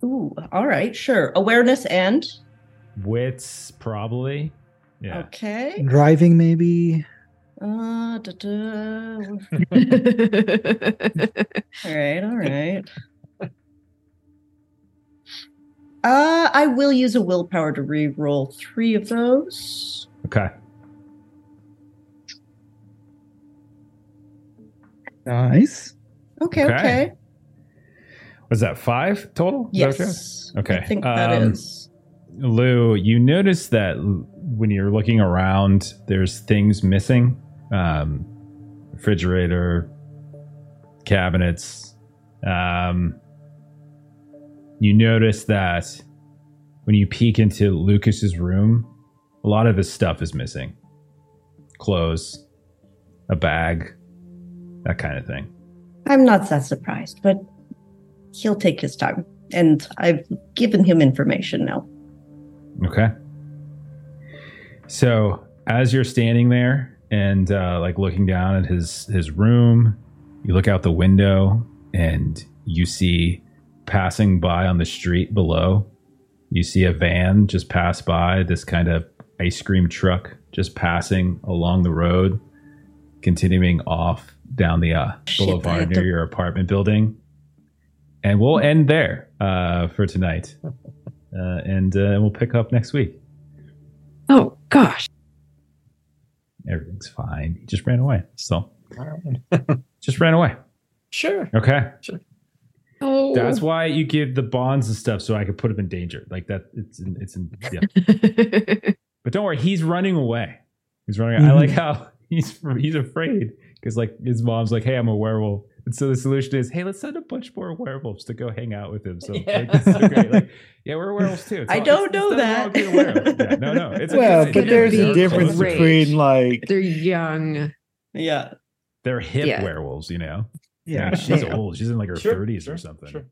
Ooh, all right, sure. Awareness and Wits, probably. Yeah. okay. Driving, maybe. Uh, da, da. *laughs* All right, all right. Uh, I will use a willpower to re-roll three of those. Okay. Nice. Okay, Okay. okay. Was that five total? Is that what you had? Yes. Okay. I think that um, is. Lou, you notice that when you're looking around, there's things missing. Um, refrigerator, cabinets. Um, you notice that when you peek into Lucas's room, a lot of his stuff is missing. Clothes, a bag, that kind of thing. I'm not that surprised, but he'll take his time. And I've given him information now. Okay. So as you're standing there and uh, like looking down at his his room, you look out the window and you see passing by on the street below. You see a van just pass by. This kind of ice cream truck just passing along the road, continuing off down the uh, boulevard near to- your apartment building. And we'll end there uh, for tonight *laughs* and uh, we'll pick up next week. oh gosh. Everything's fine. He just ran away. So *laughs* just ran away. Sure. Okay. Sure. Oh. That's why you give the bonds and stuff so I could put him in danger. Like that. It's in, it's in. Yeah. *laughs* But don't worry, he's running away. He's running. away. I like how *laughs* he's he's afraid because like his mom's like, "Hey, I'm a werewolf," and *laughs* so the solution is, "Hey, let's send a bunch more werewolves to go hang out with him." So like, this is so great. Like, yeah, we're werewolves too. It's I all- don't it's- know it's that. with being a werewolf. *laughs* Yeah, no, no, it's well, okay. but gonna there's a difference great. between like They're young. Yeah. They're hip Yeah. werewolves, you know. Yeah. Like, she's Yeah. old. She's in like her Sure, 30s sure, or something. sure.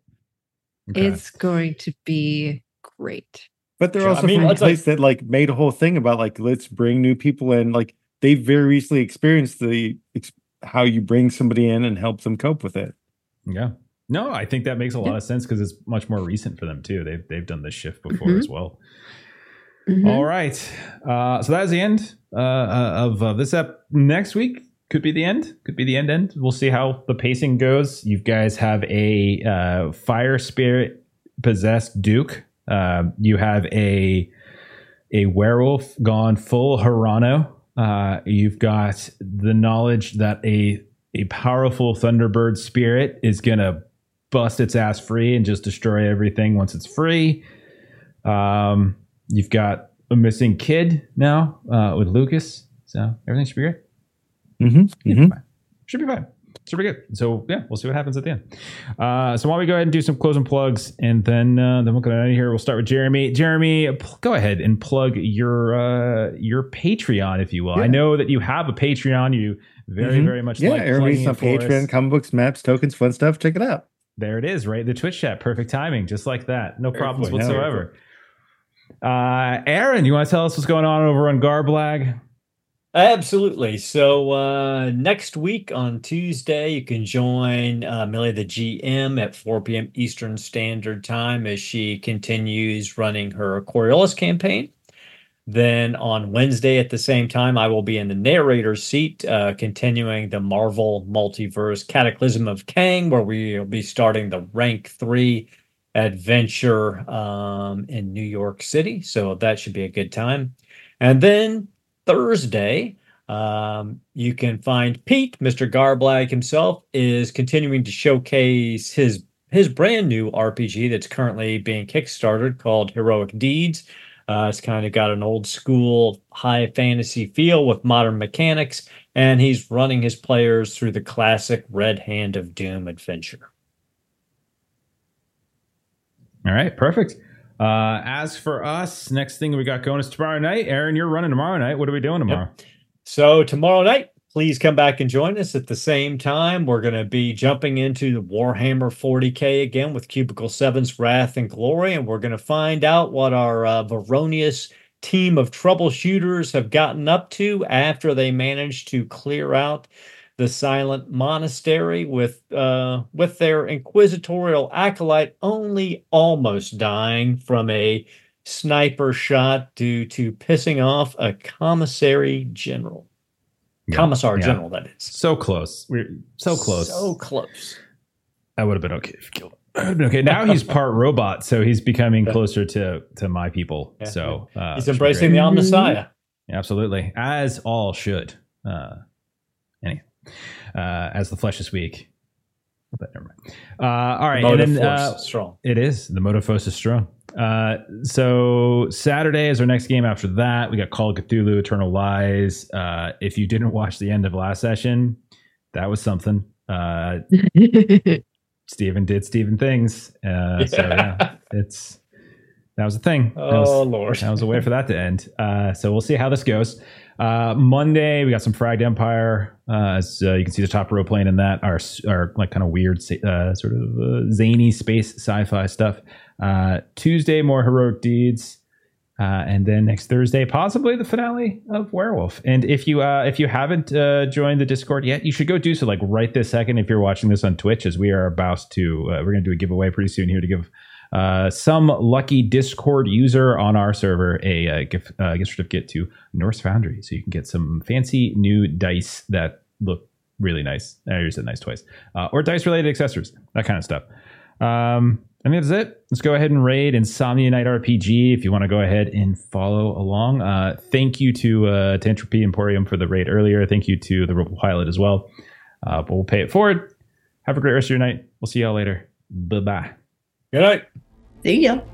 Okay. It's going to be great. But they're Sure, I also mean, from a it's like- place that like made a whole thing about like let's bring new people in. Like they very recently experienced the ex- how you bring somebody in and help them cope with it. Yeah. No, I think that makes a lot Yeah. of sense because it's much more recent for them too. They've they've done this shift before Mhm. as well. Mhm. All right. Uh, so that is the end uh, uh, of uh, this ep. Next week could be the end. Could be the end. End. We'll see how the pacing goes. You guys have a uh, fire spirit possessed Duke. Uh, you have a a werewolf gone full Harano Uh, you've got the knowledge that a a powerful Thunderbird spirit is gonna bust its ass free and just destroy everything once it's free. Um, you've got a missing kid now uh, with Lucas, so everything should be great. Mm-hmm. Should be fine. Should be fine. Super good. So yeah, we'll see what happens at the end. Uh, so why don't we go ahead and do some closing plugs, and then uh, then we'll go out of here. We'll start with Jeremy. Jeremy, pl- go ahead and plug your uh, your Patreon, if you will. I know that you have a Patreon. You very Mhm. very much Yeah, like everybody's on for us. Patreon, comic books, maps, tokens, fun stuff. Check it out. There it is, right? In the Twitch chat, perfect timing, just like that. No problems whatsoever. Uh, Aaron, you want to tell us what's going on over on Garblag? Absolutely. So uh, next week on Tuesday, you can join uh, Millie the GM at 4 p.m. Eastern Standard Time as she continues running her Coriolis campaign. Then on Wednesday at the same time, I will be in the narrator's seat, uh, continuing the Marvel Multiverse Cataclysm of Kang, where we will be starting the rank three adventure um, in New York City. So that should be a good time. And then Thursday, um, you can find Pete, Mr. Garblag himself, is continuing to showcase his his brand new RPG that's currently being kickstarted called Heroic Deeds. Uh, it's kind of got an old school high fantasy feel with modern mechanics, and he's running his players through the classic Red Hand of Doom adventure. All right, perfect. Uh, as for us, next thing we got going is tomorrow night. Aaron, you're running tomorrow night. What are we doing tomorrow? So tomorrow night, please come back and join us at the same time. We're going to be jumping into the Warhammer 40k again with Cubicle 7's Wrath and Glory, and we're going to find out what our uh, Veronius team of troubleshooters have gotten up to after they managed to clear out the silent monastery with uh, with their inquisitorial acolyte only almost dying from a sniper shot due to pissing off a commissary general. Yeah, Commissar yeah. general, that is. So close. We're so close. So close. I would have been okay if you killed him. I would have been okay. Now he's part robot, so he's becoming closer to to my people. Yeah, so uh, He's embracing the Messiah. Absolutely, as all should. Uh, any, uh, as the flesh is weak. But never mind. Uh, all right, and Motive then, force uh, strong. it is the motive force is strong. Uh, so Saturday is our next game. After that, we got Call of Cthulhu: Eternal Lies. Uh, if you didn't watch the end of last session, that was something. Uh, *laughs* Steven did Steven things. Uh, So yeah, it's that was the thing. That was- oh Lord. that was a way for that to end. Uh, so we'll see how this goes. Uh, Monday we got some Fragged Empire. Uh, as uh, you can see, the top row playing in that are are like kind of weird, uh, sort of uh, zany space sci-fi stuff. Uh, Tuesday more heroic deeds. Uh, and then next Thursday, possibly the finale of Werewolf. And if you uh, if you haven't uh, joined the Discord yet, you should go do so. Like right this second, if you're watching this on Twitch, as we are about to, we're going to do a giveaway pretty soon here to give uh, some lucky Discord user on our server a, uh gift, uh, gift certificate to Norse Foundry, so you can get some fancy new dice that look really nice. I used it nice twice, uh, or dice related accessories, that kind of stuff. Um, I think that's it. Let's go ahead and raid Insomnia Night RPG if you want to go ahead and follow along. Uh, thank you to uh, to Entropy Emporium for the raid earlier. Thank you to the Rebel Pilot as well. Uh, but we'll pay it forward. Have a great rest of your night. We'll see y'all later. Bye bye. Good night. See ya.